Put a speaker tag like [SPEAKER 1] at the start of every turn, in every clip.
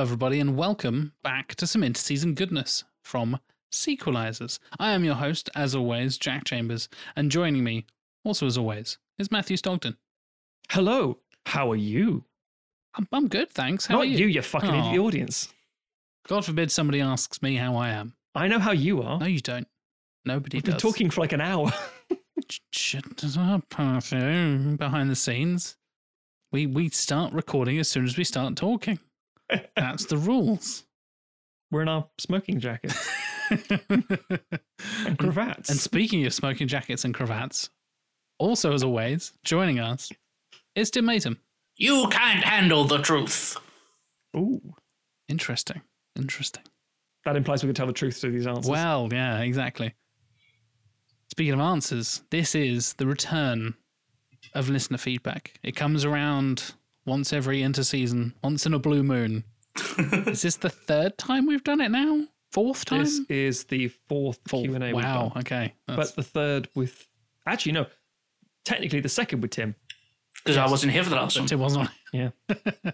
[SPEAKER 1] Hello, everybody, and welcome back to some interseason goodness from Sequelisers. I am your host, as always, Jack Chambers, and joining me, also as always, is Matthew Stogden.
[SPEAKER 2] Hello, how are you?
[SPEAKER 1] I'm, I'm good, thanks. How
[SPEAKER 2] Not
[SPEAKER 1] are you?
[SPEAKER 2] you, you fucking
[SPEAKER 1] Aw.
[SPEAKER 2] idiot audience.
[SPEAKER 1] God forbid somebody asks me how I am.
[SPEAKER 2] I know how you are.
[SPEAKER 1] No, you don't. Nobody
[SPEAKER 2] We've been talking for like an hour.
[SPEAKER 1] Shut up, Matthew, behind the scenes. We we start recording as soon as we start talking. That's the rules.
[SPEAKER 2] We're in our smoking jackets and cravats.
[SPEAKER 1] And speaking of smoking jackets and cravats, also as always, joining us is Tim Matum.
[SPEAKER 3] You can't handle the truth.
[SPEAKER 2] Ooh,
[SPEAKER 1] Interesting. Interesting.
[SPEAKER 2] that implies we can tell the truth to these answers.
[SPEAKER 1] Well, yeah, exactly. Speaking of answers, this is the return of listener feedback. It comes around once every interseason, once in a blue moon. is this the third time we've done it now? Fourth time?
[SPEAKER 2] this is the fourth,
[SPEAKER 1] Fourth.
[SPEAKER 2] Q and A.
[SPEAKER 1] Wow. Okay. That's-
[SPEAKER 2] but the third with actually no, technically the second with Tim.
[SPEAKER 3] Because I wasn't here for the last one.
[SPEAKER 1] It wasn't.
[SPEAKER 2] Yeah.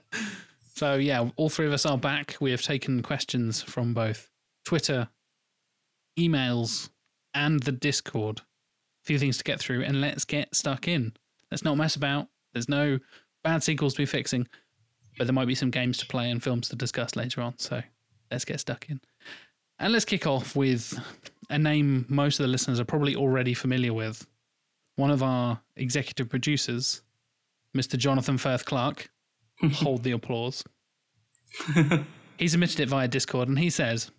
[SPEAKER 1] So yeah, all three of us are back. We have taken questions from both Twitter, emails, and the Discord. A few things to get through, and let's get stuck in. Let's not mess about. There's no bad sequels to be fixing, but there might be some games to play and films to discuss later on. So let's get stuck in. And let's kick off with a name most of the listeners are probably already familiar with. One of our executive producers, Mr. Jonathan Firth Clark. Hold the applause. he submitted it via Discord and he says,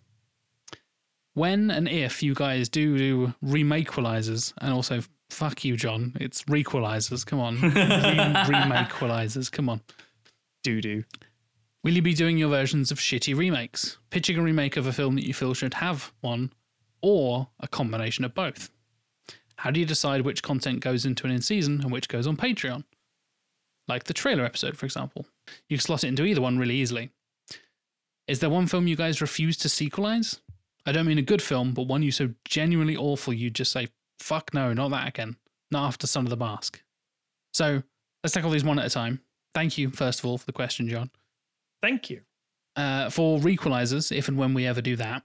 [SPEAKER 1] When and if you guys do do remakequalizers, and also fuck you, John, it's requalizers, come on. Re- remakequalizers, come on.
[SPEAKER 2] Doo doo.
[SPEAKER 1] Will you be doing your versions of shitty remakes? Pitching a remake of a film that you feel should have one, or a combination of both? How do you decide which content goes into an in season and which goes on Patreon? Like the trailer episode, for example. You can slot it into either one really easily. Is there one film you guys refuse to sequelize? I don't mean a good film, but one you so genuinely awful you'd just say, fuck no, not that again. Not after Son of the Mask. So let's tackle these one at a time. Thank you, first of all, for the question, John
[SPEAKER 2] Thank you.
[SPEAKER 1] uh, for requalizers, if and when we ever do that,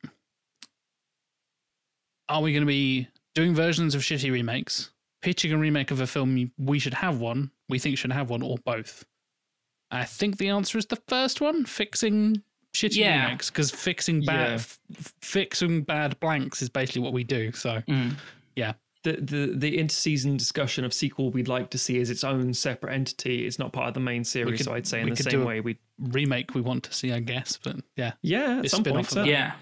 [SPEAKER 1] are we going to be doing versions of shitty remakes, pitching a remake of a film we should have one, we think should have one, or both? I think the answer is the first one, fixing shitty
[SPEAKER 3] Yeah.
[SPEAKER 1] remakes, because fixing bad
[SPEAKER 2] Yeah.
[SPEAKER 1] f- fixing bad blanks is basically what we do. So
[SPEAKER 3] Mm.
[SPEAKER 2] Yeah the, the the interseason discussion of sequel we'd like to see is its own separate entity. It's not part of the main series,
[SPEAKER 1] could-
[SPEAKER 2] so I'd say in the same way we
[SPEAKER 1] remake we want to see, I guess. But yeah,
[SPEAKER 2] yeah at
[SPEAKER 1] It's
[SPEAKER 2] some
[SPEAKER 1] spin-off
[SPEAKER 2] point.
[SPEAKER 1] of that.
[SPEAKER 2] certainly.
[SPEAKER 3] Yeah.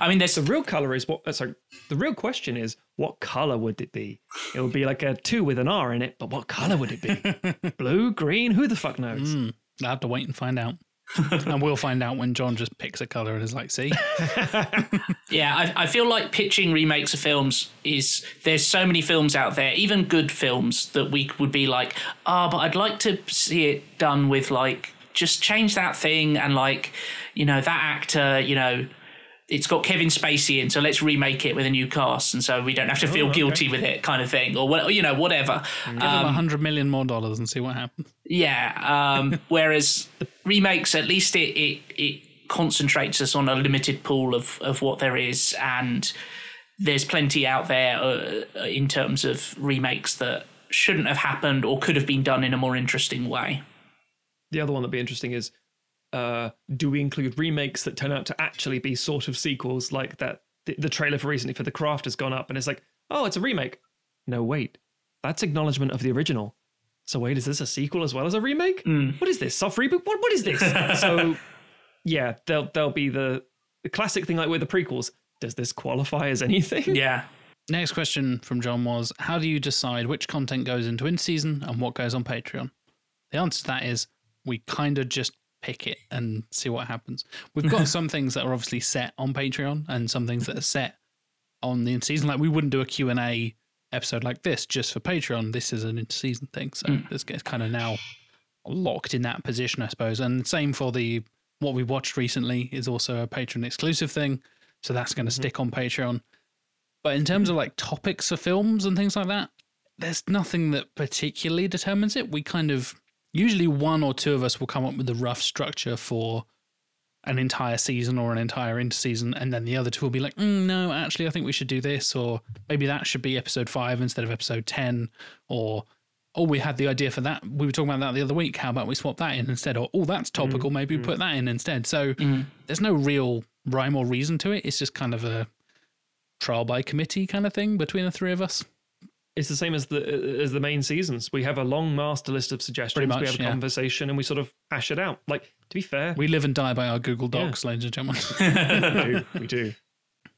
[SPEAKER 3] I mean, there's
[SPEAKER 2] The real color is what? uh, Sorry, the real question is what color would it be? It would be like a two with an R in it, but what color would it be? Blue, green? Who the fuck knows?
[SPEAKER 1] Mm, I have to wait and find out. and we'll find out when John just picks a color and is like, see,
[SPEAKER 3] Yeah, I, I feel like pitching remakes of films is there's so many films out there, even good films that we would be like, ah, but I'd like to see it done with like just change that thing and like, you know, that actor, you know, it's got Kevin Spacey in, so let's remake it with a new cast, and so we don't have to feel
[SPEAKER 2] okay.
[SPEAKER 3] guilty with it, kind of thing, or what, you know, whatever.
[SPEAKER 1] give them
[SPEAKER 3] Um,
[SPEAKER 1] a hundred million more dollars and see what happens.
[SPEAKER 3] Yeah. Um, whereas remakes, at least it, it it concentrates us on a limited pool of of what there is, and there's plenty out there uh, in terms of remakes that shouldn't have happened or could have been done in a more interesting way.
[SPEAKER 2] The other one that'd be interesting is uh, do we include remakes that turn out to actually be sort of sequels like that? The, the trailer for recently for The Craft has gone up and it's like, oh, it's a remake. No, wait. That's acknowledgement of the original. So wait, is this a sequel as well as a remake? What is this? Soft reboot? What what is this? so yeah, there'll there'll be the, the classic thing like with the prequels. Does this qualify as anything?
[SPEAKER 3] Yeah.
[SPEAKER 1] Next question from John was How do you decide which content goes into in season and what goes on Patreon? The answer to that is we kind of just pick it and see what happens. We've got some things that are obviously set on Patreon and some things that are set on the in season. Like we wouldn't do a Q&A episode like this just for Patreon. This is an in-season thing. So mm. this gets kind of now locked in that position, I suppose. And same for the what we watched recently is also a Patreon exclusive thing. So that's going to mm-hmm. stick on Patreon. But in terms of like topics for films and things like that, there's nothing that particularly determines it. We kind of usually one or two of us will come up with a rough structure for an entire season or an entire interseason, and then the other two will be like, mm, no, actually, I think we should do this, or maybe that should be episode five instead of episode ten, or oh, we had the idea for that. We were talking about that the other week. How about we swap that in instead? Or oh, that's topical. Mm, maybe we put that in instead. So mm. there's no real rhyme or reason to it. It's just kind of a trial by committee kind of thing between the three of us.
[SPEAKER 2] It's the same as the uh, as the main seasons. We have a long master list of suggestions.
[SPEAKER 1] Much,
[SPEAKER 2] we have a
[SPEAKER 1] yeah.
[SPEAKER 2] conversation, and we sort of hash it out. Like to be fair,
[SPEAKER 1] We live and die by our Google Docs, ladies and gentlemen.
[SPEAKER 2] we do. We do.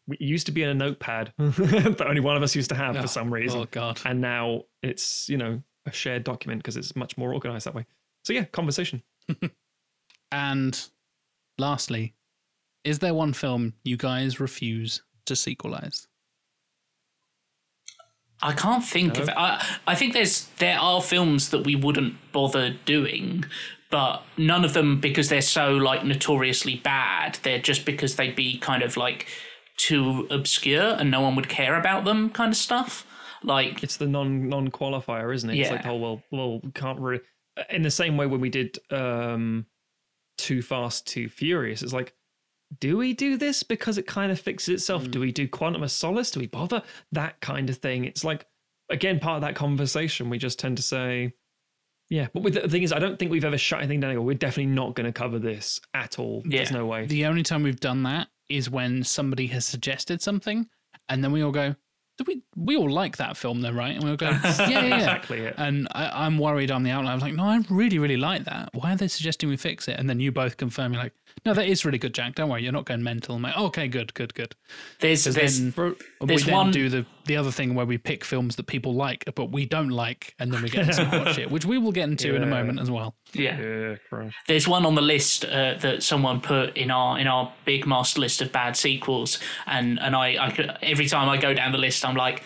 [SPEAKER 2] We used to be in a notepad that only one of us used to have for ah, some reason,
[SPEAKER 1] oh God.
[SPEAKER 2] and now it's you know a shared document because it's much more organized that way. So yeah, conversation.
[SPEAKER 1] And lastly, is there one film you guys refuse to sequelize?
[SPEAKER 3] I can't think of it. I, I think there's there are films that we wouldn't bother doing, but none of them because they're so like notoriously bad. They're just because they'd be kind of like too obscure and no one would care about them kind of stuff. Like
[SPEAKER 2] It's the non non qualifier, isn't it? It's like
[SPEAKER 3] Yeah.
[SPEAKER 2] oh well, well can't really. In the same way when we did um, Too Fast, Too Furious, it's like. Do we do this because it kind of fixes itself? Do hmm. we do Quantum of Solace? Do we bother? That kind of thing. It's like, again, part of that conversation, we just tend to say, yeah. But with the thing is, I don't think we've ever shut anything down we're definitely not going to cover this at all. There's no way.
[SPEAKER 1] The only time we've done that is when somebody has suggested something, and then we all go, "Do we? We all like that film, though, right?" And we'll go, "Yeah, yeah, yeah."
[SPEAKER 2] exactly it.
[SPEAKER 1] And I, I'm worried on the outline. I was like, "No, I really, really like that. Why are they suggesting we fix it?" And then you both confirm, you're like, "No, that is really good, Jack. Don't worry, you're not going mental." I'm like, "Okay, good, good, good."
[SPEAKER 3] there's there's
[SPEAKER 1] then
[SPEAKER 2] For-
[SPEAKER 1] we
[SPEAKER 3] There's
[SPEAKER 1] then
[SPEAKER 3] one-
[SPEAKER 1] do the the other thing where we pick films that people like but we don't like, and then we get to watch it, which we will get into in a moment as well.
[SPEAKER 3] yeah.
[SPEAKER 2] yeah, Christ.
[SPEAKER 3] There's one on the list uh, that someone put in our in our big master list of bad sequels, and and I, I every time I go down the list, I'm like,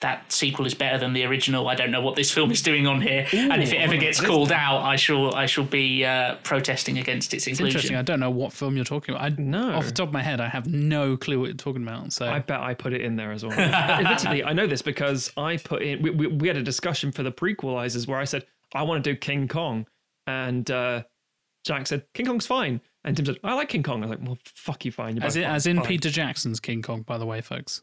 [SPEAKER 3] that sequel is better than the original. I don't know what this film is doing on here, and if it ever gets called out, I shall I shall be uh, protesting against its
[SPEAKER 1] It's interesting.
[SPEAKER 3] inclusion.
[SPEAKER 1] I don't know what film you're talking about. I,
[SPEAKER 2] No.
[SPEAKER 1] off the top of my head, I have no clue what you're talking about. So
[SPEAKER 2] I bet I put it in there as well. Admittedly, I know this because I put in. We, we, we had a discussion for the prequelizers where I said I want to do King Kong, and uh, Jack said King Kong's fine, and Tim said I like King Kong. I was like, well, fuck you, fine. You're
[SPEAKER 1] as
[SPEAKER 2] both
[SPEAKER 1] in,
[SPEAKER 2] fine,
[SPEAKER 1] as in
[SPEAKER 2] fine."
[SPEAKER 1] Peter Jackson's King Kong, by the way, folks.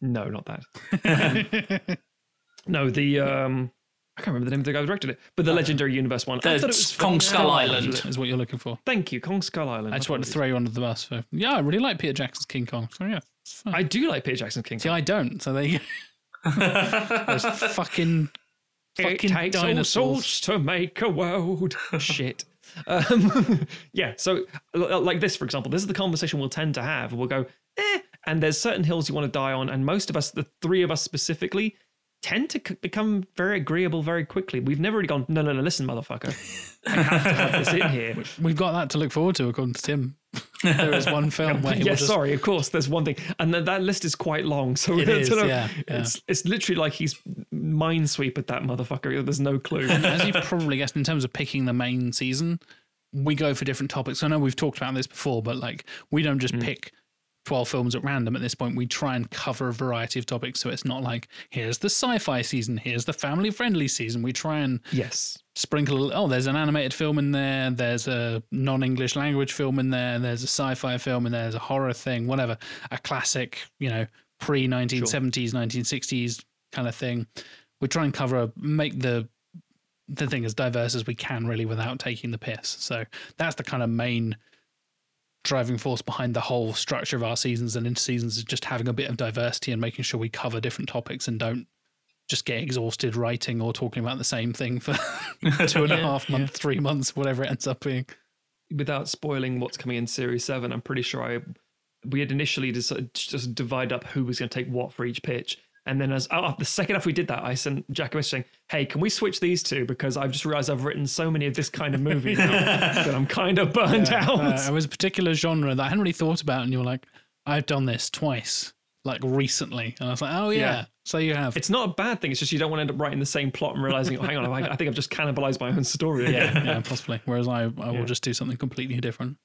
[SPEAKER 2] No, not that. no, the um, I can't remember the name of the guy who directed it, but the Legendary Universe one. I
[SPEAKER 3] The
[SPEAKER 2] thought it was
[SPEAKER 3] Kong Skull
[SPEAKER 2] phenomenal.
[SPEAKER 3] Island.
[SPEAKER 1] Is what you're looking for.
[SPEAKER 2] Thank you, Kong Skull Island.
[SPEAKER 1] I just wanted to throw you under the bus for. Yeah, I really like Peter Jackson's King Kong. So yeah, it's fine.
[SPEAKER 2] I do like Peter Jackson's King
[SPEAKER 1] See,
[SPEAKER 2] Kong.
[SPEAKER 1] I don't. So there you go. Those fucking
[SPEAKER 2] It
[SPEAKER 1] fucking
[SPEAKER 2] takes all
[SPEAKER 1] dinosaurs.
[SPEAKER 2] sorts to make a world. Shit. Um, yeah. So, l- like this, for example, this is the conversation we'll tend to have. We'll go, eh, and there's certain hills you want to die on, and most of us, the three of us specifically, tend to c- become very agreeable very quickly. We've never really gone, no, no, no, listen, motherfucker, I have to have this in here.
[SPEAKER 1] We've got that to look forward to, according to Tim. there is one film where he
[SPEAKER 2] yeah,
[SPEAKER 1] just
[SPEAKER 2] sorry. Of course, there's one thing, and that, that list is quite long. So
[SPEAKER 1] It
[SPEAKER 2] I
[SPEAKER 1] is,
[SPEAKER 2] don't know.
[SPEAKER 1] yeah, yeah.
[SPEAKER 2] it's it's literally like he's minesweep at that motherfucker. There's no clue.
[SPEAKER 1] as you probably guessed, in terms of picking the main season, we go for different topics. I know we've talked about this before, but like we don't just mm. pick 12 films at random at this point. We try and cover a variety of topics. So it's not like, here's the sci fi season, here's the family friendly season. We try and
[SPEAKER 2] yes.
[SPEAKER 1] sprinkle, a little, oh, there's an animated film in there, there's a non English language film in there, there's a sci fi film in there, there's a horror thing, whatever, a classic, you know, pre 1970s, 1960s kind of thing. We try and cover, make the the thing as diverse as we can, really, without taking the piss. So that's the kind of main driving force behind the whole structure of our seasons and inter seasons is just having a bit of diversity and making sure we cover different topics and don't just get exhausted writing or talking about the same thing for two and a half months, three months, whatever it ends up being.
[SPEAKER 2] without spoiling what's coming in series seven, I'm pretty sure I we had initially decided to just divide up who was going to take what for each pitch. And then as oh, the second after we did that, I sent Jack a message saying, "Hey, can we switch these two? Because I've just realised I've written so many of this kind of movie now that I'm kind of burned out."
[SPEAKER 1] Uh, it was a particular genre that I hadn't really thought about, and you were like, I've done this twice, like recently. And I was like, oh, yeah.
[SPEAKER 2] Yeah.
[SPEAKER 1] So you have.
[SPEAKER 2] it's not a bad thing. It's just you don't want to end up writing the same plot and realizing, oh, hang on, I, I think I've just cannibalized my own story. again.
[SPEAKER 1] yeah, possibly. Whereas I, I will
[SPEAKER 2] Yeah.
[SPEAKER 1] just do something completely different.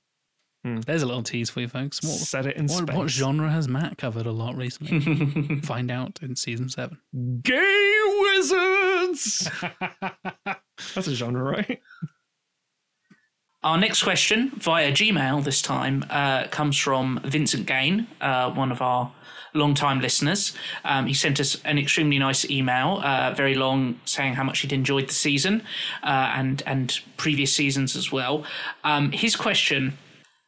[SPEAKER 2] Hmm.
[SPEAKER 1] There's a little tease for you folks. What,
[SPEAKER 2] Set it in
[SPEAKER 1] what,
[SPEAKER 2] space.
[SPEAKER 1] what genre has Matt covered a lot recently? Find out in season seven.
[SPEAKER 2] Gay wizards. That's a genre, right?
[SPEAKER 3] Our next question via Gmail this time uh, comes from Vincent Gain, uh, one of our long-time listeners. Um, he sent us an extremely nice email, uh, very long, saying how much he'd enjoyed the season uh, and and previous seasons as well. Um, his question: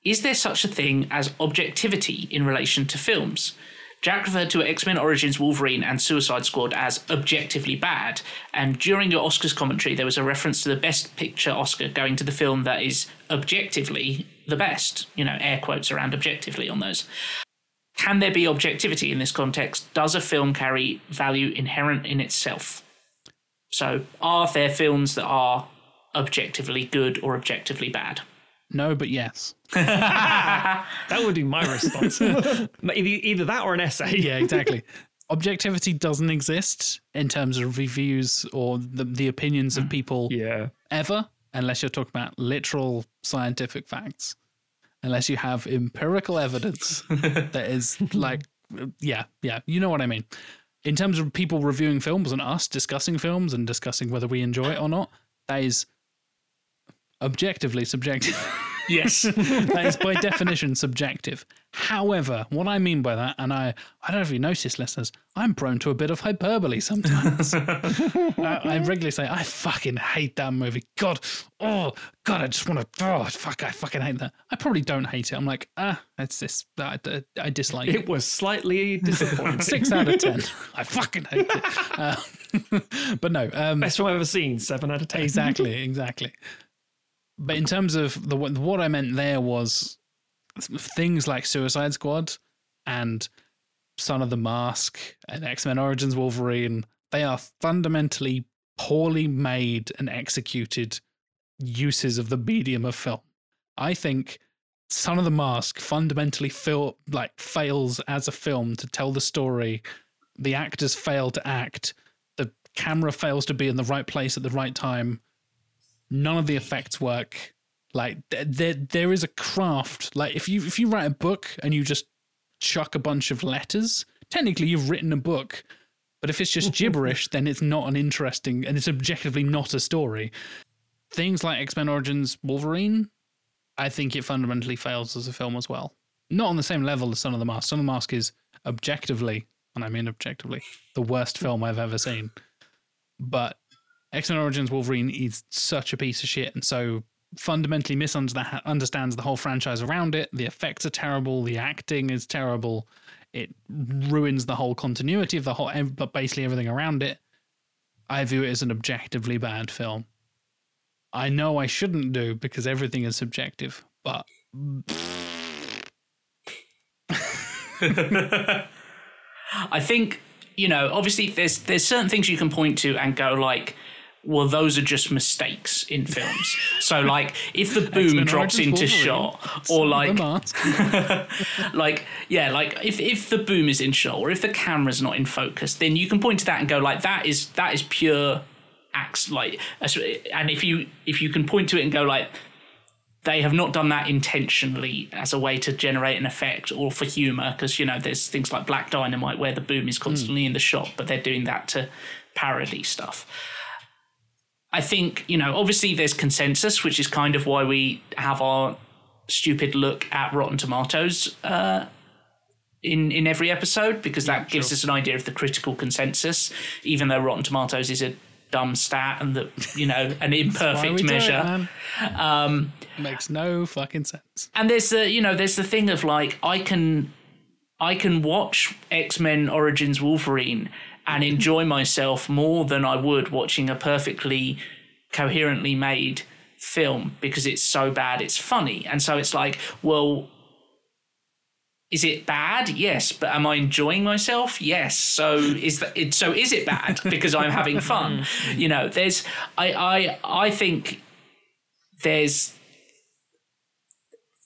[SPEAKER 3] Is there such a thing as objectivity in relation to films? Jack referred to X Men Origins Wolverine and Suicide Squad as objectively bad, and during your Oscars commentary, there was a reference to the Best Picture Oscar going to the film that is objectively the best. You know, air quotes around objectively on those. Can there be objectivity in this context? Does a film carry value inherent in itself? So, are there films that are objectively good or objectively bad?
[SPEAKER 1] No, but yes.
[SPEAKER 2] That would be my response. either, either that or an essay.
[SPEAKER 1] Yeah, exactly. Objectivity doesn't exist in terms of reviews or the, the opinions of people
[SPEAKER 2] Yeah.
[SPEAKER 1] ever, unless you're talking about literal scientific facts. Unless you have empirical evidence that is like, yeah, yeah, you know what I mean. In terms of people reviewing films and us discussing films and discussing whether we enjoy it or not, that is objectively subjective.
[SPEAKER 3] Yes.
[SPEAKER 1] that is by definition subjective. However, what I mean by that, and I, I don't know if you notice, listeners, I'm prone to a bit of hyperbole sometimes. I, I regularly say, I fucking hate that movie. God, oh, God, I just want to, oh, fuck, I fucking hate that. I probably don't hate it. I'm like, ah, it's this, I, I dislike it.
[SPEAKER 2] It was slightly disappointing.
[SPEAKER 1] Six out of 10. I fucking hate it. Uh, but no, um,
[SPEAKER 2] Best film I've ever seen. Seven out of ten.
[SPEAKER 1] exactly, exactly. But in terms of the what I meant there was things like Suicide Squad and Son of the Mask and X Men Origins Wolverine. They are fundamentally poorly made and executed uses of the medium of film. I think Son of the Mask fundamentally feel like fails as a film to tell the story. The actors fail to act. The camera fails to be in the right place at the right time none of the effects work. Like there, there is a craft. Like if you if you write a book and you just chuck a bunch of letters, technically you've written a book. But if it's just gibberish, then it's not an interesting and it's objectively not a story. Things like X Men Origins Wolverine, I think it fundamentally fails as a film as well. Not on the same level as Son of the Mask. Son of the Mask is objectively, and I mean objectively, the worst film I've ever seen. But X Men Origins Wolverine is such a piece of shit and so fundamentally misunderstands the whole franchise around it. The effects are terrible. The acting is terrible. It ruins the whole continuity of the whole, but basically everything around it. I view it as an objectively bad film. I know I shouldn't do because everything is subjective, but.
[SPEAKER 3] I think you know, obviously, there's there's certain things you can point to and go like, well, those are just mistakes in films. so, like, if the boom drops into Wolverine. shot, or like, like, yeah, like if if the boom is in shot, or if the camera's not in focus, then you can point to that and go like, that is that is pure acts. Like, and if you if you can point to it and go like, they have not done that intentionally as a way to generate an effect or for humor because you know there's things like black dynamite where the boom is constantly mm. in the shot but they're doing that to parody stuff i think you know obviously there's consensus which is kind of why we have our stupid look at rotten tomatoes uh, in in every episode because that yeah, gives sure. us an idea of the critical consensus even though rotten tomatoes is a dumb stat and that you know an imperfect measure.
[SPEAKER 1] It, um, Makes no fucking sense.
[SPEAKER 3] And there's the you know there's the thing of like I can I can watch X Men Origins Wolverine and enjoy myself more than I would watching a perfectly coherently made film because it's so bad it's funny and so it's like well is it bad? Yes, but am I enjoying myself? Yes. So is that it, so is it bad because I'm having fun? Mm. you know, there's I I I think there's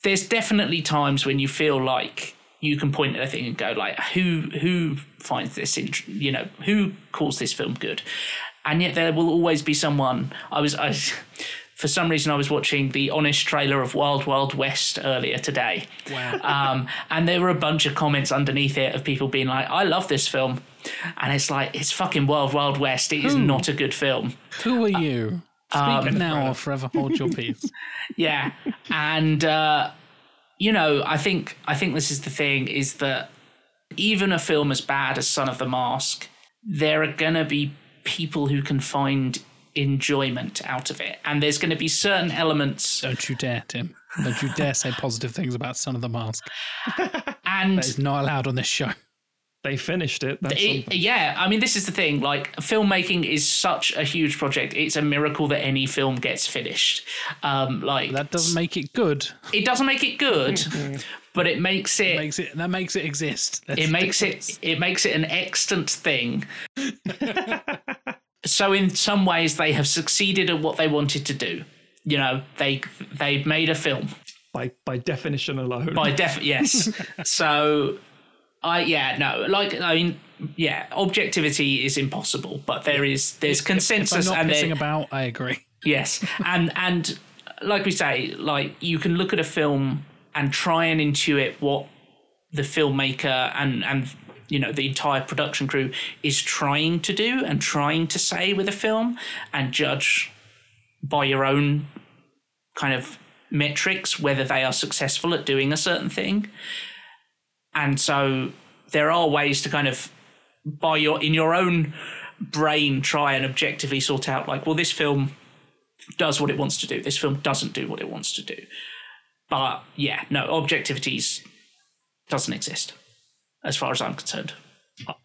[SPEAKER 3] there's definitely times when you feel like you can point at a thing and go like who who finds this in, you know who calls this film good and yet there will always be someone i was i for some reason, I was watching the honest trailer of Wild Wild West earlier today.
[SPEAKER 1] Wow.
[SPEAKER 3] Um, and there were a bunch of comments underneath it of people being like, I love this film. And it's like, it's fucking Wild Wild West. It is not a good film.
[SPEAKER 1] Who are you? Speak
[SPEAKER 3] Um,
[SPEAKER 1] now or forever hold your peace.
[SPEAKER 3] yeah and uh you know i think i think this is the thing is that even a film as bad as son of the mask there are gonna be people who can find enjoyment out of it and there's gonna be certain elements
[SPEAKER 1] Don't you dare, Tim. Don't you dare say positive things about Son of the Mask.
[SPEAKER 3] and
[SPEAKER 1] That is not allowed on this show.
[SPEAKER 2] They finished it. That's
[SPEAKER 3] it, yeah, I mean, this is the thing. Like, filmmaking is such a huge project. It's a miracle that any film gets finished. Um, like
[SPEAKER 1] That doesn't make it good.
[SPEAKER 3] it doesn't make it good, but it makes it.
[SPEAKER 1] Makes it that makes it exist. That's
[SPEAKER 3] it makes
[SPEAKER 1] difference.
[SPEAKER 3] it it makes it an extant thing. so in some ways, they have succeeded at what they wanted to do. You know, they they made a film
[SPEAKER 2] by by definition alone.
[SPEAKER 3] by def. yes. So, I yeah no like I mean yeah objectivity is impossible, but there is there's
[SPEAKER 1] If
[SPEAKER 3] consensus
[SPEAKER 1] I'm not
[SPEAKER 3] and
[SPEAKER 1] pissing about, I agree.
[SPEAKER 3] Yes, and and like we say, like you can look at a film and try and intuit what the filmmaker and and you know the entire production crew is trying to do and trying to say with a film, and judge by your own kind of metrics whether they are successful at doing a certain thing. And so there are ways to kind of by your in your own brain try and objectively sort out like well this film does what it wants to do. This film doesn't do what it wants to do. But yeah, no, objectivities doesn't exist as far as I'm concerned.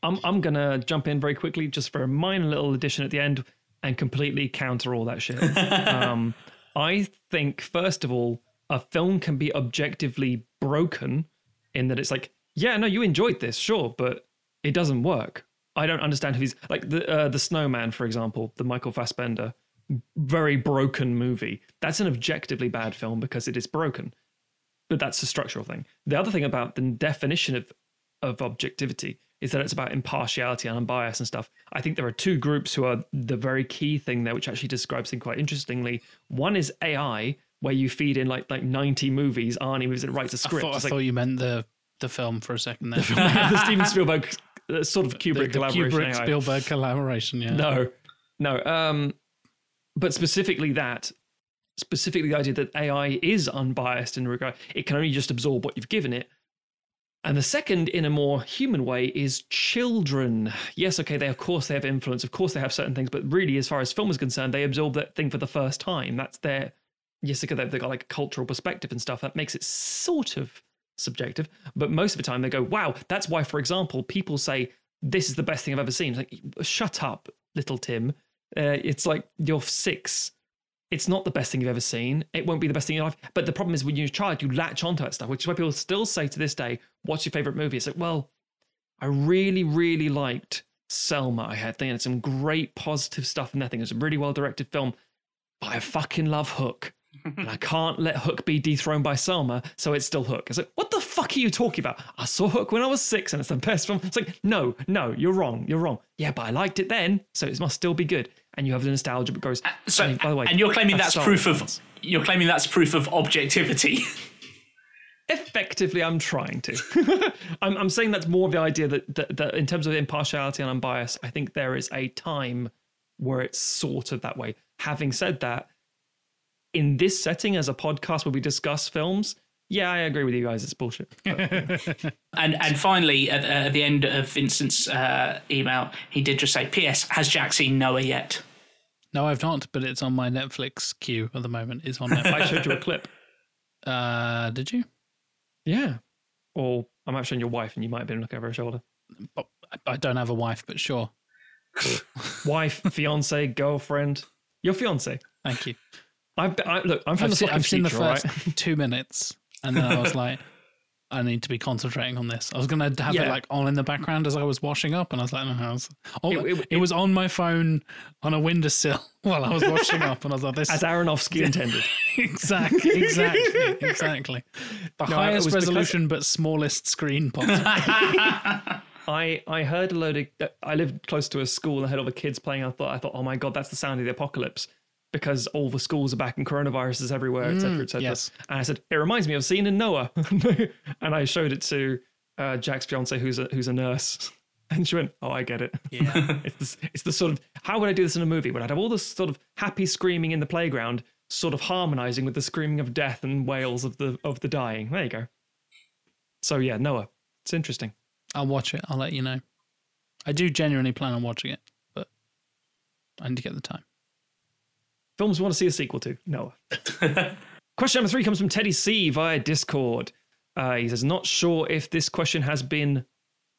[SPEAKER 2] I'm I'm gonna jump in very quickly just for a minor little addition at the end and completely counter all that shit. um, I think first of all, a film can be objectively broken in that it's like, yeah, no, you enjoyed this, sure, but it doesn't work. I don't understand who he's like the uh, the Snowman, for example, the Michael Fassbender, very broken movie. That's an objectively bad film because it is broken. But that's a structural thing. The other thing about the definition of of objectivity is that it's about impartiality and unbiased and stuff. I think there are two groups who are the very key thing there, which actually describes things quite interestingly. One is AI, where you feed in like like 90 movies, Arnie movies, and writes a script.
[SPEAKER 1] thought, I
[SPEAKER 2] like
[SPEAKER 1] thought you meant the the film for a second there.
[SPEAKER 2] the Steven Spielberg uh, sort of
[SPEAKER 1] the,
[SPEAKER 2] Kubrick
[SPEAKER 1] the
[SPEAKER 2] collaboration.
[SPEAKER 1] Kubrick. Spielberg collaboration. Yeah.
[SPEAKER 2] No, no. Um, but specifically that, specifically the idea that AI is unbiased in regard, it can only just absorb what you've given it. And the second, in a more human way, is children. Yes, okay, they of course they have influence, of course they have certain things, but really, as far as film is concerned, they absorb that thing for the first time. That's their yes, okay, they've got like a cultural perspective and stuff. That makes it sort of subjective, but most of the time they go, "Wow, that's why." For example, people say this is the best thing I've ever seen. It's like, shut up, little Tim. Uh, it's like you're six. It's not the best thing you've ever seen. It won't be the best thing in life. But the problem is when you're a child, you latch onto that stuff, which is why people still say to this day, "What's your favorite movie?" It's like, well, I really, really liked Selma. I had they some great positive stuff in that thing. It was a really well directed film. But I fucking love Hook. And I can't let Hook be dethroned by Selma, so it's still Hook. It's like, what the fuck are you talking about? I saw Hook when I was six and it's the best film. It's like, no, no, you're wrong. You're wrong. Yeah, but I liked it then, so it must still be good. And you have the nostalgia, but goes, uh,
[SPEAKER 3] So,
[SPEAKER 2] I mean, by the way,
[SPEAKER 3] and you're claiming that's
[SPEAKER 2] Star
[SPEAKER 3] proof of you're claiming that's proof of objectivity.
[SPEAKER 2] effectively i'm trying to I'm, I'm saying that's more of the idea that, that, that in terms of impartiality and unbiased i think there is a time where it's sort of that way having said that in this setting as a podcast where we discuss films yeah i agree with you guys it's bullshit But
[SPEAKER 3] and and finally, at, at the end of Vincent's uh, email, he did just say, "P.S. Has Jack seen Noah yet?"
[SPEAKER 1] No, I've not, but it's on my Netflix queue at the moment. It's on
[SPEAKER 2] i
[SPEAKER 1] Netflix.
[SPEAKER 2] showed you a clip
[SPEAKER 1] uh, did you?
[SPEAKER 2] yeah or i might have shown your wife and you might have been looking over her shoulder
[SPEAKER 1] I- I don't have a wife, but sure.
[SPEAKER 2] wife fiance girlfriend your fiance
[SPEAKER 1] Thank you.
[SPEAKER 2] I, I look i'm from
[SPEAKER 1] I've,
[SPEAKER 2] the
[SPEAKER 1] seen,
[SPEAKER 2] fucking
[SPEAKER 1] I've seen the
[SPEAKER 2] future,
[SPEAKER 1] first
[SPEAKER 2] right?
[SPEAKER 1] two minutes, and then I was like, I need to be concentrating on this. I was going to have it like on in the background as I was washing up, and I was like, no, was, oh,
[SPEAKER 2] It-
[SPEAKER 1] it,
[SPEAKER 2] it-
[SPEAKER 1] was on my phone on a windowsill while I was washing up, and I was like, this
[SPEAKER 2] as aronofsky intended
[SPEAKER 1] exactly, exactly, exactly. The
[SPEAKER 2] No,
[SPEAKER 1] highest
[SPEAKER 2] was because-
[SPEAKER 1] resolution but smallest screen possible.
[SPEAKER 2] I I heard a load of. I lived close to a school and I heard all the kids playing. I thought I thought, oh my god, that's the sound of the apocalypse because all the schools are back and coronavirus is everywhere, etc., etc.
[SPEAKER 1] yes.
[SPEAKER 2] And I said, it reminds me of a scene in Noah, and I showed it to uh, Jack's fiance, who's a who's a nurse, And she went, "Oh, I get it.
[SPEAKER 1] Yeah.
[SPEAKER 2] It's this, it's the sort of how would I do this in a movie? Would I have all this sort of happy screaming in the playground, sort of harmonizing with the screaming of death and wails of the of the dying? There you go. So yeah, Noah, it's interesting.
[SPEAKER 1] I'll watch it. I'll let you know. I do genuinely plan on watching it, but I need to get the time.
[SPEAKER 2] Films we want to see a sequel to Noah. question number three comes from Teddy C via Discord. Uh, he says, "Not sure if this question has been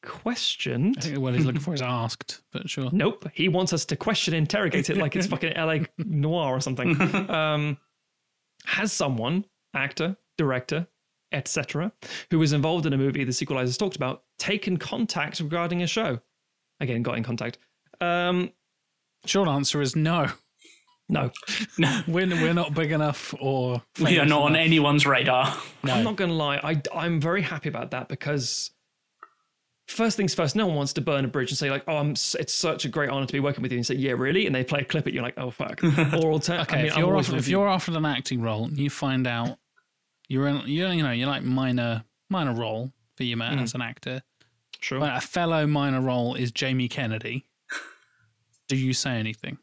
[SPEAKER 2] questioned."
[SPEAKER 1] I
[SPEAKER 2] questioned."
[SPEAKER 1] think what he's looking for is asked, but sure.
[SPEAKER 2] Nope. He wants us to question, interrogate it like it's fucking LA Noire or something. Um, has someone, actor, director, etc., who was involved in a movie the sequelisers talked about, taken contact regarding a show? Again, got in contact. Um,
[SPEAKER 1] Short answer is no.
[SPEAKER 2] No, no,
[SPEAKER 1] We're, we're not big enough or
[SPEAKER 3] We are
[SPEAKER 1] famous
[SPEAKER 3] not on anyone's radar.
[SPEAKER 1] No.
[SPEAKER 2] I'm not going to lie. I, I'm very happy about that because first things first, no one wants to burn a bridge and say like, "Oh, I'm, it's such a great honor to be working with you." And say, "Yeah, really?" And they play a clip at you, like, "Oh fuck." or alter-
[SPEAKER 1] Okay,
[SPEAKER 2] I mean,
[SPEAKER 1] if you're
[SPEAKER 2] always
[SPEAKER 1] offered, if you're offered an acting role, and you find out you're in, you're you know you're like minor minor role for you man
[SPEAKER 2] Mm.
[SPEAKER 1] as an actor,
[SPEAKER 2] sure.
[SPEAKER 1] but a fellow minor role is Jamie Kennedy. Do you say anything?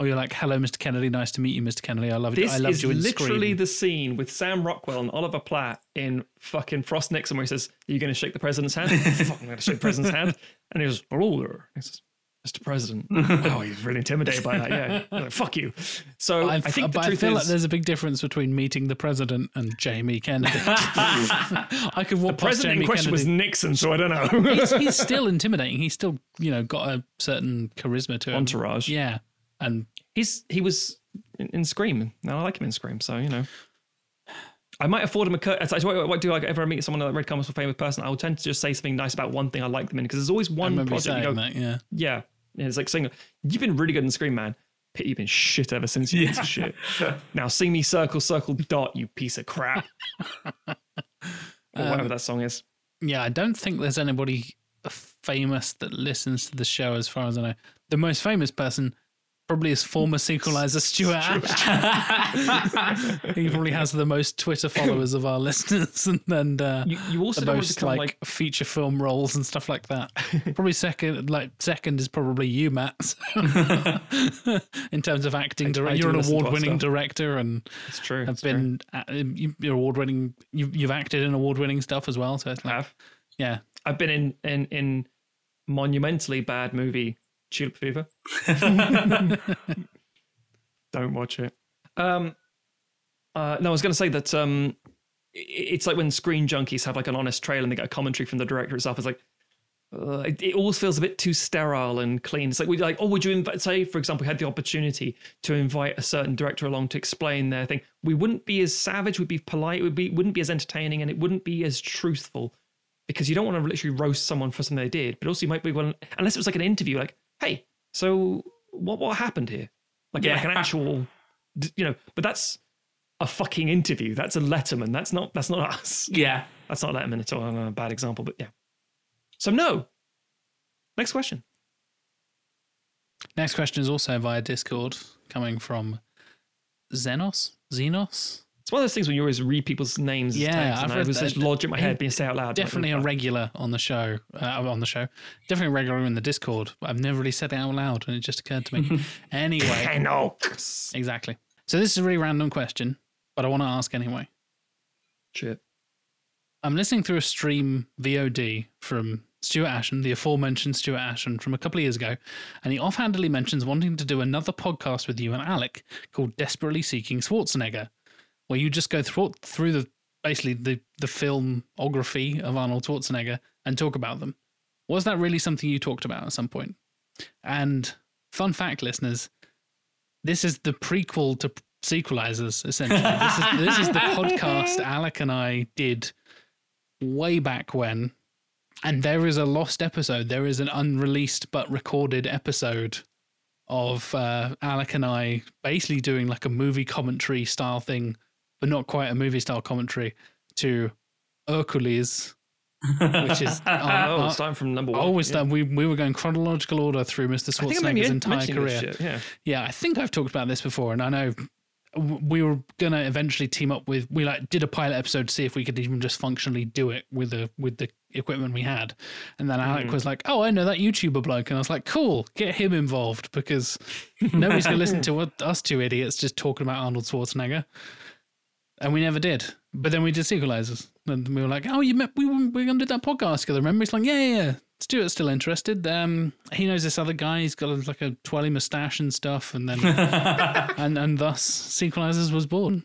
[SPEAKER 1] Or you're like, "Hello, Mr. Kennedy. Nice to meet you, Mr. Kennedy. I loved
[SPEAKER 2] This
[SPEAKER 1] I loved
[SPEAKER 2] is
[SPEAKER 1] you in
[SPEAKER 2] literally
[SPEAKER 1] Scream."
[SPEAKER 2] the scene with Sam Rockwell and Oliver Platt in fucking Frost Nixon where he says, Are you going to shake the president's hand? Fuck, I'm going to shake the president's hand. And he goes, Hello there. He says, Mr. President. oh, he's really intimidated by that. Yeah. Like, Fuck you. So I,
[SPEAKER 1] I,
[SPEAKER 2] think the
[SPEAKER 1] but I
[SPEAKER 2] truth
[SPEAKER 1] feel
[SPEAKER 2] is,
[SPEAKER 1] like there's a big difference between meeting the president and Jamie Kennedy. I could walk
[SPEAKER 2] the president
[SPEAKER 1] past Jamie
[SPEAKER 2] in question was Nixon, so I don't know.
[SPEAKER 1] he's, he's still intimidating. He's still, you know, got a certain charisma to him.
[SPEAKER 2] Entourage.
[SPEAKER 1] Yeah, and
[SPEAKER 2] He's He was in, in Scream. And I like him in Scream, so, you know. I might afford him a cut. So what, what do I ever meet someone like Red Comics or famous person? I will tend to just say something nice about one thing I like them in because there's always one
[SPEAKER 1] remember you
[SPEAKER 2] project you
[SPEAKER 1] saying
[SPEAKER 2] go,
[SPEAKER 1] that. Yeah,
[SPEAKER 2] Yeah. yeah. It's like saying, You've been really good in Scream, man. Pit, you've been shit ever since you piece of shit. Now sing me circle, circle, dot, you piece of crap. or whatever um, that song is.
[SPEAKER 1] yeah. I don't think there's anybody famous that listens to the show, as far as I know. The most famous person probably his former sequeliser Stuart Ash. he probably has the most Twitter followers of our listeners, and then uh,
[SPEAKER 2] You, you also
[SPEAKER 1] the
[SPEAKER 2] don't want to
[SPEAKER 1] most like,
[SPEAKER 2] like,
[SPEAKER 1] feature film roles and stuff like that. probably second, like second is probably you, Matt. In terms of acting,
[SPEAKER 2] I
[SPEAKER 1] direct,
[SPEAKER 2] do
[SPEAKER 1] you're an
[SPEAKER 2] listen to our
[SPEAKER 1] award-winning director, and
[SPEAKER 2] it's true.
[SPEAKER 1] have
[SPEAKER 2] it's true.
[SPEAKER 1] been uh, you- you're award-winning. You've, you've acted in award-winning stuff as well. So it's
[SPEAKER 2] I have.
[SPEAKER 1] yeah,
[SPEAKER 2] I've been in, in, in monumentally bad movie Tulip Fever. Don't watch it. Um, uh, no, I was going to say that um, it's like when Screen Junkies have like an honest trail and they get a commentary from the director itself. It's like uh, it, it always feels a bit too sterile and clean. It's like we like, oh, would you invite? Say, for example, we had the opportunity to invite a certain director along to explain their thing. We wouldn't be as savage. We'd be polite. Would be wouldn't be as entertaining, and it wouldn't be as truthful because you don't want to literally roast someone for something they did. But also, you might be well, unless it was like an interview, like, hey, so what what happened here? Like,
[SPEAKER 3] Yeah.
[SPEAKER 2] like an actual, you know. But that's a fucking interview. That's a Letterman. That's not that's not us.
[SPEAKER 3] yeah.
[SPEAKER 2] That's not Letterman at all. I'm a bad example, but yeah. So no. Next question.
[SPEAKER 1] Next question is also via Discord, coming from Xenos. Xenos,
[SPEAKER 2] It's one of those things when you always read people's names.
[SPEAKER 1] Yeah, I've
[SPEAKER 2] and I
[SPEAKER 1] read
[SPEAKER 2] was just lodge in my head, being say out loud.
[SPEAKER 1] definitely a regular on the show. Uh, on the show, definitely a regular in the Discord. I've never really said it out loud, and it just occurred to me. anyway,
[SPEAKER 2] Canucks.
[SPEAKER 1] exactly. So this is a really random question, but I want to ask anyway.
[SPEAKER 2] Shit.
[SPEAKER 1] I'm listening through a stream VOD from Stuart Ashen, the aforementioned Stuart Ashen from a couple of years ago, and he offhandedly mentions wanting to do another podcast with you and Alec called Desperately Seeking Schwarzenegger, where you just go through, through the basically the, the filmography of Arnold Schwarzenegger and talk about them. Was that really something you talked about at some point? And fun fact, listeners, this is the prequel to sequelisers, essentially. this, is, this is the podcast Alec and I did way back when. And there is a lost episode. There is an unreleased but recorded episode of uh, Alec and I basically doing like a movie commentary style thing, but not quite a movie style commentary to Hercules, which is our,
[SPEAKER 2] Oh,
[SPEAKER 1] our-
[SPEAKER 2] starting from number one.
[SPEAKER 1] Oh, always
[SPEAKER 2] yeah.
[SPEAKER 1] done. We we were going chronological order through Mr.
[SPEAKER 2] I think I remember
[SPEAKER 1] Schwarzenegger's entire career.
[SPEAKER 2] Yeah.
[SPEAKER 1] Yeah, I think I've talked about this before, and I know we were gonna eventually team up with. We like did a pilot episode to see if we could even just functionally do it with the with the equipment we had. And then Alec hmm. was like, "Oh, I know that YouTuber bloke," and I was like, "Cool, get him involved because nobody's gonna listen to us two idiots just talking about Arnold Schwarzenegger." And we never did. But then we did sequelisers, and we were like, "Oh, you met? We were, we were gonna do that podcast together. Remember?" He's like, "Yeah, yeah." yeah. Stuart's still interested. Um, he knows this other guy. He's got like a twirly mustache and stuff, and then and and thus sequelisers was born.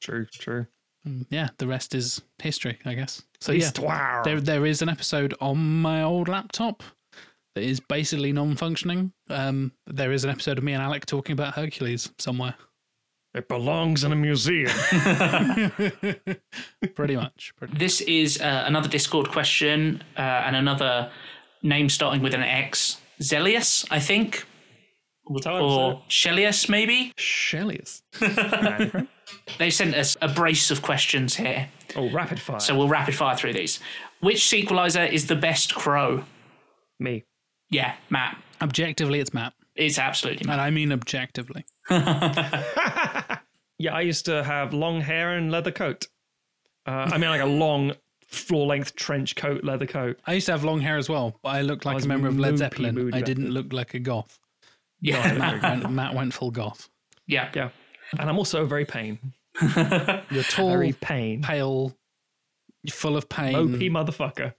[SPEAKER 2] True, true.
[SPEAKER 1] And yeah, the rest is history, I guess. So yeah,
[SPEAKER 2] Histoire.
[SPEAKER 1] there there is an episode on my old laptop that is basically non-functioning. Um, there is an episode of me and Alec talking about Hercules somewhere.
[SPEAKER 2] It belongs in a museum.
[SPEAKER 1] Pretty much. Pretty
[SPEAKER 3] This is uh, another Discord question uh, and another name starting with an X. Zelius, I think. Or Shellius, maybe.
[SPEAKER 2] Shellius.
[SPEAKER 3] They sent us a brace of questions here.
[SPEAKER 2] oh, rapid fire.
[SPEAKER 3] So we'll rapid fire through these. Which sequeliser is the best crow?
[SPEAKER 2] Me.
[SPEAKER 3] Yeah, Matt.
[SPEAKER 1] Objectively, it's Matt,
[SPEAKER 3] It's absolutely Matt.
[SPEAKER 1] and I mean objectively.
[SPEAKER 2] Yeah, I used to have long hair and leather coat. Uh, I mean, like a long, floor length trench coat, leather coat.
[SPEAKER 1] I used to have long hair as well, but I looked like
[SPEAKER 2] was
[SPEAKER 1] a member of Led Zeppelin. I didn't look like a goth.
[SPEAKER 3] Yeah.
[SPEAKER 1] Matt went, Matt went full goth.
[SPEAKER 3] Yeah.
[SPEAKER 2] Yeah. And I'm also very pain.
[SPEAKER 1] You're tall,
[SPEAKER 2] Very pain.
[SPEAKER 1] pale, full of pain.
[SPEAKER 2] OP motherfucker.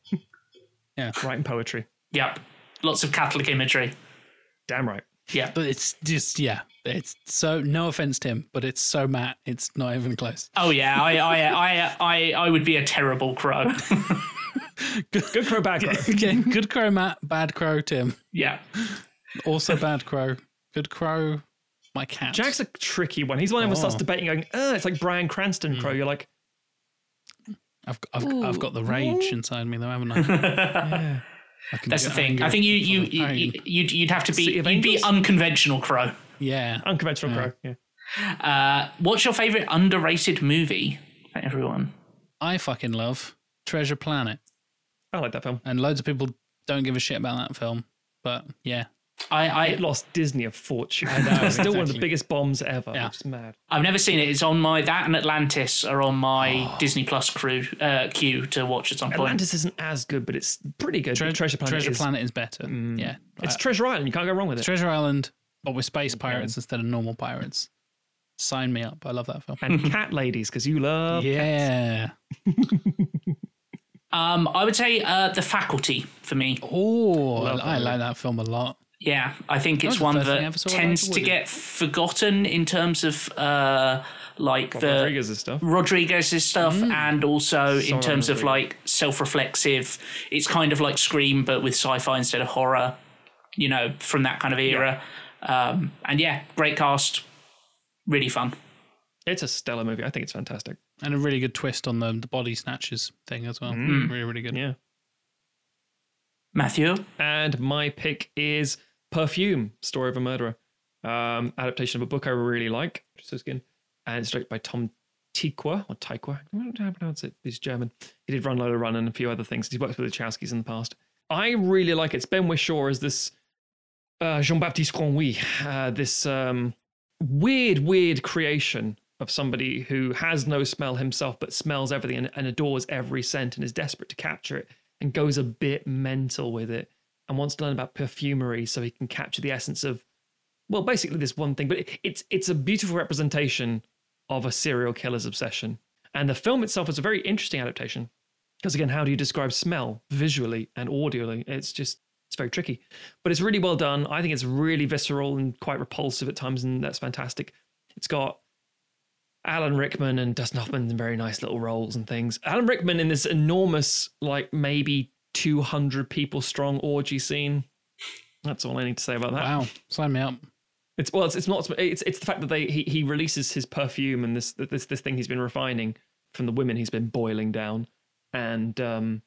[SPEAKER 1] Yeah.
[SPEAKER 2] Writing poetry.
[SPEAKER 3] Yep. Lots of Catholic imagery.
[SPEAKER 2] Damn right.
[SPEAKER 3] Yeah.
[SPEAKER 1] But it's just yeah, it's so no offense to him, but it's so Matt, it's not even close.
[SPEAKER 3] Oh yeah, I I I I, I would be a terrible crow.
[SPEAKER 2] Good crow, bad crow.
[SPEAKER 1] Again, good crow Matt, bad crow Tim.
[SPEAKER 3] yeah.
[SPEAKER 1] Also bad crow. Good crow, my cat.
[SPEAKER 2] Jack's a tricky one. He's the one who
[SPEAKER 1] Oh.
[SPEAKER 2] starts debating, going, "Uh, it's like Bryan Cranston crow." You're like,
[SPEAKER 1] I've I've, I've got the rage inside me though, haven't I?
[SPEAKER 2] yeah.
[SPEAKER 1] I can
[SPEAKER 3] That's the thing. I think you
[SPEAKER 1] full
[SPEAKER 3] you, you
[SPEAKER 1] pain.
[SPEAKER 3] you'd you'd have to be
[SPEAKER 2] City
[SPEAKER 3] you'd be unconventional crow.
[SPEAKER 1] yeah.
[SPEAKER 2] unconventional
[SPEAKER 1] Yeah.
[SPEAKER 2] crow. Yeah.
[SPEAKER 3] Uh, what's your favorite underrated movie? For everyone.
[SPEAKER 1] I fucking love Treasure Planet,
[SPEAKER 2] I like that film.
[SPEAKER 1] and loads of people don't give a shit about that film. But yeah,
[SPEAKER 3] I
[SPEAKER 2] It
[SPEAKER 3] I
[SPEAKER 2] lost Disney a fortune.
[SPEAKER 1] I know,
[SPEAKER 2] it's still one of the biggest bombs ever.
[SPEAKER 1] Yeah.
[SPEAKER 2] Which is mad.
[SPEAKER 3] I've never seen it. It's on my that and Atlantis are on my Disney Plus crew uh, queue to watch at some point.
[SPEAKER 2] Atlantis isn't as good, but it's pretty good.
[SPEAKER 1] Tre-
[SPEAKER 2] Treasure Planet
[SPEAKER 1] Treasure
[SPEAKER 2] is.
[SPEAKER 1] Planet is better. Yeah,
[SPEAKER 2] It's
[SPEAKER 1] Uh,
[SPEAKER 2] Treasure Island. You can't go wrong with it.
[SPEAKER 1] Treasure Island, but with space pirates instead of normal pirates. Sign me up. I love that film.
[SPEAKER 2] and cat ladies, because you love.
[SPEAKER 1] yeah.
[SPEAKER 3] Um, I would say uh, The Faculty for me.
[SPEAKER 1] Oh,
[SPEAKER 2] Love
[SPEAKER 1] I like that film a lot.
[SPEAKER 3] Yeah, I think it's
[SPEAKER 1] was the
[SPEAKER 3] one
[SPEAKER 1] first thing I
[SPEAKER 3] that tends to get forgotten in terms of uh, like the
[SPEAKER 2] Rodriguez's stuff.
[SPEAKER 3] Rodriguez's stuff,
[SPEAKER 1] Mm.
[SPEAKER 3] and also in
[SPEAKER 2] Sorry,
[SPEAKER 3] terms of like self-reflexive. It's kind of like Scream, but with sci-fi instead of horror. You know, from that kind of era. Um, and yeah, great cast, really fun.
[SPEAKER 2] It's a stellar movie. I think it's fantastic.
[SPEAKER 1] And a really good twist on the, the body snatchers thing as well. Really, really good.
[SPEAKER 2] Yeah.
[SPEAKER 3] Matthew,
[SPEAKER 2] And my pick is Perfume, Story of a Murderer. Um, adaptation of a book I really like, so Skin, and it's directed by Tom Tykwer or Tykwer. I don't know how to pronounce it. He's German. He did Run Lola Run and a few other things. He worked with the Chowskis in the past. I really like it. It's Ben Whishaw as this uh, Jean Baptiste Grenouille, uh, this um, weird, weird creation of somebody who has no smell himself, but smells everything and, and adores every scent and is desperate to capture it and goes a bit mental with it and wants to learn about perfumery so he can capture the essence of, well, basically this one thing. But it, it's it's a beautiful representation of a serial killer's obsession. And the film itself is a very interesting adaptation because again, how do you describe smell visually and audially? It's just it's very tricky, but it's really well done. I think it's really visceral and quite repulsive at times, and that's fantastic. It's got Alan Rickman and Dustin Hoffman in very nice little roles and things. Alan Rickman in this enormous, like maybe 200 people strong orgy scene. That's all I need to say about that.
[SPEAKER 1] Wow. Sign me up.
[SPEAKER 2] It's well, it's, it's not. It's it's the fact that they he, he releases his perfume and this this this thing he's been refining from the women he's been boiling down, and um,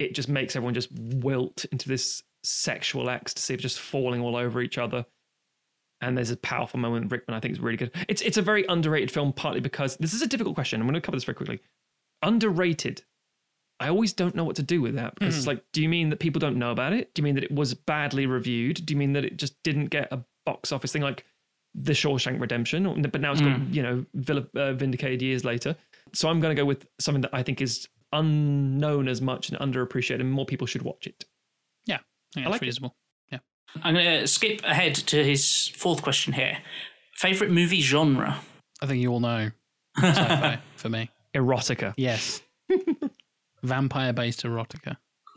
[SPEAKER 2] it just makes everyone just wilt into this sexual ecstasy of just falling all over each other. And there's a powerful moment. Rickman, I think, is really good. It's it's a very underrated film, partly because this is a difficult question. I'm going to cover this very quickly. Underrated. I always don't know what to do with that because it's like, do you mean that people don't know about it? Do you mean that it was badly reviewed? Do you mean that it just didn't get a box office thing? Like, The Shawshank Redemption, but now it's got you know uh, vindicated years later. So I'm going to go with something that I think is unknown as much and underappreciated, and more people should watch it.
[SPEAKER 1] Yeah, I
[SPEAKER 2] I
[SPEAKER 1] that's
[SPEAKER 2] like it.
[SPEAKER 1] reasonable. Yeah.
[SPEAKER 3] I'm going to skip ahead to his fourth question here. Favorite movie genre?
[SPEAKER 1] I think you all know sci-fi for me.
[SPEAKER 2] Erotica.
[SPEAKER 1] Yes. Vampire-based erotica.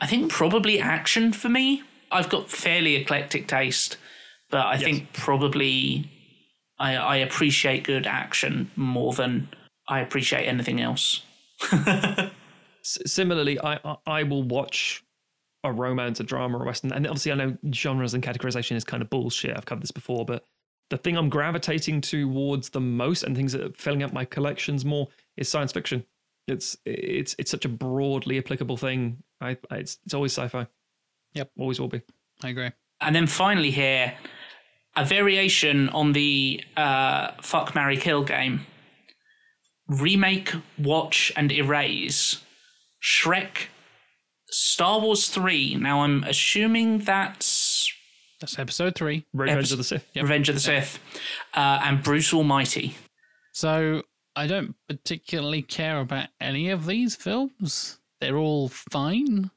[SPEAKER 3] I think probably action for me. I've got fairly eclectic taste, but I think probably I, I appreciate good action more than I appreciate anything else.
[SPEAKER 2] Similarly, I, I I will watch a romance, a drama, a western, and obviously I know genres and categorization is kind of bullshit. I've covered this before, but the thing I'm gravitating towards the most and things that are filling up my collections more is science fiction. It's it's it's such a broadly applicable thing. I, I it's it's always sci-fi.
[SPEAKER 1] Yep.
[SPEAKER 2] always will be.
[SPEAKER 1] I agree.
[SPEAKER 3] And then finally, here, a variation on the uh, Fuck Marry Kill game. Remake, watch, and erase Shrek, Star Wars 3. Now, I'm assuming that's
[SPEAKER 1] That's episode three.
[SPEAKER 2] Revenge
[SPEAKER 3] Epis-
[SPEAKER 2] of the Sith.
[SPEAKER 3] Revenge of the Sith, uh, and Bruce Almighty.
[SPEAKER 1] So I don't particularly care about any of these films. They're all fine,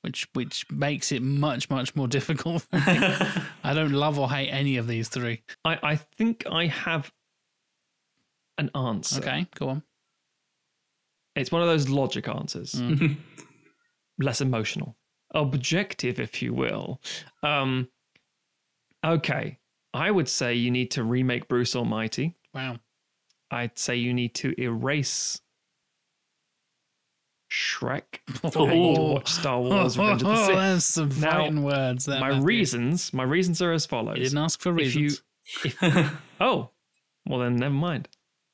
[SPEAKER 1] which which makes it much much more difficult. for me. I don't love or hate any of these three.
[SPEAKER 2] I I think I have an answer.
[SPEAKER 1] Okay, go on.
[SPEAKER 2] It's one of those logic answers,
[SPEAKER 1] Mm.
[SPEAKER 2] less emotional, objective, if you will. Um, okay, I would say you need to remake Bruce Almighty.
[SPEAKER 1] Wow.
[SPEAKER 2] I'd say you need to erase Shrek.
[SPEAKER 3] Oh.
[SPEAKER 2] I need to watch Star Wars: Revenge of the
[SPEAKER 1] Oh,
[SPEAKER 2] Sith.
[SPEAKER 1] there's some
[SPEAKER 2] Now,
[SPEAKER 1] fighting words there.
[SPEAKER 2] My
[SPEAKER 1] Matthew.
[SPEAKER 2] reasons, my reasons are as follows.
[SPEAKER 1] You didn't ask for
[SPEAKER 2] if you,
[SPEAKER 1] reasons.
[SPEAKER 2] if, oh, well then never mind.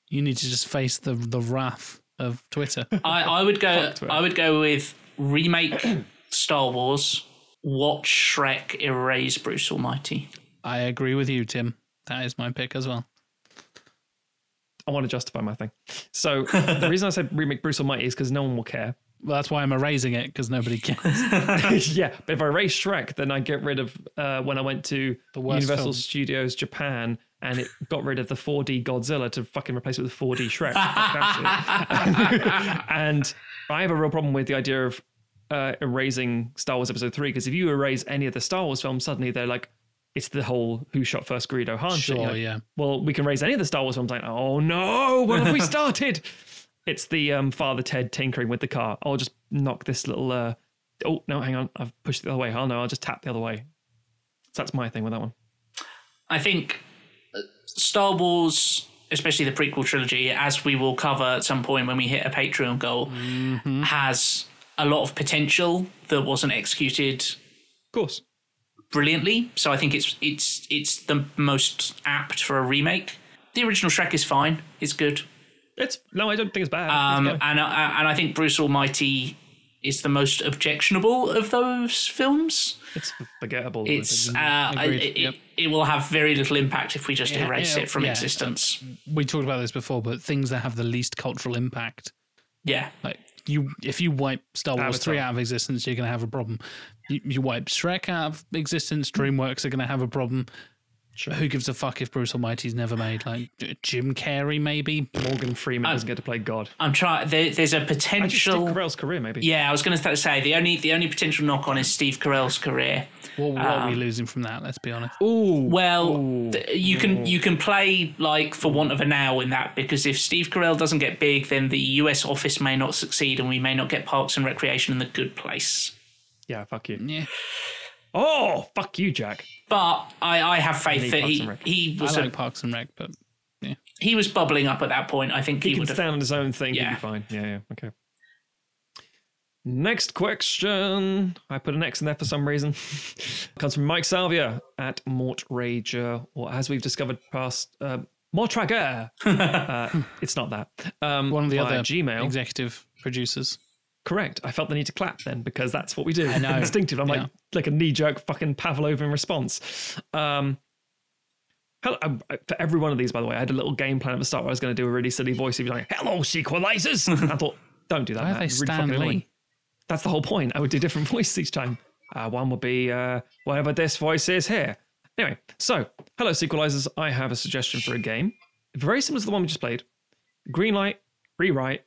[SPEAKER 1] You need to just face the the wrath of Twitter.
[SPEAKER 3] I, I would go.
[SPEAKER 2] Twitter.
[SPEAKER 3] I would go with remake Star Wars, watch Shrek, erase Bruce Almighty.
[SPEAKER 1] I agree with you, Tim. That is my pick as well.
[SPEAKER 2] I want to justify my thing. So the reason I said remake Bruce Almighty is because no one will care.
[SPEAKER 1] Well, that's why I'm erasing it because nobody cares.
[SPEAKER 2] yeah, but if I erase Shrek, then I get rid of uh, when I went to
[SPEAKER 1] The
[SPEAKER 2] Universal
[SPEAKER 1] film.
[SPEAKER 2] Studios Japan and it got rid of the 4D Godzilla to fucking replace it with 4D Shrek. Fuck that shit. and I have a real problem with the idea of uh, erasing Star Wars Episode 3 because if you erase any of the Star Wars films, suddenly they're like, it's the whole who shot first Greedo Han shit. You're
[SPEAKER 1] sure,
[SPEAKER 2] like,
[SPEAKER 1] yeah.
[SPEAKER 2] well, we can raise any of the Star Wars films. Like, oh no, what have we started? it's the um, Father Ted tinkering with the car. I'll just knock this little. Uh, oh no, hang on, I've pushed it the other way. Oh no, I'll just tap the other way. So that's my thing with that one.
[SPEAKER 3] I think uh, Star Wars, especially the prequel trilogy, as we will cover at some point when we hit a Patreon goal, has a lot of potential that wasn't executed
[SPEAKER 2] Of course.
[SPEAKER 3] Brilliantly. So I think it's it's it's the most apt for a remake. The original Shrek is fine; it's good,
[SPEAKER 2] It's no, I don't think it's bad.
[SPEAKER 3] um,
[SPEAKER 2] It's
[SPEAKER 3] and I, and I think Bruce Almighty is the most objectionable of those films.
[SPEAKER 2] it's forgettable.
[SPEAKER 3] It's uh, it,
[SPEAKER 1] yep.
[SPEAKER 3] it, it will have very little impact if we just
[SPEAKER 1] Yeah,
[SPEAKER 3] erase
[SPEAKER 1] yeah,
[SPEAKER 3] it from
[SPEAKER 1] yeah.
[SPEAKER 3] existence.
[SPEAKER 1] we talked about this before, but things that have the least cultural impact.
[SPEAKER 3] Yeah.
[SPEAKER 1] Like you, if you wipe Star Wars
[SPEAKER 2] Avatar.
[SPEAKER 1] three out of existence, you're going to have a problem. You, you wipe Shrek out of existence, DreamWorks are going to have a problem.
[SPEAKER 2] Sure.
[SPEAKER 1] Who gives a fuck if Bruce Almighty's never made? Like Jim Carrey, maybe.
[SPEAKER 2] Morgan Freeman
[SPEAKER 3] Uh,
[SPEAKER 2] doesn't get to play God.
[SPEAKER 3] I'm trying. There, there's a
[SPEAKER 2] Actually, Steve
[SPEAKER 3] potential.
[SPEAKER 2] Carell's career, maybe.
[SPEAKER 3] yeah, I was going to say the only the only potential knock on is Steve Carell's career.
[SPEAKER 1] What, what are we
[SPEAKER 3] Um,
[SPEAKER 1] losing from that? Let's be honest.
[SPEAKER 2] Ooh.
[SPEAKER 3] Well,
[SPEAKER 2] Ooh.
[SPEAKER 3] th- you can you can play like for want of a now in that because if Steve Carell doesn't get big, then the U.S. office may not succeed, and we may not get Parks and Recreation in the good place.
[SPEAKER 2] Yeah, fuck you.
[SPEAKER 1] Yeah,
[SPEAKER 2] Oh, fuck you, Jack.
[SPEAKER 3] But I, I have
[SPEAKER 2] need
[SPEAKER 3] faith that
[SPEAKER 2] Parks
[SPEAKER 3] he
[SPEAKER 2] and Rec.
[SPEAKER 1] I
[SPEAKER 3] was
[SPEAKER 1] like
[SPEAKER 3] a,
[SPEAKER 1] Parks and Rec, but yeah.
[SPEAKER 3] he was bubbling up at that point. I think
[SPEAKER 2] He,
[SPEAKER 3] he,
[SPEAKER 2] can
[SPEAKER 3] would have.
[SPEAKER 2] stand on his own thing. He'll
[SPEAKER 3] Yeah.
[SPEAKER 2] be fine. Yeah, yeah. Okay. Next question. I put an X in there for some reason. Comes from Mike Salvia at Mort Rager, or as we've discovered past uh, Mortrager. uh, it's not that. Um,
[SPEAKER 1] one of the other
[SPEAKER 2] Gmail.
[SPEAKER 1] executive producers.
[SPEAKER 2] Correct. I felt the need to clap then because that's what we do. I
[SPEAKER 1] know.
[SPEAKER 2] Instinctive. I'm
[SPEAKER 1] Yeah.
[SPEAKER 2] like like a knee jerk fucking Pavlovian response. Um, hell, I, I- for every one of these, by the way, I had a little game plan at the start where I was going to do a really silly voice of like, "Hello, sequelisers." And I thought, don't do that.
[SPEAKER 1] Why are they
[SPEAKER 2] really fucking annoying.
[SPEAKER 1] Lee?
[SPEAKER 2] That's the whole point. I would do different voices each time. Uh, one would be uh, whatever this voice is here. Anyway, so hello, sequelisers. I have a suggestion for a game, very similar to the one we just played. Green light, rewrite,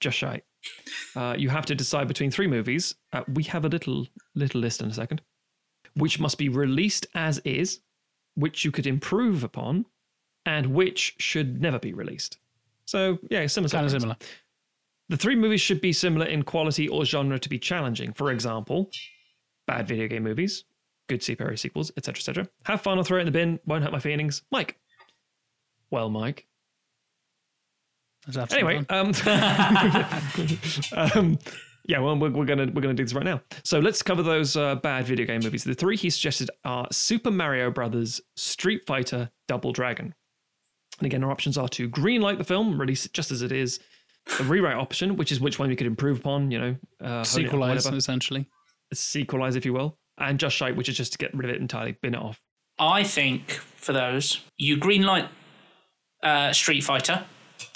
[SPEAKER 2] just shy. Uh, you have to decide between three movies. Uh, we have a little little list in a second, which must be released as is, which you could improve upon, and which should never be released. So yeah, similar.
[SPEAKER 1] Kind of similar.
[SPEAKER 2] The three movies should be similar in quality or genre to be challenging. For example, bad video game movies, good superhero sequels, etc., etc. Have fun or throw it in the bin. Won't hurt my feelings. Mike. Well, Mike.
[SPEAKER 1] That's
[SPEAKER 2] Anyway, um, um, yeah, well, we're, we're gonna we're gonna do this right now. So let's cover those uh, bad video game movies. The three he suggested are Super Mario Brothers, Street Fighter, Double Dragon. And again, our options are to greenlight the film, release it just as it is. A rewrite option, which is which one we could improve upon, you know, uh, hone it
[SPEAKER 1] sequelize essentially.
[SPEAKER 2] sequelize, if you will, and just shite, which is just to get rid of it entirely, bin it off.
[SPEAKER 3] I think for those, you greenlight uh, Street Fighter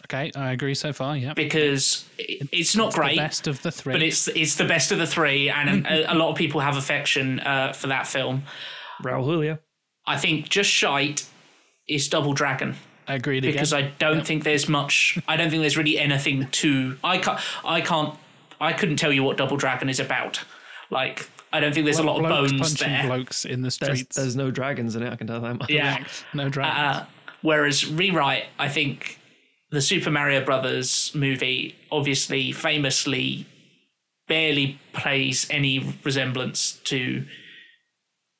[SPEAKER 1] Okay, I agree so far. Yeah,
[SPEAKER 3] because it's not
[SPEAKER 1] the
[SPEAKER 3] great,
[SPEAKER 1] best of the three.
[SPEAKER 3] but it's it's the best of the three, and a, a lot of people have affection uh, for that film.
[SPEAKER 2] Raul Julia.
[SPEAKER 3] I think just shite is Double Dragon.
[SPEAKER 1] I agreed
[SPEAKER 3] because
[SPEAKER 1] again.
[SPEAKER 3] I don't think there's much. I don't think there's really anything to. I can't. I can't. I couldn't tell you what Double Dragon is about. Like I don't think there's a lot of
[SPEAKER 1] Blokes
[SPEAKER 3] bones there.
[SPEAKER 1] blokes in the streets.
[SPEAKER 2] there's no dragons in it, I can tell that much.
[SPEAKER 3] Yeah.
[SPEAKER 1] No dragons.
[SPEAKER 3] Uh, whereas rewrite, I think the Super Mario Brothers movie obviously famously barely plays any resemblance to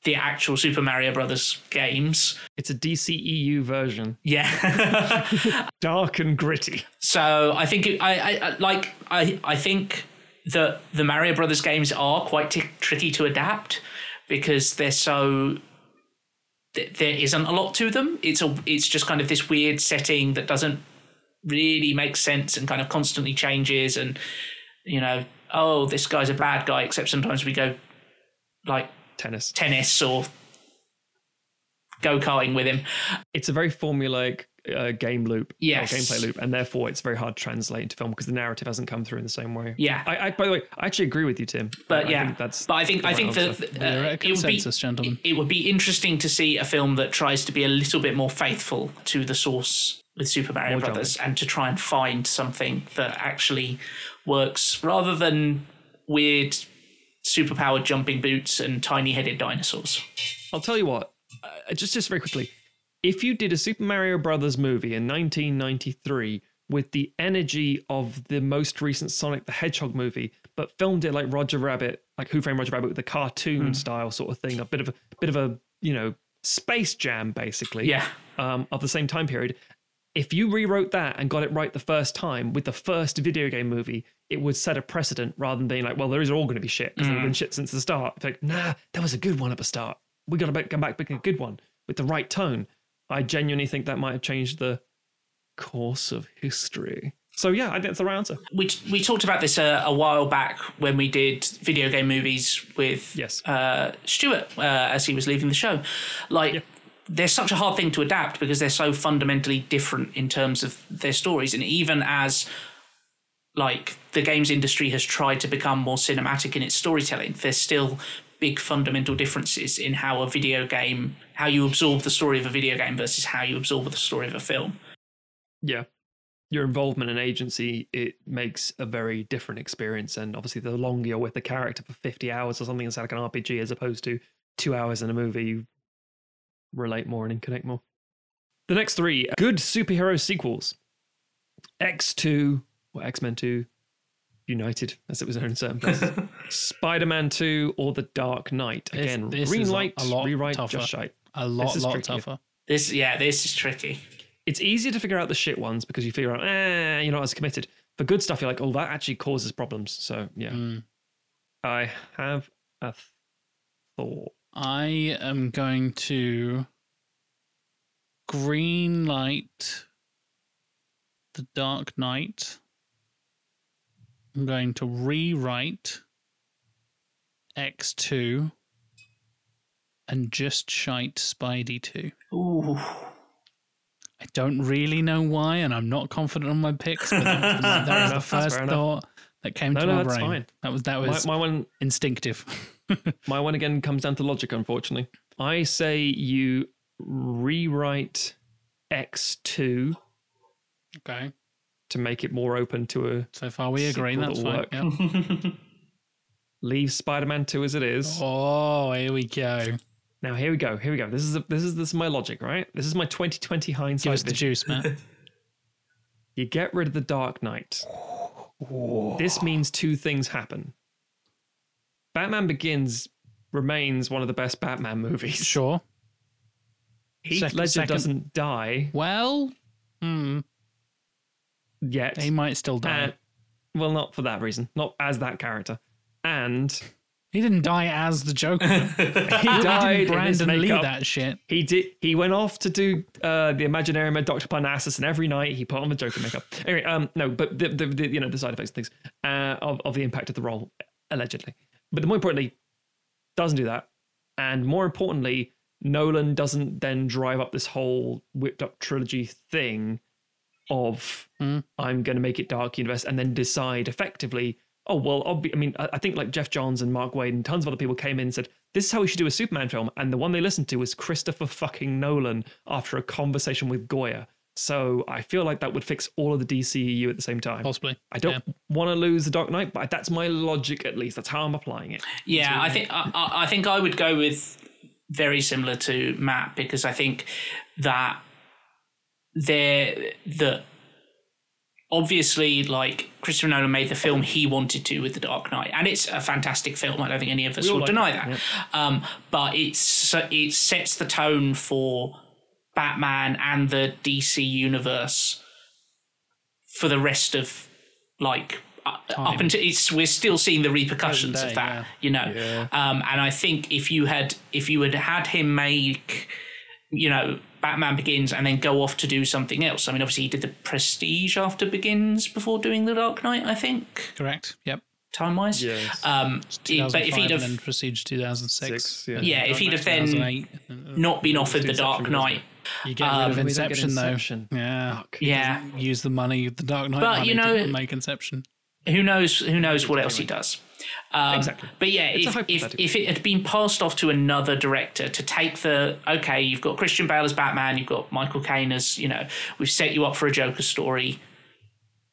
[SPEAKER 3] the actual Super Mario Brothers games.
[SPEAKER 2] It's a DCEU version.
[SPEAKER 3] Yeah.
[SPEAKER 2] Dark and gritty.
[SPEAKER 3] So I think it, I, I I- like I I think that the Mario Brothers games are quite t- tricky to adapt because they're so th- there isn't a lot to them. It's a it's just kind of this weird setting that doesn't really makes sense and kind of constantly changes and you know oh this guy's a bad guy except sometimes we go like
[SPEAKER 2] Tennis.
[SPEAKER 3] tennis or go karting with him.
[SPEAKER 2] It's a very formulaic uh, game loop, or
[SPEAKER 3] Yes.
[SPEAKER 2] gameplay loop, and therefore it's very hard to translate into film because the narrative hasn't come through in the same way.
[SPEAKER 3] Yeah.
[SPEAKER 2] I, I by the way, I actually agree with you, Tim.
[SPEAKER 3] But
[SPEAKER 2] I
[SPEAKER 3] yeah,
[SPEAKER 2] think that's.
[SPEAKER 3] but I think I think
[SPEAKER 2] answer.
[SPEAKER 3] that uh,
[SPEAKER 1] at
[SPEAKER 3] it would be
[SPEAKER 1] gentlemen.
[SPEAKER 3] it would be interesting to see a film that tries to be a little bit more faithful to the source with Super Mario
[SPEAKER 2] More
[SPEAKER 3] Brothers and to try and find something that actually works rather than weird superpowered jumping boots and tiny headed dinosaurs.
[SPEAKER 2] I'll tell you what. Uh, just just very quickly, if you did a Super Mario Brothers movie in 1993 with the energy of the most recent Sonic the Hedgehog movie, but filmed it like Roger Rabbit, like Who Framed Roger Rabbit, with the cartoon style sort of thing, a bit of a bit of a you know space jam basically.
[SPEAKER 3] Yeah.
[SPEAKER 2] um, of the same time period. If you rewrote that and got it right the first time with the first video game movie, it would set a precedent rather than being like, well, those are all going to be shit because they've been shit since the start. It's like, nah, that was a good one at the start. We got to come back making a good one with the right tone. I genuinely think that might have changed the course of history. So yeah, I think that's the right answer.
[SPEAKER 3] We we talked about this uh, a while back when we did video game movies with
[SPEAKER 2] Yes.
[SPEAKER 3] uh, Stuart uh, as he was leaving the show. Like, they're such a hard thing to adapt because they're so fundamentally different in terms of their stories, and even as like the games industry has tried to become more cinematic in its storytelling, there's still big fundamental differences in how a video game, how you absorb the story of a video game versus how you absorb the story of a film.
[SPEAKER 2] Yeah. Your involvement and agency, it makes a very different experience. And obviously, the longer you're with the character for 50 hours or something, it's like an RPG as opposed to two hours in a movie, relate more and connect more. The next three good superhero sequels X2, or X Men 2, United, as it was known in certain places, Spider Man 2, or The Dark Knight. Again,
[SPEAKER 1] this
[SPEAKER 2] green light,
[SPEAKER 1] a lot
[SPEAKER 2] rewrite,
[SPEAKER 1] tougher.
[SPEAKER 2] just shite.
[SPEAKER 1] a lot,
[SPEAKER 2] is
[SPEAKER 1] lot
[SPEAKER 2] trickier.
[SPEAKER 1] tougher.
[SPEAKER 3] This, yeah, this is tricky.
[SPEAKER 2] it's easier to figure out the shit ones because you figure out, eh, you're not as committed. For good stuff, you're like, oh, that actually causes problems. So yeah,
[SPEAKER 1] Mm.
[SPEAKER 2] I have a thought.
[SPEAKER 1] I am going to green light the Dark Knight. I'm going to rewrite X2 and just shite Spidey 2.
[SPEAKER 3] Ooh.
[SPEAKER 1] I don't really know why, and I'm not confident on my picks, but that, that was the first thought that came
[SPEAKER 2] No,
[SPEAKER 1] to
[SPEAKER 2] no,
[SPEAKER 1] my
[SPEAKER 2] that's
[SPEAKER 1] brain.
[SPEAKER 2] fine.
[SPEAKER 1] That was that
[SPEAKER 2] My,
[SPEAKER 1] was
[SPEAKER 2] my one,
[SPEAKER 1] instinctive.
[SPEAKER 2] My one again comes down to logic, unfortunately. I say you rewrite X2
[SPEAKER 1] Okay.
[SPEAKER 2] to make it more open to a
[SPEAKER 1] So far we agree.
[SPEAKER 2] Sequel
[SPEAKER 1] That's
[SPEAKER 2] that'll
[SPEAKER 1] fine.
[SPEAKER 2] work.
[SPEAKER 1] Yep.
[SPEAKER 2] leave Spider-Man 2 as it is.
[SPEAKER 1] Oh, here we go.
[SPEAKER 2] Now here we go. Here we go. This is a, this is this is my logic, right? This is my 2020
[SPEAKER 1] Give
[SPEAKER 2] hindsight.
[SPEAKER 1] us the juice, Matt.
[SPEAKER 2] You get rid of the Dark Knight. This means two things happen. Batman Begins remains one of the best Batman movies.
[SPEAKER 1] Sure.
[SPEAKER 2] Heath
[SPEAKER 1] Second-
[SPEAKER 2] Ledger
[SPEAKER 1] second-
[SPEAKER 2] doesn't die
[SPEAKER 1] Well, hmm,
[SPEAKER 2] yet.
[SPEAKER 1] he might still die.
[SPEAKER 2] And- well, not for that reason. Not as that character. And
[SPEAKER 1] he didn't die as the Joker.
[SPEAKER 2] he died in his
[SPEAKER 1] Lee that shit.
[SPEAKER 2] He did. He went off to do uh, the Imaginarium Doctor Parnassus, and every night he put on the Joker makeup. Anyway, um, no, but the, the, the you know the side effects and things uh, of of the impact of the role allegedly. But the more importantly, doesn't do that, and more importantly, Nolan doesn't then drive up this whole whipped up trilogy thing of
[SPEAKER 1] Hmm.
[SPEAKER 2] I'm going to make it dark universe, and then decide effectively. Oh well, obvi- I mean, I I think like Geoff Johns and Mark Waid and tons of other people came in and said this is how we should do a Superman film, and the one they listened to was Christopher fucking Nolan after a conversation with Goyer. So I feel like that would fix all of the DCEU at the same time.
[SPEAKER 1] Possibly.
[SPEAKER 2] I don't want to lose the Dark Knight, but that's my logic at least. That's how I'm applying it.
[SPEAKER 3] Yeah, I think I, I think I would go with very similar to Matt because I think that there that obviously like Christopher Nolan made the film he wanted to with The Dark Knight, and it's a fantastic film. I don't think any of us
[SPEAKER 2] We
[SPEAKER 3] will
[SPEAKER 2] like
[SPEAKER 3] deny
[SPEAKER 2] it,
[SPEAKER 3] that. Um, but it's it sets the tone for Batman and the DC universe for the rest of like uh, up until it's we're still seeing the repercussions
[SPEAKER 1] Present
[SPEAKER 3] of that
[SPEAKER 1] yeah.
[SPEAKER 3] you know
[SPEAKER 2] Yeah.
[SPEAKER 3] um and i think if you had if you had had him make you know batman begins and then go off to do something else i mean obviously he did the prestige after begins before doing the dark knight i think
[SPEAKER 1] Correct. Yep.
[SPEAKER 3] time wise
[SPEAKER 2] Yes.
[SPEAKER 3] um it- but if
[SPEAKER 1] 2005
[SPEAKER 3] he'd
[SPEAKER 1] and
[SPEAKER 3] have
[SPEAKER 1] Prestige 2006.
[SPEAKER 2] Six, yeah.
[SPEAKER 3] yeah if he'd have then
[SPEAKER 1] 2008.
[SPEAKER 3] not been offered the dark
[SPEAKER 2] Inception,
[SPEAKER 3] knight
[SPEAKER 1] You get rid
[SPEAKER 3] Um,
[SPEAKER 1] of
[SPEAKER 2] we don't get
[SPEAKER 1] Inception, though.
[SPEAKER 2] Inception.
[SPEAKER 1] Yeah.
[SPEAKER 3] yeah
[SPEAKER 1] Use the money, the Dark Knight
[SPEAKER 3] But,
[SPEAKER 1] money
[SPEAKER 3] you know-
[SPEAKER 1] to make Inception.
[SPEAKER 3] who knows who knows what else he does um,
[SPEAKER 2] Exactly.
[SPEAKER 3] but yeah
[SPEAKER 2] It's
[SPEAKER 3] if, if, if it had been passed off to another director to take the okay you've got christian bale as batman you've got michael caine as you know we've set you up for a joker story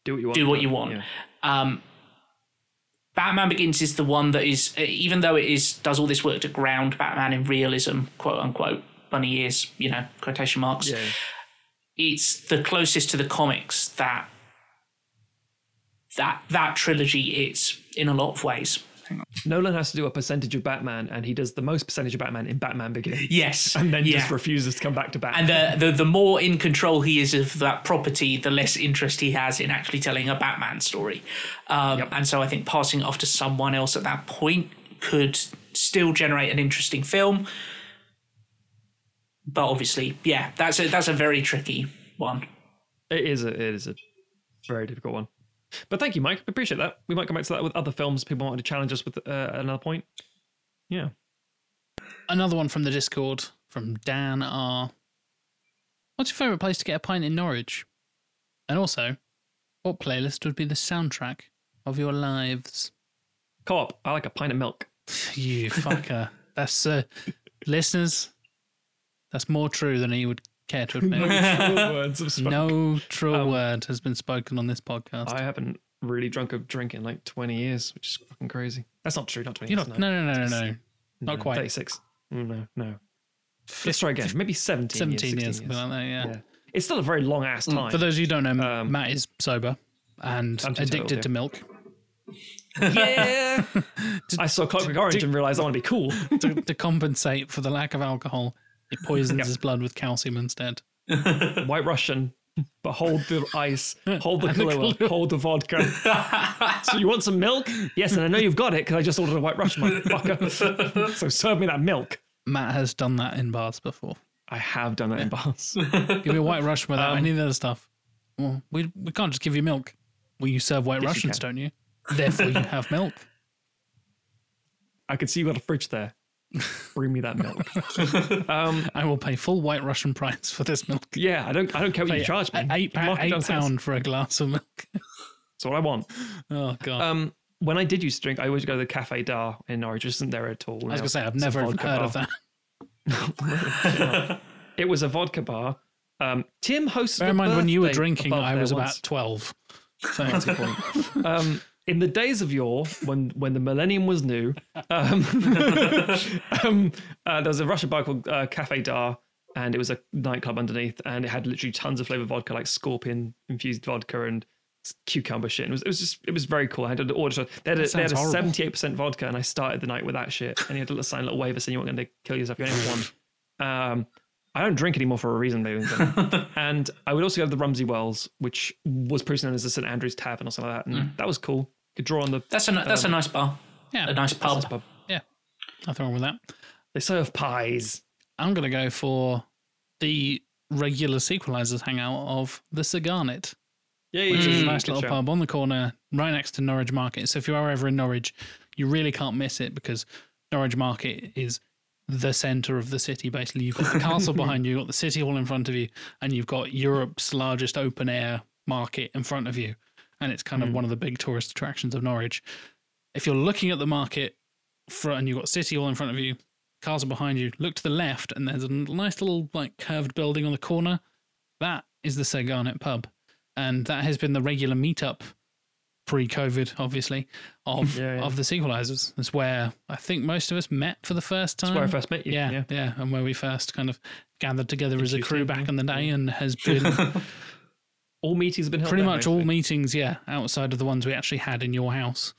[SPEAKER 2] Do what you want.
[SPEAKER 3] do what you want
[SPEAKER 2] Yeah.
[SPEAKER 3] um, batman begins is the one that is even though it is does all this work to ground batman in realism quote unquote bunny ears you know quotation marks
[SPEAKER 2] Yeah.
[SPEAKER 3] it's the closest to the comics that that that trilogy is in a lot of ways.
[SPEAKER 2] Nolan has to do a percentage of Batman, and he does the most percentage of Batman in Batman Begins.
[SPEAKER 3] Yes,
[SPEAKER 2] And then
[SPEAKER 3] yeah.
[SPEAKER 2] just refuses to come back to Batman.
[SPEAKER 3] and the, the the more in control he is of that property, the less interest he has in actually telling a Batman story. Um, And so I think passing it off to someone else at that point could still generate an interesting film. But obviously, yeah, that's a that's a very tricky one.
[SPEAKER 2] It is a it is a very difficult one. But thank you, Mike. Appreciate that. We might come back to that with other films. People want to challenge us with uh, another point. Yeah.
[SPEAKER 1] Another one from the Discord from Dan R. What's your favourite place to get a pint in Norwich? And also, what playlist would be the soundtrack of your lives?
[SPEAKER 2] Co-op. I like a pint of milk.
[SPEAKER 1] You fucker. That's uh, listeners. That's more true than he would care to admit.
[SPEAKER 2] words of spoken.
[SPEAKER 1] no true
[SPEAKER 2] Um,
[SPEAKER 1] word has been spoken on this podcast.
[SPEAKER 2] I haven't really drunk a drink in like 20 years, which is fucking crazy. That's not true. Not 20
[SPEAKER 1] You're
[SPEAKER 2] years.
[SPEAKER 1] not. No, no, no, no, no. Not quite.
[SPEAKER 2] 36. Mm, No, no. Let's try again. Maybe 17
[SPEAKER 1] Seventeen
[SPEAKER 2] years.
[SPEAKER 1] years,
[SPEAKER 2] 16
[SPEAKER 1] something like that. Yeah.
[SPEAKER 2] Yeah. It's still a very long ass time.
[SPEAKER 1] For those of you who don't know,
[SPEAKER 2] Um,
[SPEAKER 1] Matt is sober and addicted
[SPEAKER 2] yeah.
[SPEAKER 1] to milk.
[SPEAKER 2] yeah. I saw Clockwork Orange and realized I want to be cool.
[SPEAKER 1] to, to compensate for the lack of alcohol, it poisons his blood with calcium instead.
[SPEAKER 2] White Russian, but hold the ice, hold the
[SPEAKER 1] And the
[SPEAKER 2] Kahlua,
[SPEAKER 1] Kahlua.
[SPEAKER 2] hold the vodka. so you want some milk? Yes, and I know you've got it because I just ordered a White Russian, motherfucker. so serve me that milk.
[SPEAKER 1] Matt has done that in bars before.
[SPEAKER 2] I have done that in bars.
[SPEAKER 1] Give me a white Russian without
[SPEAKER 2] Um,
[SPEAKER 1] any of the other stuff. Well, we, we can't just give you milk. Well, you serve white
[SPEAKER 2] Yes,
[SPEAKER 1] Russians,
[SPEAKER 2] can.
[SPEAKER 1] don't you? Therefore, you have milk.
[SPEAKER 2] I could see you got a fridge there. Bring me that milk. um,
[SPEAKER 1] I will pay full white Russian price for this milk.
[SPEAKER 2] yeah, I don't. I don't care what you charge me.
[SPEAKER 1] Eight, pa- eight
[SPEAKER 2] downstairs.
[SPEAKER 1] pound for a glass of milk.
[SPEAKER 2] That's what I want.
[SPEAKER 1] Oh god.
[SPEAKER 2] Um, when I did used to drink, I always go to the Cafe Dar in Norwich, which isn't there at all.
[SPEAKER 1] I was gonna say I've never even heard of that.
[SPEAKER 2] It was a vodka bar. Um, Tim hosted.
[SPEAKER 1] Bear in mind when you were drinking, I was
[SPEAKER 2] once.
[SPEAKER 1] about twelve. So
[SPEAKER 2] That's a good point. Um, in the days of yore, when when the millennium was new, um, um, uh, there was a Russian bar called uh, Cafe Dar, and it was a nightclub underneath, and it had literally tons of flavored vodka, like scorpion infused vodka and cucumber shit. And it was it was just it was very cool. I had to order. They had a, they had a seventy eight percent vodka, and I started the night with that shit. And you had to sign, a little waiver saying you weren't going to kill yourself. You only have one. Um, I don't drink anymore for a reason, ladies and I would also go to the Rumsey Wells, which was previously known as the St Andrews Tavern or something like that, and
[SPEAKER 1] Mm.
[SPEAKER 2] that was cool. Could draw on the
[SPEAKER 3] That's a that's a nice bar,
[SPEAKER 1] yeah,
[SPEAKER 3] a nice pub.
[SPEAKER 2] pub.
[SPEAKER 1] yeah, nothing wrong with that.
[SPEAKER 2] They serve pies.
[SPEAKER 1] I'm gonna go for the regular sequelisers hangout of the Sir Garnet,
[SPEAKER 2] Yeah,
[SPEAKER 1] which is a
[SPEAKER 3] Mm,
[SPEAKER 1] nice little pub on the corner right next to Norwich Market. So if you are ever in Norwich, you really can't miss it because Norwich Market is the center of the city. Basically, you've got the castle behind you, you've got the city hall in front of you, and you've got Europe's largest open air market in front of you. And it's kind of
[SPEAKER 2] Mm.
[SPEAKER 1] one of the big tourist attractions of Norwich. If you're looking at the market front and you've got city hall in front of you, castle behind you, look to the left, and there's a nice little like curved building on the corner. That is the Sir Garnet pub, and that has been the regular meetup pre-COVID, obviously, of
[SPEAKER 2] Yeah, yeah.
[SPEAKER 1] of the sequelisers. That's where I think most of us met for the first time.
[SPEAKER 2] That's where I first met you.
[SPEAKER 1] yeah,
[SPEAKER 2] yeah.
[SPEAKER 1] yeah, and where we first kind of gathered together as a crew
[SPEAKER 2] you,
[SPEAKER 1] back in the day, and has been
[SPEAKER 2] All meetings have been held
[SPEAKER 1] pretty
[SPEAKER 2] there,
[SPEAKER 1] much all meetings, yeah, outside of the ones we actually had in your house.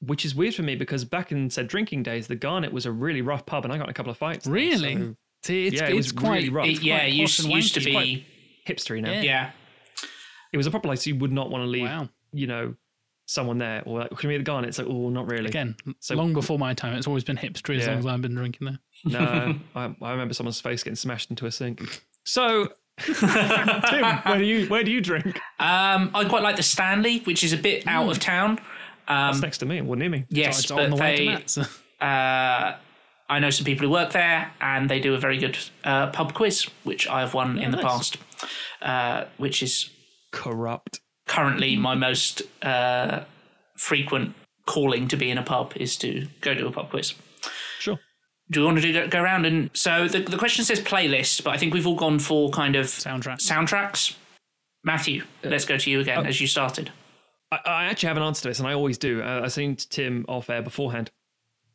[SPEAKER 2] which is weird for me because back in said drinking days, the Garnet was a really rough pub, and I got in a couple of fights. there,
[SPEAKER 1] Really?
[SPEAKER 2] so
[SPEAKER 1] See, it's,
[SPEAKER 2] Yeah, it was
[SPEAKER 1] it's quite
[SPEAKER 2] really rough.
[SPEAKER 3] It- yeah,
[SPEAKER 1] quite
[SPEAKER 3] it used,
[SPEAKER 1] posh
[SPEAKER 3] used to be.
[SPEAKER 2] hipstery now.
[SPEAKER 1] Yeah.
[SPEAKER 3] Yeah.
[SPEAKER 2] It was a proper place you would not want to leave.
[SPEAKER 1] Wow.
[SPEAKER 2] You know, someone there or like, can we at the Garnet? It's like, oh, not really.
[SPEAKER 1] Again,
[SPEAKER 2] So-
[SPEAKER 1] long before my time, it's always been hipstery as
[SPEAKER 2] Yeah.
[SPEAKER 1] long as I've been drinking there.
[SPEAKER 2] No, I, I remember someone's face getting smashed into a sink. So, Tim, where do you where do you drink?
[SPEAKER 3] Um, I quite like the Stanley, which is a bit out of town.
[SPEAKER 2] That's next to me, or near me.
[SPEAKER 3] Yes,
[SPEAKER 1] it's
[SPEAKER 3] but
[SPEAKER 1] on the way to
[SPEAKER 3] they.
[SPEAKER 1] Matt's.
[SPEAKER 3] Uh, I know some people who work there, and they do a very good uh, pub quiz, which I have won in the
[SPEAKER 2] nice.
[SPEAKER 3] past, uh, which is
[SPEAKER 2] Corrupt.
[SPEAKER 3] Currently my most uh, frequent calling to be in a pub is to go to a pub quiz.
[SPEAKER 2] Sure.
[SPEAKER 3] Do we want to do go, go around and so the the question says playlist, but I think we've all gone for kind of
[SPEAKER 1] Soundtrack.
[SPEAKER 3] soundtracks. Matthew, let's go to you again as you started.
[SPEAKER 2] I, I actually have an answer to this, and I always do. Uh, I to Tim off air beforehand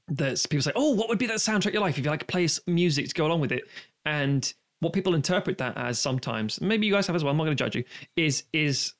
[SPEAKER 2] that people say, "Oh, what would be that soundtrack your life if you like play music to go along with it?" And what people interpret that as sometimes, maybe you guys have as well. I'm not going to judge you. Is is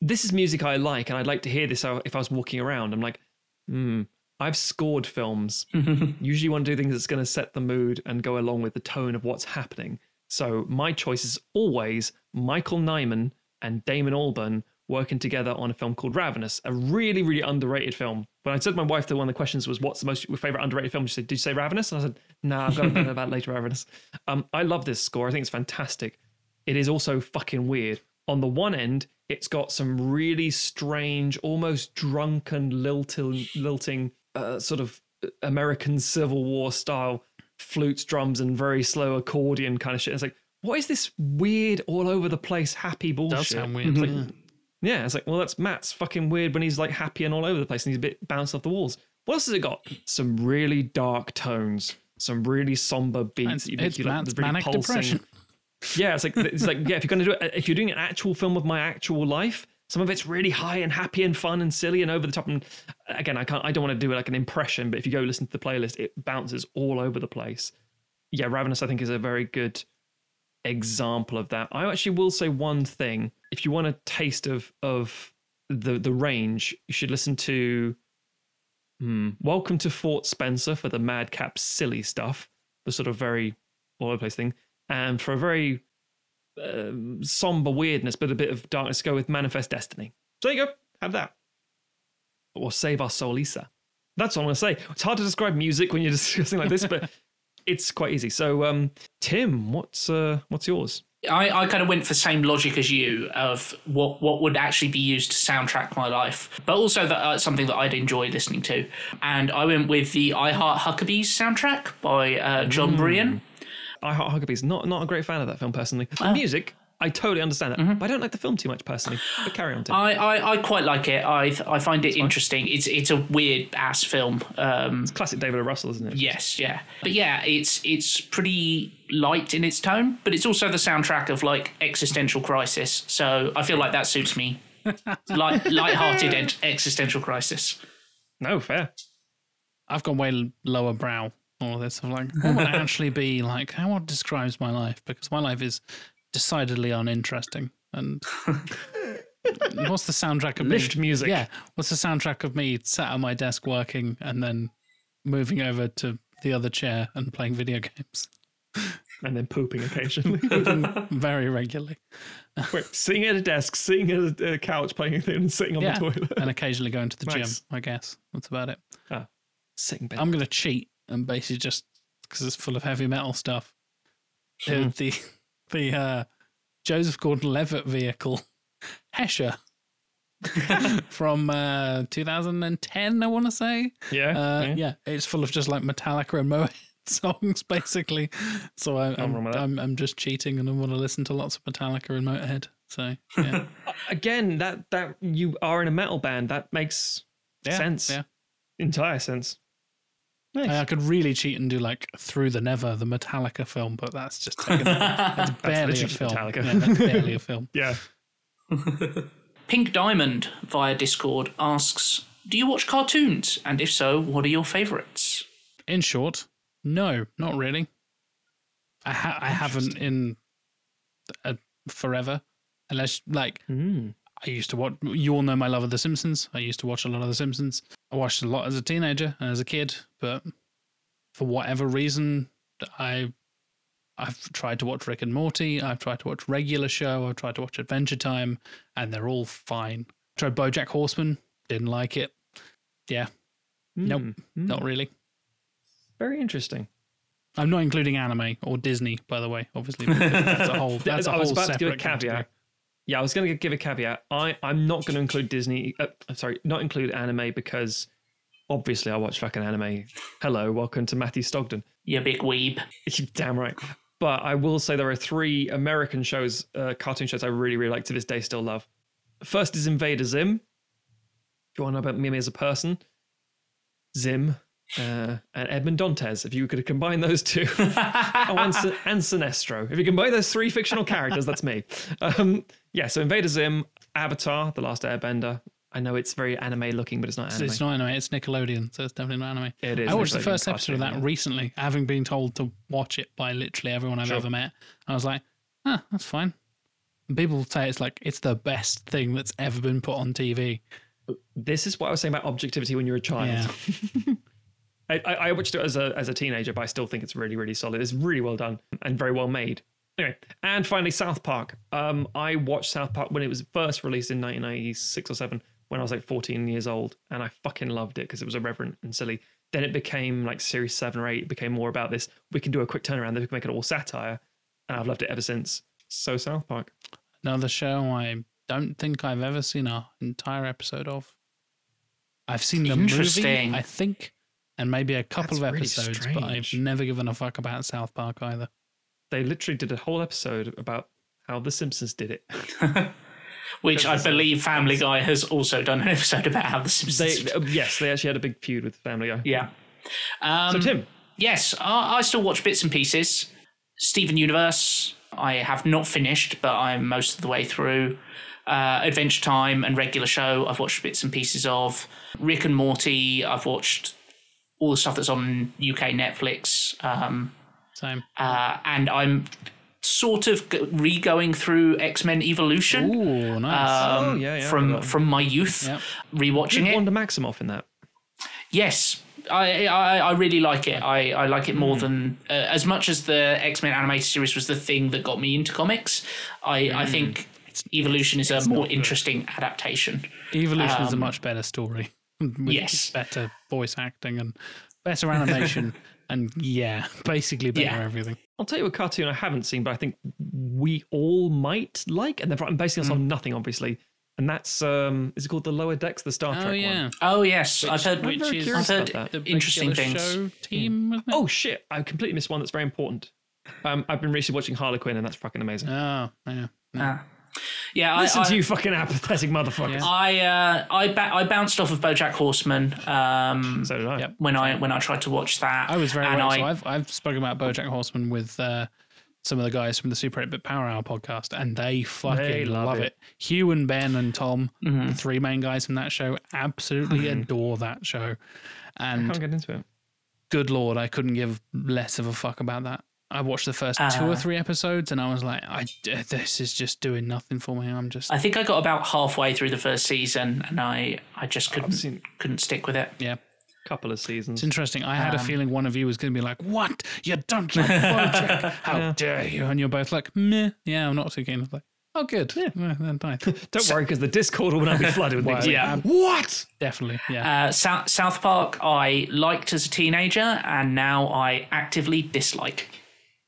[SPEAKER 2] this is music I like, and I'd like to hear this if I was walking around. I'm like, hmm. I've scored films. Usually, want to do things that's going to set the mood and go along with the tone of what's happening. So my choice is always Michael Nyman and Damon Albarn working together on a film called Ravenous, a really, really underrated film. When I said to my wife that one of the questions was, "What's the most your favorite underrated film?" She said, "Did you say Ravenous?" And I said, "Nah, I've got to about later Ravenous." Um, I love this score. I think it's fantastic. It is also fucking weird. On the one end, it's got some really strange, almost drunken, lilting, lilting, uh, sort of American Civil War style flutes, drums, and very slow accordion kind of shit. It's like, what is this weird, all over the place, happy bullshit?
[SPEAKER 1] Does sound weird.
[SPEAKER 2] It's like,
[SPEAKER 1] yeah.
[SPEAKER 2] yeah, it's like, well, that's Matt's fucking weird when he's like happy and all over the place and he's a bit bounced off the walls. What else has it got? Some really dark tones, some really somber beats.
[SPEAKER 1] It's,
[SPEAKER 2] that you
[SPEAKER 1] it's
[SPEAKER 2] you, like, really
[SPEAKER 1] manic
[SPEAKER 2] pulsing.
[SPEAKER 1] depression.
[SPEAKER 2] Yeah, it's like it's like yeah. If you're gonna do it, if you're doing an actual film of my actual life, some of it's really high and happy and fun and silly and over the top. And again, I can't. I don't want to do it like an impression, but if you go listen to the playlist, it bounces all over the place. Yeah, Ravenous, I think, is a very good example of that. I actually will say one thing: if you want a taste of of the the range, you should listen to. Hmm, Welcome to Fort Spencer for the madcap silly stuff, the sort of very all over the place thing, and for a very um, somber weirdness, but a bit of darkness, go with Manifest Destiny. So there you go, have that. Or Save Our Soul Lisa. That's what I'm going to say. It's hard to describe music when you're discussing like this, but it's quite easy. So, um, Tim, what's uh, what's yours?
[SPEAKER 3] I, I kind of went for the same logic as you of what, what would actually be used to soundtrack my life, but also that uh, something that I'd enjoy listening to. And I went with the I Heart Huckabees soundtrack by uh, Jon Brion.
[SPEAKER 2] I Heart Huckabees. Not not a great fan of that film personally. The music I totally understand that. But I don't like the film too much personally. But carry on, Tim.
[SPEAKER 3] I, I, I quite like it. I I find it interesting. It's it's a weird ass film. Um,
[SPEAKER 2] Classic David O. Russell, isn't it?
[SPEAKER 3] yes, yeah, but yeah, it's it's pretty light in its tone, but it's also the soundtrack of like existential crisis. So I feel like that suits me. Light light-hearted existential crisis.
[SPEAKER 2] No, fair.
[SPEAKER 1] I've gone way lower brow. All this. I'm like, what would actually be like? How what describes my life? Because my life is decidedly uninteresting. And what's the soundtrack of
[SPEAKER 2] Lift
[SPEAKER 1] me?
[SPEAKER 2] music.
[SPEAKER 1] Yeah. What's the soundtrack of me sat at my desk working and then moving over to the other chair and playing video games
[SPEAKER 2] And then pooping occasionally.
[SPEAKER 1] very regularly?
[SPEAKER 2] Wait, sitting at a desk, sitting at a, couch, playing a thing, and sitting on
[SPEAKER 1] yeah.
[SPEAKER 2] the toilet.
[SPEAKER 1] and occasionally going to the
[SPEAKER 2] Nice.
[SPEAKER 1] gym. I guess that's about it.
[SPEAKER 2] Ah, sitting bed.
[SPEAKER 1] I'm going to cheat and basically just because it's full of heavy metal stuff. The the, the uh, Joseph Gordon-Levitt vehicle, Hesher, from uh, 2010, I want to say.
[SPEAKER 2] yeah.
[SPEAKER 1] Uh,
[SPEAKER 2] yeah.
[SPEAKER 1] yeah. it's full of just like Metallica and Motorhead songs, basically. So I,
[SPEAKER 2] wrong
[SPEAKER 1] I'm. I'm I'm just cheating, and I want to listen to lots of Metallica and Motorhead. So yeah,
[SPEAKER 2] Again, that that you are in a metal band. That makes
[SPEAKER 1] yeah
[SPEAKER 2] sense.
[SPEAKER 1] Yeah,
[SPEAKER 2] Entire sense. Nice.
[SPEAKER 1] I, I could really cheat and do like Through the Never, the Metallica film, but that's just taken. That's barely a
[SPEAKER 2] literally
[SPEAKER 1] film.
[SPEAKER 2] Metallica.
[SPEAKER 1] Yeah, that's barely a film.
[SPEAKER 2] yeah.
[SPEAKER 3] Pink Diamond via Discord asks, "Do you watch cartoons? And if so, what are your favourites?"
[SPEAKER 1] In short, no, not really. I ha- I haven't in uh, forever, unless like
[SPEAKER 2] Mm.
[SPEAKER 1] I used to watch. You all know my love of The Simpsons. I used to watch a lot of The Simpsons. I watched a lot as a teenager and as a kid, but for whatever reason, I I've tried to watch Rick and Morty. I've tried to watch regular show. I've tried to watch Adventure Time, and they're all fine. tried BoJack Horseman. Didn't like it. Yeah, Nope.
[SPEAKER 2] Mm.
[SPEAKER 1] not really.
[SPEAKER 2] Very interesting.
[SPEAKER 1] I'm not including anime or Disney, by the way. Obviously, that's a whole. That's a
[SPEAKER 2] I
[SPEAKER 1] whole
[SPEAKER 2] was about to give a
[SPEAKER 1] separate
[SPEAKER 2] caveat.
[SPEAKER 1] category.
[SPEAKER 2] Yeah, I was going to give a caveat. I, I'm not going to include Disney. Uh, I'm sorry, not include anime because obviously I watch fucking anime. Hello, welcome to Matthew Stogden.
[SPEAKER 3] You big weeb.
[SPEAKER 2] You're damn right. But I will say there are three American shows, uh, cartoon shows I really, really like to this day, still love. First is Invader Zim. If you want to know about Mimi as a person, Zim uh, and Edmond Dantes. If you could combine those two, oh, and, and Sinestro. If you combine those three fictional characters, that's me. Um, yeah, so Invader Zim, Avatar, The Last Airbender. I know it's very anime looking, but it's not anime.
[SPEAKER 1] It's not anime. It's Nickelodeon, so it's definitely not anime.
[SPEAKER 2] It is
[SPEAKER 1] I watched the first episode of that
[SPEAKER 2] yeah.
[SPEAKER 1] recently, having been told to watch it by literally everyone I've
[SPEAKER 2] Sure.
[SPEAKER 1] ever met. I was like, huh, that's fine. And people say it's like it's the best thing that's ever been put on TV.
[SPEAKER 2] this is what I was saying about objectivity when you're a child. I, I, I watched it as a as a teenager, but I still think it's really really solid. It's really well done and very well made. Anyway, and finally South Park. Um, I watched South Park when it was first released in 1996 or seven, when I was like 14 years old, and I fucking loved it because it was irreverent and silly. Then it became like series seven or eight. It became more about this. We can do a quick turnaround. Then we can make it all satire, and I've loved it ever since. So South Park.
[SPEAKER 1] Another show I don't think I've ever seen an entire episode of. I've seen the movie,
[SPEAKER 3] Interesting.
[SPEAKER 1] I think, and maybe a couple
[SPEAKER 2] That's
[SPEAKER 1] of
[SPEAKER 2] really
[SPEAKER 1] episodes, but I've never given a fuck about South Park either.
[SPEAKER 2] They literally did a whole episode about how The Simpsons did it.
[SPEAKER 3] Which I believe Family Guy has also done an episode about how the Simpsons.
[SPEAKER 2] They, uh, yes, they actually had a big feud with Family Guy.
[SPEAKER 3] yeah. Um,
[SPEAKER 2] So Tim,
[SPEAKER 3] Yes, I, I still watch bits and pieces. Steven Universe, I have not finished, but I'm most of the way through. Uh, Adventure Time and regular show, I've watched bits and pieces of. Rick and Morty, I've watched all the stuff that's on UK Netflix. Um,
[SPEAKER 1] Same.
[SPEAKER 3] uh, and I'm sort of re going through X Men Evolution
[SPEAKER 1] Ooh, nice.
[SPEAKER 3] um,
[SPEAKER 2] Oh, yeah, yeah,
[SPEAKER 3] from from my youth,
[SPEAKER 1] Yep.
[SPEAKER 3] rewatching
[SPEAKER 2] did
[SPEAKER 3] it.
[SPEAKER 2] Wanda Maximoff in that?
[SPEAKER 3] Yes, I, I I really like it. I, I like it more
[SPEAKER 2] Hmm.
[SPEAKER 3] than uh, as much as the X Men animated series was the thing that got me into comics. I I
[SPEAKER 2] Hmm.
[SPEAKER 3] think Evolution is a more interesting adaptation.
[SPEAKER 1] Evolution is a much better story. with
[SPEAKER 3] um, yes.
[SPEAKER 1] Better voice acting and better animation. and yeah, basically better
[SPEAKER 3] Yeah.
[SPEAKER 1] everything.
[SPEAKER 2] I'll tell you a cartoon I haven't seen, but I think we all might like, and I'm basing this
[SPEAKER 3] Hmm.
[SPEAKER 2] on nothing, obviously. And that's um, is it called the Lower Decks, the Star Trek
[SPEAKER 1] Oh,
[SPEAKER 2] one?
[SPEAKER 1] yeah.
[SPEAKER 3] Oh yes, I've heard
[SPEAKER 1] Which
[SPEAKER 2] very
[SPEAKER 1] is
[SPEAKER 2] curious
[SPEAKER 3] I've heard
[SPEAKER 2] about that.
[SPEAKER 1] the
[SPEAKER 3] interesting things.
[SPEAKER 1] show team. isn't?
[SPEAKER 2] Oh shit! I completely missed one that's very important. Um, I've been recently watching Harley Quinn, and that's fucking amazing.
[SPEAKER 1] Oh, yeah.
[SPEAKER 3] Ah. Yeah, I,
[SPEAKER 2] Listen
[SPEAKER 3] I,
[SPEAKER 2] to you fucking apathetic motherfuckers.
[SPEAKER 3] I uh, I ba- I bounced off of BoJack Horseman um,
[SPEAKER 2] So did I.
[SPEAKER 1] Yep.
[SPEAKER 3] when I when I tried to watch that.
[SPEAKER 1] I was very
[SPEAKER 3] and
[SPEAKER 1] well.
[SPEAKER 3] I,
[SPEAKER 1] So I've I've spoken about BoJack Horseman with uh, some of the guys from the Super 8 Bit Power Hour podcast, and they fucking
[SPEAKER 2] They love
[SPEAKER 1] love,
[SPEAKER 2] it.
[SPEAKER 1] it. Hugh and Ben and Tom,
[SPEAKER 3] Mm-hmm.
[SPEAKER 1] the three main guys from that show, absolutely adore that show.
[SPEAKER 2] I
[SPEAKER 1] And
[SPEAKER 2] can't get into it.
[SPEAKER 1] good lord, I couldn't give less of a fuck about that. I watched the first two
[SPEAKER 3] Uh.
[SPEAKER 1] or three episodes, and I was like, I this is just doing nothing for me. I'm just
[SPEAKER 3] I think I got about halfway through the first season, and I I just couldn't
[SPEAKER 2] seen-
[SPEAKER 3] couldn't stick with it.
[SPEAKER 1] yeah.
[SPEAKER 2] Couple of seasons.
[SPEAKER 1] It's interesting. I had a
[SPEAKER 3] Um,
[SPEAKER 1] feeling one of you was going to be like, "What? You don't like BoJack? How dare you?" And you're both like, "Meh, yeah, I'm not too keen." I was like, "Oh, good, yeah, then nice.
[SPEAKER 2] Don't worry, because the Discord will now be flooded with
[SPEAKER 1] Well,
[SPEAKER 2] things.
[SPEAKER 3] yeah.
[SPEAKER 2] What?
[SPEAKER 1] definitely, yeah."
[SPEAKER 3] Uh, South, South Park, I liked as a teenager, and now I actively dislike.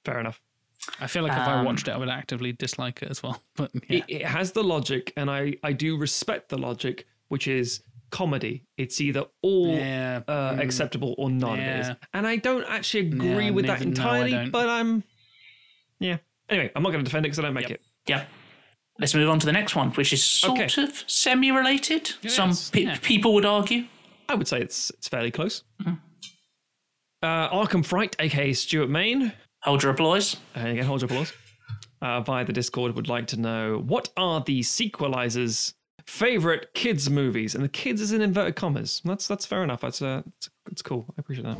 [SPEAKER 2] Fair enough.
[SPEAKER 1] I feel like if I
[SPEAKER 3] um,
[SPEAKER 1] watched it, I would actively dislike it as well. But yeah,
[SPEAKER 2] It, it has the logic, and I, I do respect the logic, which is comedy. It's either all
[SPEAKER 1] yeah,
[SPEAKER 2] uh,
[SPEAKER 1] mm,
[SPEAKER 2] acceptable or none
[SPEAKER 1] yeah.
[SPEAKER 2] is. And I don't actually agree
[SPEAKER 1] Yeah,
[SPEAKER 2] with that
[SPEAKER 1] neither- no, I
[SPEAKER 2] entirely,
[SPEAKER 1] don't.
[SPEAKER 2] but I'm. Yeah. Anyway, I'm not going to defend it because I don't make
[SPEAKER 1] Yep.
[SPEAKER 2] it.
[SPEAKER 3] Yeah. Let's move on to the next one, which is sort
[SPEAKER 2] Okay.
[SPEAKER 3] of semi-related.
[SPEAKER 1] It
[SPEAKER 3] Some pe-
[SPEAKER 1] yeah.
[SPEAKER 3] people would argue.
[SPEAKER 2] I would say it's it's fairly close.
[SPEAKER 1] Mm-hmm.
[SPEAKER 2] Uh, Arkham Fright, aka Stuart Main,
[SPEAKER 3] Hold your applause.
[SPEAKER 2] and again, hold your applause, uh, via the Discord would like to know what are the sequelisers' favorite kids' movies? And the kids is in inverted commas. That's that's fair enough. That's uh, it's, it's cool. I appreciate that.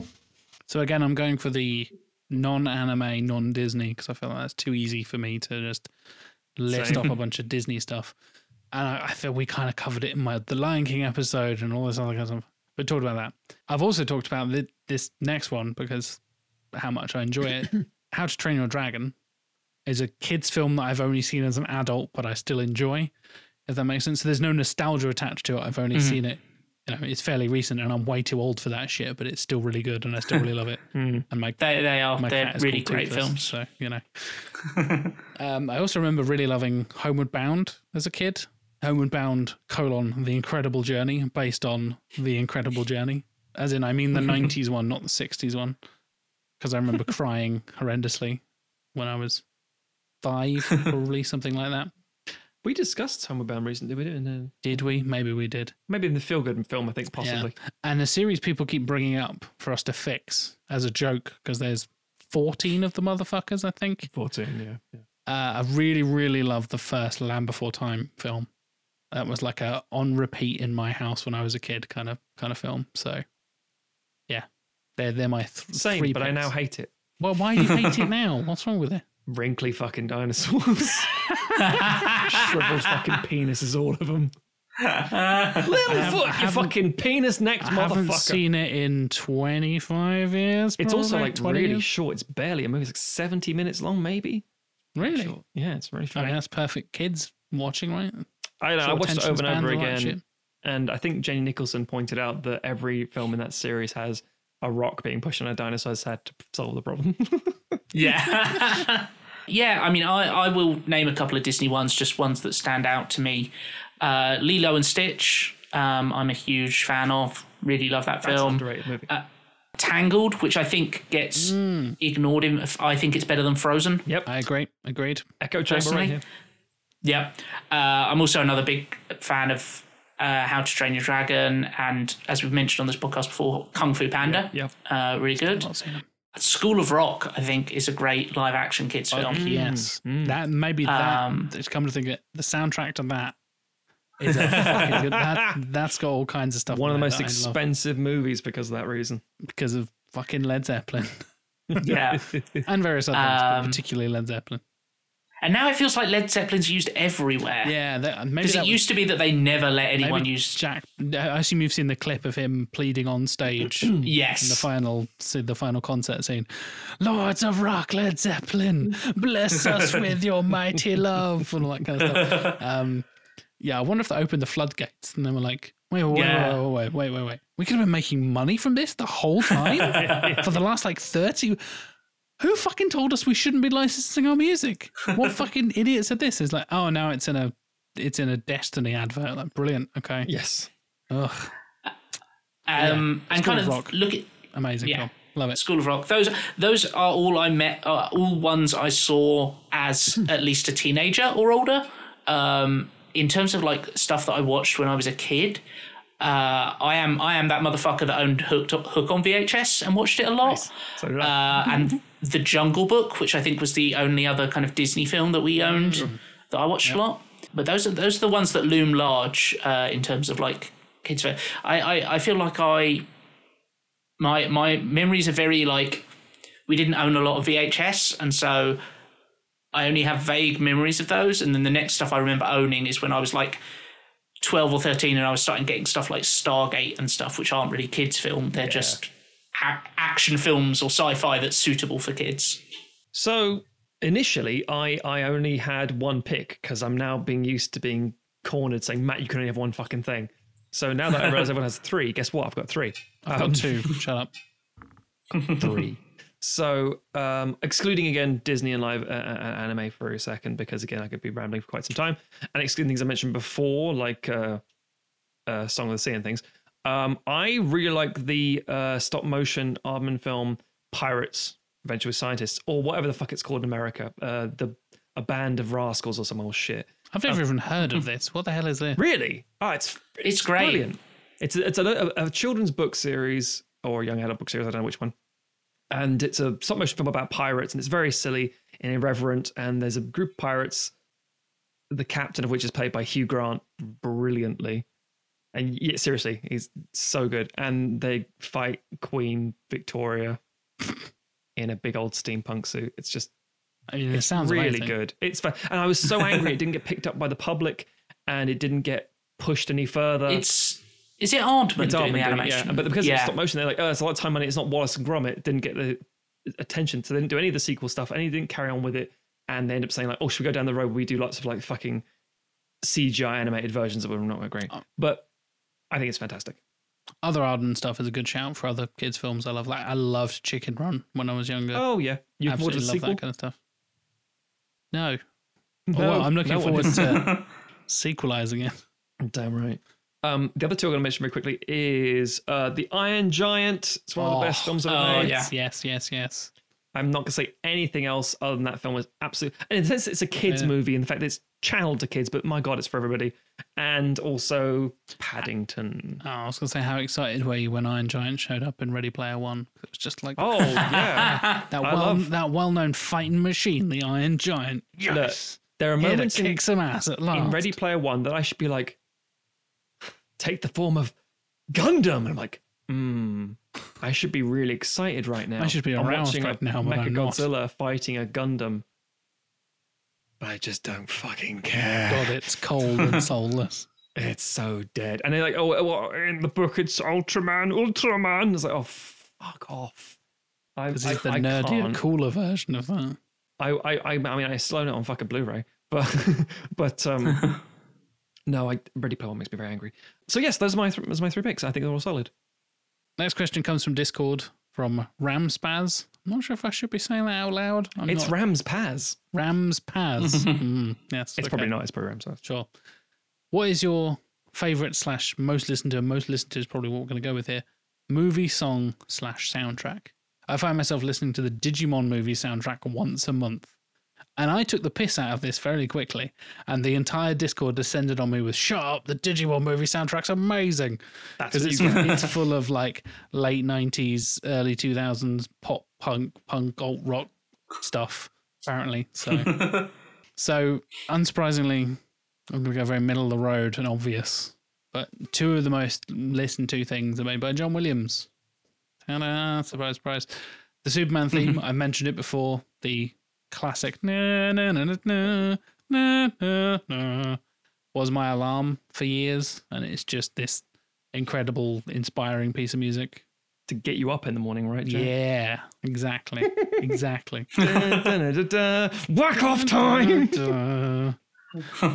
[SPEAKER 1] So again, I'm going for the non-anime, non-Disney because I feel like that's too easy for me to just list
[SPEAKER 2] Same.
[SPEAKER 1] off a bunch of Disney stuff. And I, I feel we kind of covered it in my the Lion King episode and all this other kind of stuff. But talked about that. I've also talked about thi- this next one because how much I enjoy it. How to Train Your Dragon is a kids film that I've only seen as an adult, but I still enjoy. If that makes sense. So there's no nostalgia attached to it. I've only seen it. You know, it's fairly recent, and I'm way too old for that shit. But it's still really good, and I still really love it. And my
[SPEAKER 3] They, they are.
[SPEAKER 1] my
[SPEAKER 3] They're
[SPEAKER 1] cat is
[SPEAKER 3] really great films.
[SPEAKER 1] So you know. um, I also remember really loving Homeward Bound as a kid. Homeward Bound colon The Incredible Journey, based on The Incredible Journey. As in, I mean the '90s one, not the '60s one, because I remember crying horrendously when I was five, probably something like that.
[SPEAKER 2] We discussed Homeward Bound recently. Did we in the,
[SPEAKER 1] Did we? Maybe we did.
[SPEAKER 2] maybe in the Feel Good film? I think possibly.
[SPEAKER 1] And a series people keep bringing up for us to fix as a joke because there's 14 of the motherfuckers, I think.
[SPEAKER 2] Fourteen. Yeah. yeah.
[SPEAKER 1] Uh, I really, really love the first Land Before Time film. That was like a on repeat in my house when I was a kid kind of kind of film. So, yeah, they're they're my th-
[SPEAKER 2] Same,
[SPEAKER 1] three
[SPEAKER 2] but I
[SPEAKER 1] picks.
[SPEAKER 2] now hate it.
[SPEAKER 1] Well, why do you hate it now? What's wrong with it?
[SPEAKER 2] Wrinkly fucking dinosaurs. Shriveled fucking penises, all of them.
[SPEAKER 1] have-
[SPEAKER 2] Littlefoot,
[SPEAKER 1] I
[SPEAKER 2] you
[SPEAKER 1] haven't-
[SPEAKER 2] fucking penis necked
[SPEAKER 1] I haven't
[SPEAKER 2] motherfucker.
[SPEAKER 1] seen it in 25 years.
[SPEAKER 2] it's also
[SPEAKER 1] probably,
[SPEAKER 2] like
[SPEAKER 1] 20
[SPEAKER 2] really
[SPEAKER 1] years.
[SPEAKER 2] short. It's barely a movie. It's like 70 minutes long, maybe.
[SPEAKER 1] really.
[SPEAKER 2] Short. Yeah, it's really
[SPEAKER 1] I
[SPEAKER 2] short.
[SPEAKER 1] mean, that's perfect kids watching, right?
[SPEAKER 2] I, know, I
[SPEAKER 1] Short
[SPEAKER 2] watched it
[SPEAKER 1] attention
[SPEAKER 2] over and
[SPEAKER 1] spans,
[SPEAKER 2] over
[SPEAKER 1] all that
[SPEAKER 2] again.
[SPEAKER 1] shit.
[SPEAKER 2] And I think Jenny Nicholson pointed out that every film in that series has a rock being pushed on a dinosaur's head to solve the problem.
[SPEAKER 3] Yeah. yeah, I mean, I, I will name a couple of Disney ones, just ones that stand out to me. Uh, Lilo and Stitch, um, I'm a huge fan of. Really love that
[SPEAKER 2] That's an
[SPEAKER 3] film.
[SPEAKER 2] underrated movie.
[SPEAKER 3] Tangled, which I think gets mm. ignored. In, I think it's better than Frozen.
[SPEAKER 2] yep.
[SPEAKER 1] I agree. Agreed.
[SPEAKER 2] Echo chamber
[SPEAKER 3] personally,
[SPEAKER 2] right here.
[SPEAKER 3] Yep. Uh, I'm also another big fan of uh, How to Train Your Dragon, and as we've mentioned on this podcast before, Kung Fu Panda.
[SPEAKER 2] Yeah.
[SPEAKER 3] Uh, really good.
[SPEAKER 1] Not seen them.
[SPEAKER 3] School of Rock, I think, is a great live action kids film.
[SPEAKER 1] Yes,
[SPEAKER 2] Mm.
[SPEAKER 1] that maybe that.
[SPEAKER 3] Um,
[SPEAKER 1] it's come to think of it, the soundtrack to that is a fucking good. That, that's got all kinds of stuff.
[SPEAKER 2] One of the most
[SPEAKER 1] that I love
[SPEAKER 2] expensive movies because of that reason.
[SPEAKER 1] because of fucking Led Zeppelin
[SPEAKER 3] Yeah.
[SPEAKER 1] and various other things, but
[SPEAKER 3] Um,
[SPEAKER 1] particularly Led Zeppelin.
[SPEAKER 3] And now it feels like Led Zeppelin's used everywhere.
[SPEAKER 1] Yeah, that, maybe
[SPEAKER 3] Because it
[SPEAKER 1] was-
[SPEAKER 3] used to be that they never let anyone use.
[SPEAKER 1] Jack. I assume you've seen the clip of him pleading on stage. in
[SPEAKER 3] Yes.
[SPEAKER 1] The final, the final concert scene. Lords of Rock, Led Zeppelin, bless us with your mighty love, and all that kind of stuff. Um, yeah, I wonder if they opened the floodgates and they were like, wait, wait,
[SPEAKER 3] Yeah.
[SPEAKER 1] wait, wait, wait, wait, wait. We could have been making money from this the whole time for the last like 30. Who fucking told us we shouldn't be licensing our music? What fucking idiot said this? It's like, oh, now it's in a, it's in a Destiny advert. Like, brilliant. Okay.
[SPEAKER 2] Yes.
[SPEAKER 1] Ugh,
[SPEAKER 3] um, and
[SPEAKER 1] School
[SPEAKER 3] kind
[SPEAKER 1] of
[SPEAKER 3] of
[SPEAKER 1] Rock.
[SPEAKER 3] look at
[SPEAKER 1] amazing
[SPEAKER 3] yeah.
[SPEAKER 1] film. Love it.
[SPEAKER 3] School of Rock. Those those are all I met. Uh, all ones I saw as
[SPEAKER 1] Hmm.
[SPEAKER 3] at least a teenager or older. Um, in terms of like stuff that I watched when I was a kid, uh, I am I am that motherfucker that owned Hooked Hook on VHS and watched it a lot.
[SPEAKER 2] So.
[SPEAKER 3] Uh, and The Jungle Book, which I think was the only other kind of Disney film that we owned
[SPEAKER 1] Mm.
[SPEAKER 3] that I watched a lot. But those are those are the ones that loom large uh, in terms of like kids. I, I I feel like I my my memories are very like we didn't own a lot of VHS, and so I only have vague memories of those. And then the next stuff I remember owning is when I was like. 12 or 13 and I was starting getting stuff like Stargate and stuff which aren't really kids film they're just a- action films or sci-fi that's suitable for kids
[SPEAKER 2] So initially, I I only had one pick because I'm now being used to being cornered, saying Matt, you can only have one fucking thing. So now that I realize everyone has three, guess what? I've got three.
[SPEAKER 1] I've
[SPEAKER 2] Um,
[SPEAKER 1] got two. Shut up.
[SPEAKER 2] three. So, um, excluding again Disney and live uh, uh, anime for a second, because again I could be rambling for quite some time, and excluding things I mentioned before, like uh, uh, Song of the Sea and things. Um, I really like the uh, stop motion Aardman film Pirates, Adventure with Scientists, or whatever the fuck it's called in America. Uh, the a band of rascals or some old shit.
[SPEAKER 1] I've never even heard of this. What the hell is this?
[SPEAKER 2] Really? Oh, it's
[SPEAKER 3] it's great
[SPEAKER 2] brilliant. It's a, it's a, a, a children's book series or a young adult book series. I don't know which one. And it's a stop motion film about pirates, and it's very silly and irreverent. And there's a group of pirates, the captain of which is played by Hugh Grant brilliantly. And yeah, seriously, he's so good. And they fight Queen Victoria in a big old steampunk suit. It's just
[SPEAKER 1] I mean, it sounds
[SPEAKER 2] really
[SPEAKER 1] amazing.
[SPEAKER 2] good. It's fun. And I was so angry it didn't get picked up by the public and it didn't get pushed any further.
[SPEAKER 3] it's is it Aardman
[SPEAKER 2] It's
[SPEAKER 3] doing
[SPEAKER 2] Aardman
[SPEAKER 3] the
[SPEAKER 2] doing it,
[SPEAKER 3] animation
[SPEAKER 2] yeah. But because
[SPEAKER 3] yeah.
[SPEAKER 2] it's stop motion, they're like, oh, it's a lot of time money. It's not Wallace and Gromit. It didn't get the attention. So they didn't do any of the sequel stuff. And he didn't carry on with it. And they end up saying like, oh, should we go down the road where we do lots of like fucking CGI animated versions that were not that great.
[SPEAKER 1] Oh.
[SPEAKER 2] But I think it's fantastic.
[SPEAKER 1] Other Aardman stuff is a good shout for other kids' films. I love like I loved Chicken Run when I was younger.
[SPEAKER 2] Oh yeah, you can watch
[SPEAKER 1] Absolutely
[SPEAKER 2] the
[SPEAKER 1] love
[SPEAKER 2] sequel.
[SPEAKER 1] that kind of stuff. No. Oh,
[SPEAKER 2] No,
[SPEAKER 1] well, I'm looking
[SPEAKER 2] no
[SPEAKER 1] forward to sequelizing it.
[SPEAKER 2] Damn right. Um, the other two I'm going to mention very quickly is uh, the Iron Giant. It's one of the best
[SPEAKER 1] Oh,
[SPEAKER 2] films ever
[SPEAKER 3] oh,
[SPEAKER 2] made.
[SPEAKER 3] yeah.
[SPEAKER 1] Yes, yes, yes.
[SPEAKER 2] I'm not going to say anything else other than that film was absolute. And in sense, it's a kids'
[SPEAKER 1] Yeah.
[SPEAKER 2] movie. In fact, it's channeled to kids, but my god, it's for everybody. And also Paddington.
[SPEAKER 1] Oh, I was gonna say how excited were you when Iron Giant showed up in Ready Player One? It was just like
[SPEAKER 2] Oh yeah,
[SPEAKER 1] that
[SPEAKER 2] I
[SPEAKER 1] well
[SPEAKER 2] love-
[SPEAKER 1] that well known fighting machine, the Iron Giant. Yes.
[SPEAKER 2] there are moments in,
[SPEAKER 1] ass at last.
[SPEAKER 2] in Ready Player One that I should be like, take the form of Gundam. And I'm like, hmm, I should be really excited right now.
[SPEAKER 1] I should be
[SPEAKER 2] I'm
[SPEAKER 1] aroused
[SPEAKER 2] watching
[SPEAKER 1] right
[SPEAKER 2] a
[SPEAKER 1] now, but I'm not.
[SPEAKER 2] Mechagodzilla fighting a Gundam. But I just don't fucking care.
[SPEAKER 1] God, it's cold and soulless.
[SPEAKER 2] It's so dead. And they're like, oh, well, in the book it's Ultraman, Ultraman. It's like, oh, fuck off. I,
[SPEAKER 1] Because
[SPEAKER 2] I,
[SPEAKER 1] it's the
[SPEAKER 2] I
[SPEAKER 1] nerdier,
[SPEAKER 2] can't.
[SPEAKER 1] cooler version of that.
[SPEAKER 2] I, I, I, I mean, I slow it on fucking Blu-ray, but, but, um, no, I Ready Player One makes me very angry. So yes, those are my, th- those are my three picks. I think they're all solid.
[SPEAKER 1] Next question comes from Discord from Ramspaz. I'm not sure if I should be saying that out loud. I'm
[SPEAKER 2] it's
[SPEAKER 1] not.
[SPEAKER 2] Rams Paz.
[SPEAKER 1] Ramspaz. mm, yes,
[SPEAKER 2] It's
[SPEAKER 1] okay.
[SPEAKER 2] probably not. It's probably Rams Paz.
[SPEAKER 1] Sure. What is your favorite slash most listened to? Most listened to is probably what we're going to go with here. Movie song slash soundtrack. I find myself listening to the Digimon movie soundtrack once a month. And I took the piss out of this fairly quickly, and the entire Discord descended on me with "Shut up! The Digimon movie soundtrack's amazing."
[SPEAKER 2] That's
[SPEAKER 1] because it's it's full of like late nineties, early two thousands pop punk, punk alt rock stuff. Apparently, so so unsurprisingly, I'm gonna go very middle of the road and obvious. But two of the most listened to things are made by John Williams. Ta-da, surprise, surprise. The Superman theme, I mentioned it before. The classic na na na na na na na was my alarm for years, and it's just this incredible, inspiring piece of music
[SPEAKER 2] to get you up in the morning, right?
[SPEAKER 1] Yeah, exactly, exactly.
[SPEAKER 2] Whack off time.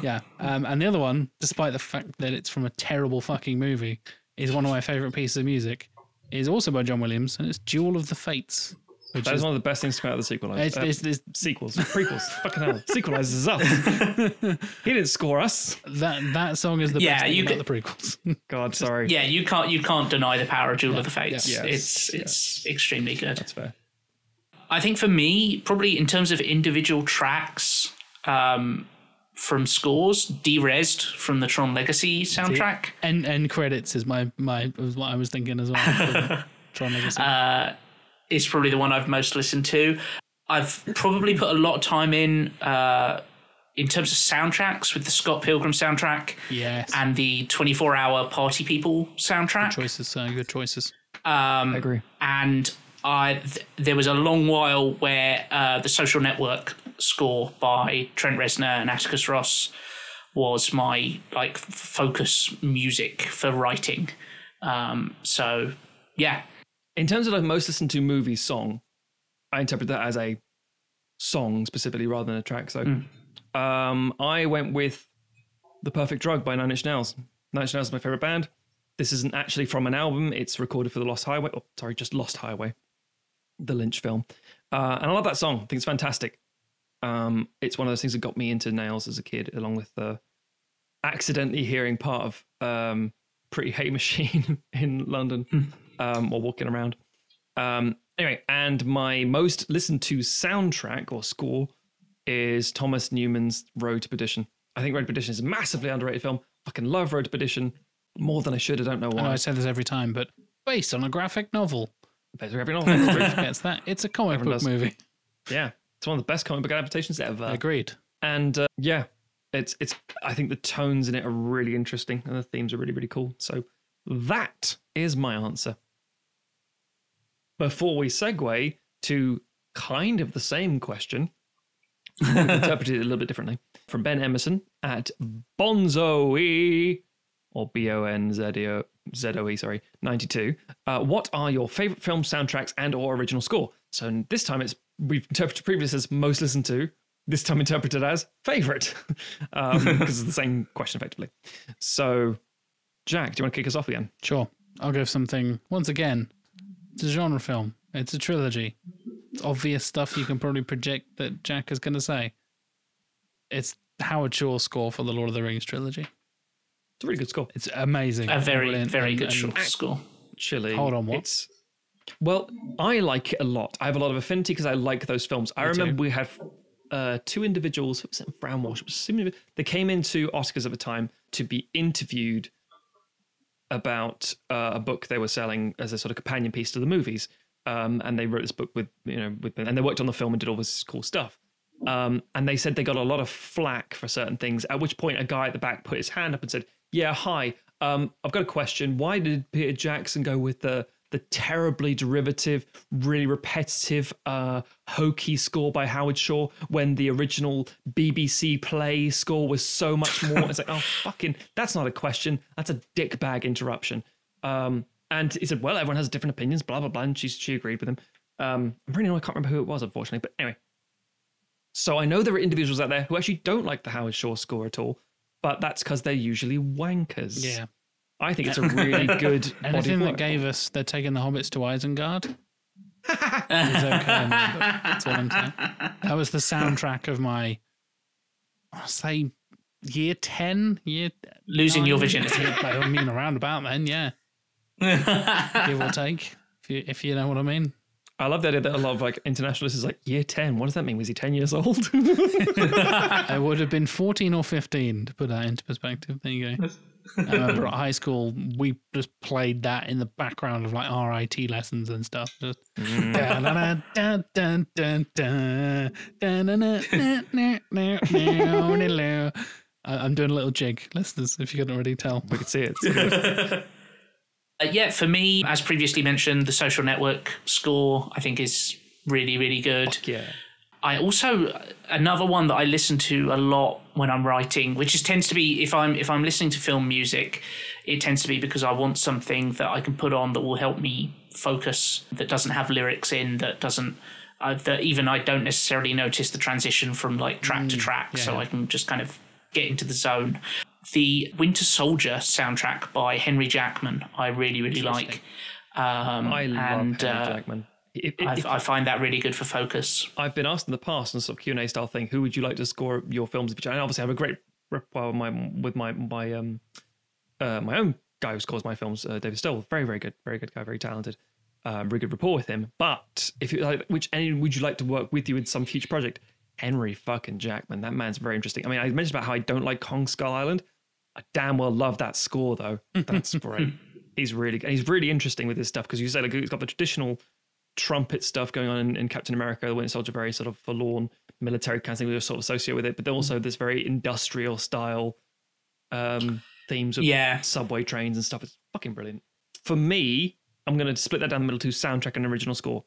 [SPEAKER 1] yeah, um, and the other one, despite the fact that it's from a terrible fucking movie, is one of my favorite pieces of music. Is also by John Williams, and it's "Duel of the Fates." Which
[SPEAKER 2] That
[SPEAKER 1] is
[SPEAKER 2] is one of the best things to come out of the sequel.
[SPEAKER 1] it's,
[SPEAKER 2] uh,
[SPEAKER 1] it's, it's,
[SPEAKER 2] sequels, prequels. Fucking hell, sequelizes us. he didn't score us.
[SPEAKER 1] that that song is the
[SPEAKER 3] Yeah,
[SPEAKER 1] best thing
[SPEAKER 3] you
[SPEAKER 1] about
[SPEAKER 3] could-
[SPEAKER 1] the prequels.
[SPEAKER 2] God, sorry.
[SPEAKER 3] Yeah, you can't you can't deny the power of Duel of the Fates.
[SPEAKER 2] Yes,
[SPEAKER 3] it's it's extremely good.
[SPEAKER 2] That's fair.
[SPEAKER 3] I think for me, probably in terms of individual tracks um, from scores, Derezzed from the Tron Legacy soundtrack.
[SPEAKER 1] and end credits is my my was what I was thinking as well. Tron Legacy.
[SPEAKER 3] Uh, is probably the one I've most listened to. I've probably put a lot of time in uh, in terms of soundtracks with the Scott Pilgrim soundtrack
[SPEAKER 1] yes,
[SPEAKER 3] and the 24 hour Party People soundtrack.
[SPEAKER 1] choices, uh, good choices.
[SPEAKER 3] Um,
[SPEAKER 2] I agree.
[SPEAKER 3] and I th- there was a long while where uh, the Social Network score by Trent Reznor and Atticus Ross was my like focus music for writing. Um, so yeah,
[SPEAKER 2] In terms of like most listened to movie song, I interpret that as a song specifically rather than a track. So um, I went with The Perfect Drug by Nine Inch Nails. Nine Inch Nails is my favorite band. This isn't actually from an album. It's recorded for the Lost Highway. Oh, sorry, just Lost Highway, the Lynch film. Uh, and I love that song. I think it's fantastic. Um, it's one of those things that got me into Nails as a kid, along with uh, accidentally hearing part of um, Pretty Hate Machine in London um, while walking around. Um, anyway, and my most listened to soundtrack or score is Thomas Newman's Road to Perdition. I think Road to Perdition is a massively underrated film. Fucking love Road to Perdition more than I should. I don't know
[SPEAKER 1] I know I say this every time, but based on a graphic novel.
[SPEAKER 2] Better every novel.
[SPEAKER 1] Everybody forgets that. It's a comic
[SPEAKER 2] Everyone
[SPEAKER 1] book
[SPEAKER 2] does.
[SPEAKER 1] movie.
[SPEAKER 2] yeah, it's one of the best comic book adaptations ever.
[SPEAKER 1] Agreed.
[SPEAKER 2] and uh, yeah it's it's i think the tones in it are really interesting and the themes are really really cool so that is my answer before we segue to kind of the same question we've interpreted it a little bit differently from ben emerson at bonzoe or b-o-n-z-o Z-O-E, sorry, 92. Uh, what are your favorite film soundtracks and or original score? So this time it's, we've interpreted previous as most listened to, this time interpreted as favorite, um, because it's the same question effectively. So, Jack, do you want to kick us off again?
[SPEAKER 1] Sure. I'll give something once again. It's a genre film. It's a trilogy. It's obvious stuff you can probably project that Jack is going to say. It's Howard Shore's score for the Lord of the Rings trilogy.
[SPEAKER 2] It's a really good score.
[SPEAKER 1] It's amazing.
[SPEAKER 3] a very
[SPEAKER 1] Brilliant.
[SPEAKER 3] very
[SPEAKER 1] And-
[SPEAKER 3] good
[SPEAKER 1] and
[SPEAKER 3] short score.
[SPEAKER 2] Chili.
[SPEAKER 1] Hold on, what?
[SPEAKER 2] It's, well, I like it a lot. I have a lot of affinity because I like those films. I
[SPEAKER 1] Me too.
[SPEAKER 2] remember we had uh, two individuals, what was it Brown Walsh? It was similar. They came into Oscars at the time to be interviewed about uh, a book they were selling as a sort of companion piece to the movies. Um, and they wrote this book with, you know, with, and they worked on the film and did all this cool stuff. Um, and they said they got a lot of flack for certain things. At which point, a guy at the back put his hand up and said, "Yeah, hi. Um, I've got a question. Why did Peter Jackson go with the the terribly derivative, really repetitive, uh, hokey score by Howard Shore when the original BBC play score was so much more?" it's like, oh, fucking, that's not a question. That's a dickbag interruption. Um, and he said, "Well, everyone has different opinions." Blah blah blah. And she she agreed with him. Um, I'm pretty sure I can't remember who it was, unfortunately. But anyway, so I know there are individuals out there who actually don't like the Howard Shore score at all, but that's because they're usually wankers.
[SPEAKER 1] Yeah.
[SPEAKER 2] I think it's a really good body of
[SPEAKER 1] Anything that
[SPEAKER 2] work.
[SPEAKER 1] gave us they're taking the hobbits to Isengard. is okay in. That's what I'm saying. That was the soundtrack of my I'll say year ten, year
[SPEAKER 3] Losing your
[SPEAKER 1] nine.
[SPEAKER 3] virginity.
[SPEAKER 1] Yeah, I mean around about then, yeah. Give or take. If you if you know what I mean.
[SPEAKER 2] I love the idea that a lot of like internationalists is like year ten. What does that mean? Was he ten years old?
[SPEAKER 1] I would have been 14 or 15 to put that into perspective. There you go. I remember at high school, we just played that in the background of like RIT lessons and stuff. Just I'm doing a little jig, listeners, if you couldn't already tell.
[SPEAKER 2] we could see it.
[SPEAKER 3] Uh, yeah, for me, as previously mentioned, the social network score I think is really, really good.
[SPEAKER 2] yeah.
[SPEAKER 3] I also another one that I listen to a lot when I'm writing, which is tends to be if I'm if I'm listening to film music, it tends to be because I want something that I can put on that will help me focus, that doesn't have lyrics in, that doesn't uh, that even I don't necessarily notice the transition from like track to track, so
[SPEAKER 1] yeah.
[SPEAKER 3] I can just kind of get into the zone. The Winter Soldier soundtrack by Henry Jackman, I really really like. Um,
[SPEAKER 2] I love
[SPEAKER 3] and,
[SPEAKER 2] Henry
[SPEAKER 3] uh,
[SPEAKER 2] Jackman. If,
[SPEAKER 3] I, I find that really good for focus.
[SPEAKER 2] I've been asked in the past on sort of Q and A style thing, who would you like to score your films? If you and obviously I have a great rapport with my with my my um uh, my own guy who scores my films, uh, David Stoll, very very good, very good guy, very talented, uh, very good rapport with him. But if you like, which any would you like to work with you in some future project? Henry fucking Jackman, that man's very interesting. I mean, I mentioned about how I don't like Kong Skull Island. I damn well love that score though. That's great. He's really. He's really interesting with his stuff because you say like he's got the traditional trumpet stuff going on in, in Captain America, the Winter Soldier, very sort of forlorn military kind of thing we were sort of associate with it, but then also this very industrial style um, themes of
[SPEAKER 3] Yeah.
[SPEAKER 2] subway trains and stuff. It's fucking brilliant. For me, I'm going to split that down the middle to soundtrack and original score.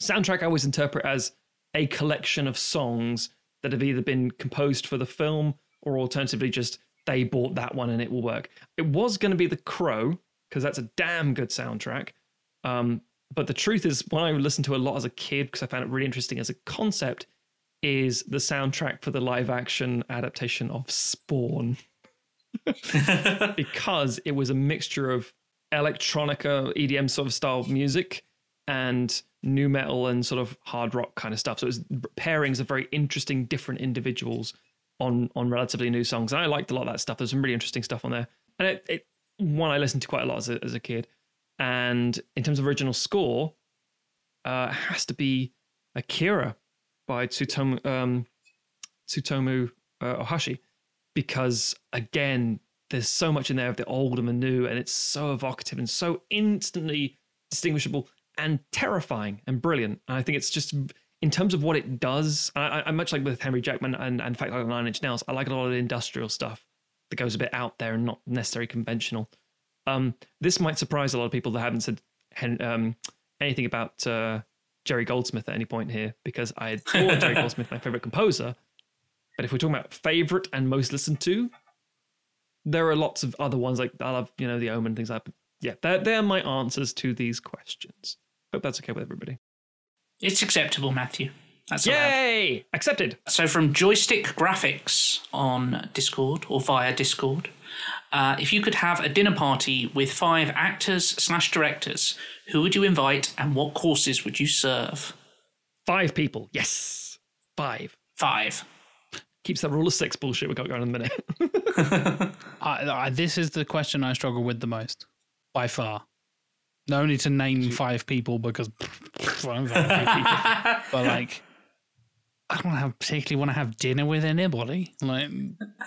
[SPEAKER 2] Soundtrack I always interpret as a collection of songs that have either been composed for the film or alternatively just they bought that one and it will work. It was going to be The Crow because that's a damn good soundtrack. Um, but the truth is, one I listened to a lot as a kid because I found it really interesting as a concept is the soundtrack for the live action adaptation of Spawn because it was a mixture of electronica, EDM sort of style music and new metal and sort of hard rock kind of stuff. So it was pairings of very interesting, different individuals on on relatively new songs. And I liked a lot of that stuff. There's some really interesting stuff on there. And it, it one I listened to quite a lot as a, as a kid. And in terms of original score, uh, has to be Akira by Tsutomu, um, Tsutomu uh, Ohashi because again, there's so much in there of the old and the new, and it's so evocative and so instantly distinguishable and terrifying and brilliant. And I think it's just in terms of what it does. I, I'm much like with Henry Jackman and, and fact like Nine Inch Nails. I like a lot of the industrial stuff that goes a bit out there and not necessarily conventional. Um, this might surprise a lot of people that haven't said um, anything about uh, Jerry Goldsmith at any point here because I adore Jerry Goldsmith, my favorite composer. But if we're talking about favorite and most listened to, there are lots of other ones like I love, you know, The Omen, things like that. But yeah, they're, they're my answers to these questions. Hope that's okay with everybody.
[SPEAKER 3] It's acceptable, Matthew. That's allowed.
[SPEAKER 2] Yay! Accepted.
[SPEAKER 3] So from Joystick Graphics on Discord or via Discord, uh, if you could have a dinner party with five actors slash directors, who would you invite and what courses would you serve?
[SPEAKER 2] Five people. Yes. Five.
[SPEAKER 3] Five.
[SPEAKER 2] Keeps that rule of six bullshit we got going in a minute.
[SPEAKER 1] I, I, this is the question I struggle with the most, by far. Not only to name five people because, five people, but like, I don't have particularly want to have dinner with anybody. Like,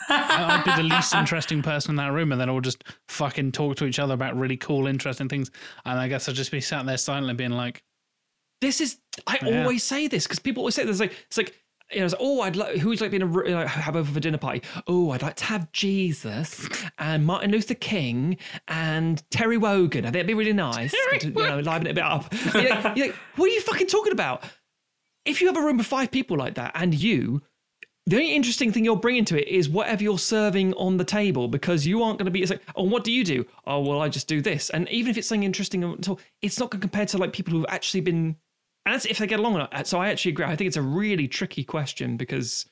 [SPEAKER 1] I'd be the least interesting person in that room, and then all just fucking talk to each other about really cool, interesting things. And I guess I'd just be sat there silently, being like,
[SPEAKER 2] this is I
[SPEAKER 1] Yeah.
[SPEAKER 2] always say this because people always say this like it's like you know, it's oh, I'd like who's like being be a like, have over for dinner party? Oh, I'd like to have Jesus and Martin Luther King and Terry Wogan. I think it'd be really nice. to, you know, liven it a bit up. You're like, you're like, what are you fucking talking about? If you have a room of five people like that and you, the only interesting thing you're bringing to it is whatever you're serving on the table because you aren't going to be. It's like, oh, what do you do? Oh, well, I just do this. And even if it's something interesting at all, it's not going to compare to like people who've actually been. And that's if they get along or not. Uh, so I actually agree. I think it's a really tricky question because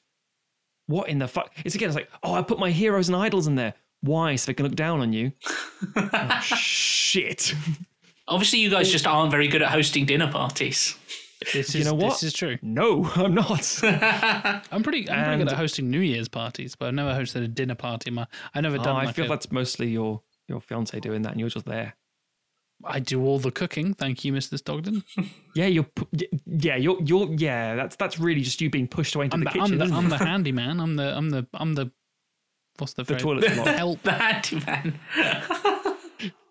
[SPEAKER 2] what in the fuck? It's again, it's like, oh, I put my heroes and idols in there. Why? So they can look down on you. oh, shit.
[SPEAKER 3] Obviously, you guys just aren't very good at hosting dinner parties.
[SPEAKER 1] "This
[SPEAKER 2] You know what?
[SPEAKER 1] this is true."
[SPEAKER 2] No, I'm not.
[SPEAKER 1] I'm pretty, I'm pretty good at hosting New Year's parties, but I've never hosted a dinner party. in My, I never
[SPEAKER 2] Oh,
[SPEAKER 1] done.
[SPEAKER 2] I
[SPEAKER 1] like
[SPEAKER 2] feel
[SPEAKER 1] a-
[SPEAKER 2] that's mostly your your fiance doing that, and you're just there.
[SPEAKER 1] I do all the cooking. Thank you, Mr. Stogden.
[SPEAKER 2] Yeah, you're. Yeah, you're. You're. Yeah, that's that's really just you being pushed away into
[SPEAKER 1] I'm
[SPEAKER 2] the,
[SPEAKER 1] the,
[SPEAKER 2] kitchen.
[SPEAKER 1] I'm, the, I'm the handyman. I'm the I'm the I'm the what's the,
[SPEAKER 2] the
[SPEAKER 1] phrase?
[SPEAKER 2] toilet's blocked.
[SPEAKER 1] help.
[SPEAKER 3] The handyman.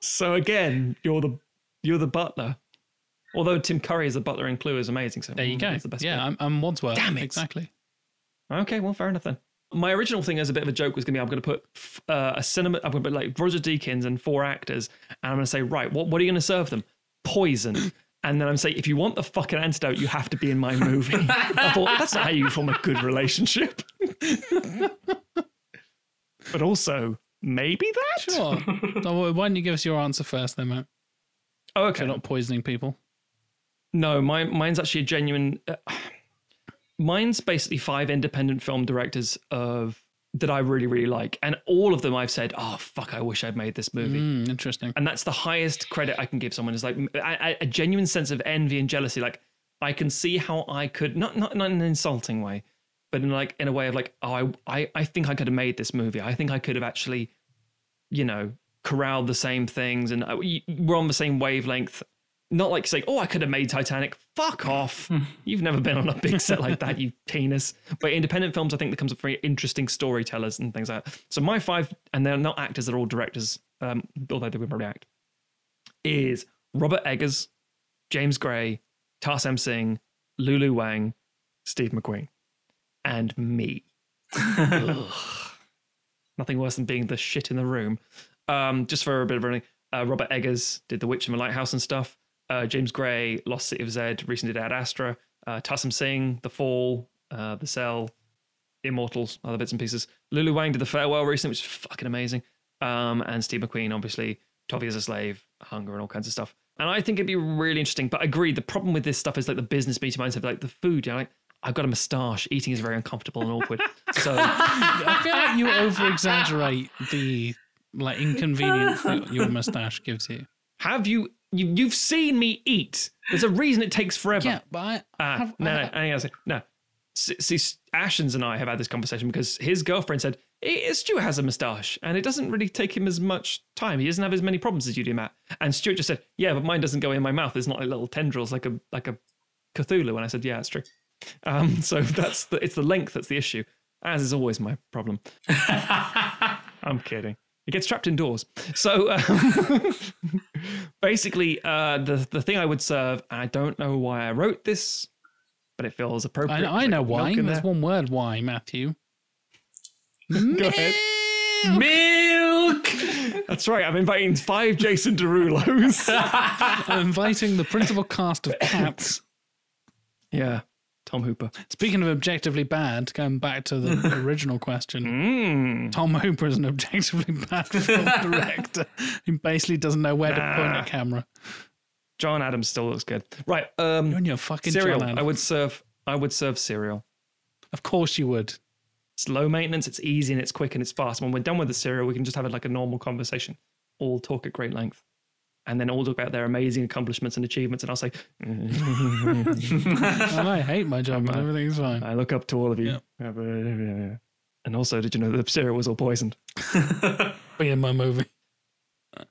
[SPEAKER 2] So again, you're the you're the butler. Although Tim Curry as a butler in Clue is amazing. So
[SPEAKER 1] There you
[SPEAKER 2] mm,
[SPEAKER 1] go.
[SPEAKER 2] the best
[SPEAKER 1] yeah. I'm, I'm Wadsworth.
[SPEAKER 2] Damn it.
[SPEAKER 1] Exactly.
[SPEAKER 2] Okay, well, fair enough then. My original thing as a bit of a joke was going to be I'm going to put uh, a cinema. I'm going to put like Roger Deakins and four actors, and I'm going to say, right, what what are you going to serve them? Poison. And then I'm saying, if you want the fucking antidote, you have to be in my movie. I thought that's not how you form a good relationship. but also, maybe that.
[SPEAKER 1] Sure. why don't you give us your answer first, then, Matt?
[SPEAKER 2] Oh, okay.
[SPEAKER 1] you're not poisoning people.
[SPEAKER 2] No, my, mine's actually a genuine. Uh, mine's basically five independent film directors of that I really really like, and all of them I've said, oh fuck, I wish I'd made this movie.
[SPEAKER 1] Mm, interesting.
[SPEAKER 2] and that's the highest credit I can give someone is like a, a genuine sense of envy and jealousy. Like I can see how I could not not not in an insulting way, but in like in a way of like oh I I, I think I could have made this movie. I think I could have actually, you know, corralled the same things and uh, we're on the same wavelength. Not like saying oh I could have made Titanic. Fuck off. You've never been on a big set like that, you penis. But independent films, I think, that comes up very interesting storytellers and things like that. So my five, and they're not actors; they're all directors. Um, although they would probably act is Robert Eggers, James Gray, Tarsem Singh, Lulu Wang, Steve McQueen, and me. Nothing worse than being the shit in the room. Um, just for a bit of running, uh, Robert Eggers did The Witch in the Lighthouse and stuff. Uh, James Gray, Lost City of Z, recently did Ad Astra. Uh, Tarsem Singh, The Fall, uh, The Cell, Immortals, other bits and pieces. Lulu Wang did The Farewell recently, which is fucking amazing. Um, and Steve McQueen, obviously, Toffee as a Slave, Hunger, and all kinds of stuff. And I think it'd be really interesting. But I agree, the problem with this stuff is like the business meeting mindset, like the food. You know, like I've got a moustache. Eating is very uncomfortable and awkward. So
[SPEAKER 1] I feel like you over exaggerate the like inconvenience that your mustache gives you.
[SPEAKER 2] have you, you you've seen me eat? There's a reason it takes forever.
[SPEAKER 1] Yeah, but I,
[SPEAKER 2] Ah,
[SPEAKER 1] have-
[SPEAKER 2] no, no,
[SPEAKER 1] I-
[SPEAKER 2] I say, no. See, Ashens and I have had this conversation because his girlfriend said "Eh, Stuart has a moustache and it doesn't really take him as much time. He doesn't have as many problems as you do, Matt. And Stuart just said, "Yeah, but mine doesn't go in my mouth. It's not like little tendrils like a like a Cthulhu." And I said, "Yeah, it's true." Um, so that's the it's the length that's the issue, as is always my problem. I'm kidding. It gets trapped indoors. So um, basically, uh, the the thing I would serve, I don't know why I wrote this, but it feels appropriate.
[SPEAKER 1] I, I know why. There's
[SPEAKER 2] there.
[SPEAKER 1] one word why, Matthew.
[SPEAKER 2] Go ahead.
[SPEAKER 3] Milk.
[SPEAKER 2] That's right. I'm inviting five Jason Derulos.
[SPEAKER 1] I'm inviting the principal cast of Cats.
[SPEAKER 2] yeah, Tom Hooper.
[SPEAKER 1] Speaking of objectively bad, going back to the original question,
[SPEAKER 2] Mm.
[SPEAKER 1] Tom Hooper is an objectively bad film director who basically doesn't know where to point a camera.
[SPEAKER 2] John Adams still looks good. Right. Um,
[SPEAKER 1] You're in your fucking
[SPEAKER 2] cereal. I would serve. I would serve cereal.
[SPEAKER 1] Of course you would.
[SPEAKER 2] It's low maintenance. It's easy and it's quick and it's fast. When we're done with the cereal, we can just have it like a normal conversation. All talk at great length. And then all talk about their amazing accomplishments and achievements. And I'll say,
[SPEAKER 1] And I hate my job, but everything's fine.
[SPEAKER 2] I look up to all of you. And also, did you know the cereal was all poisoned?
[SPEAKER 1] Be in my movie.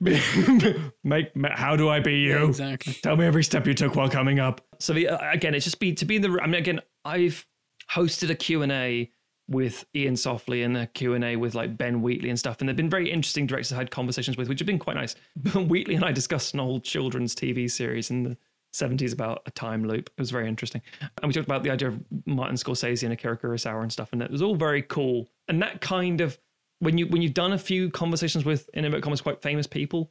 [SPEAKER 2] Make, how do I be you?
[SPEAKER 1] Exactly.
[SPEAKER 2] Tell me every step you took while coming up. So the, uh, again, it's just be to be in the. I mean, again, I've hosted a Q and A with Iain Softley and a Q and A with like Ben Wheatley and stuff, and they've been very interesting directors I had conversations with, which have been quite nice. Wheatley and I discussed an old children's TV series in the. 70s about a time loop. It was very interesting. And we talked about the idea of Martin Scorsese and Akira Kurosawa and stuff, and it was all very cool. And that kind of when you when you've done a few conversations with in inverted commas quite famous people,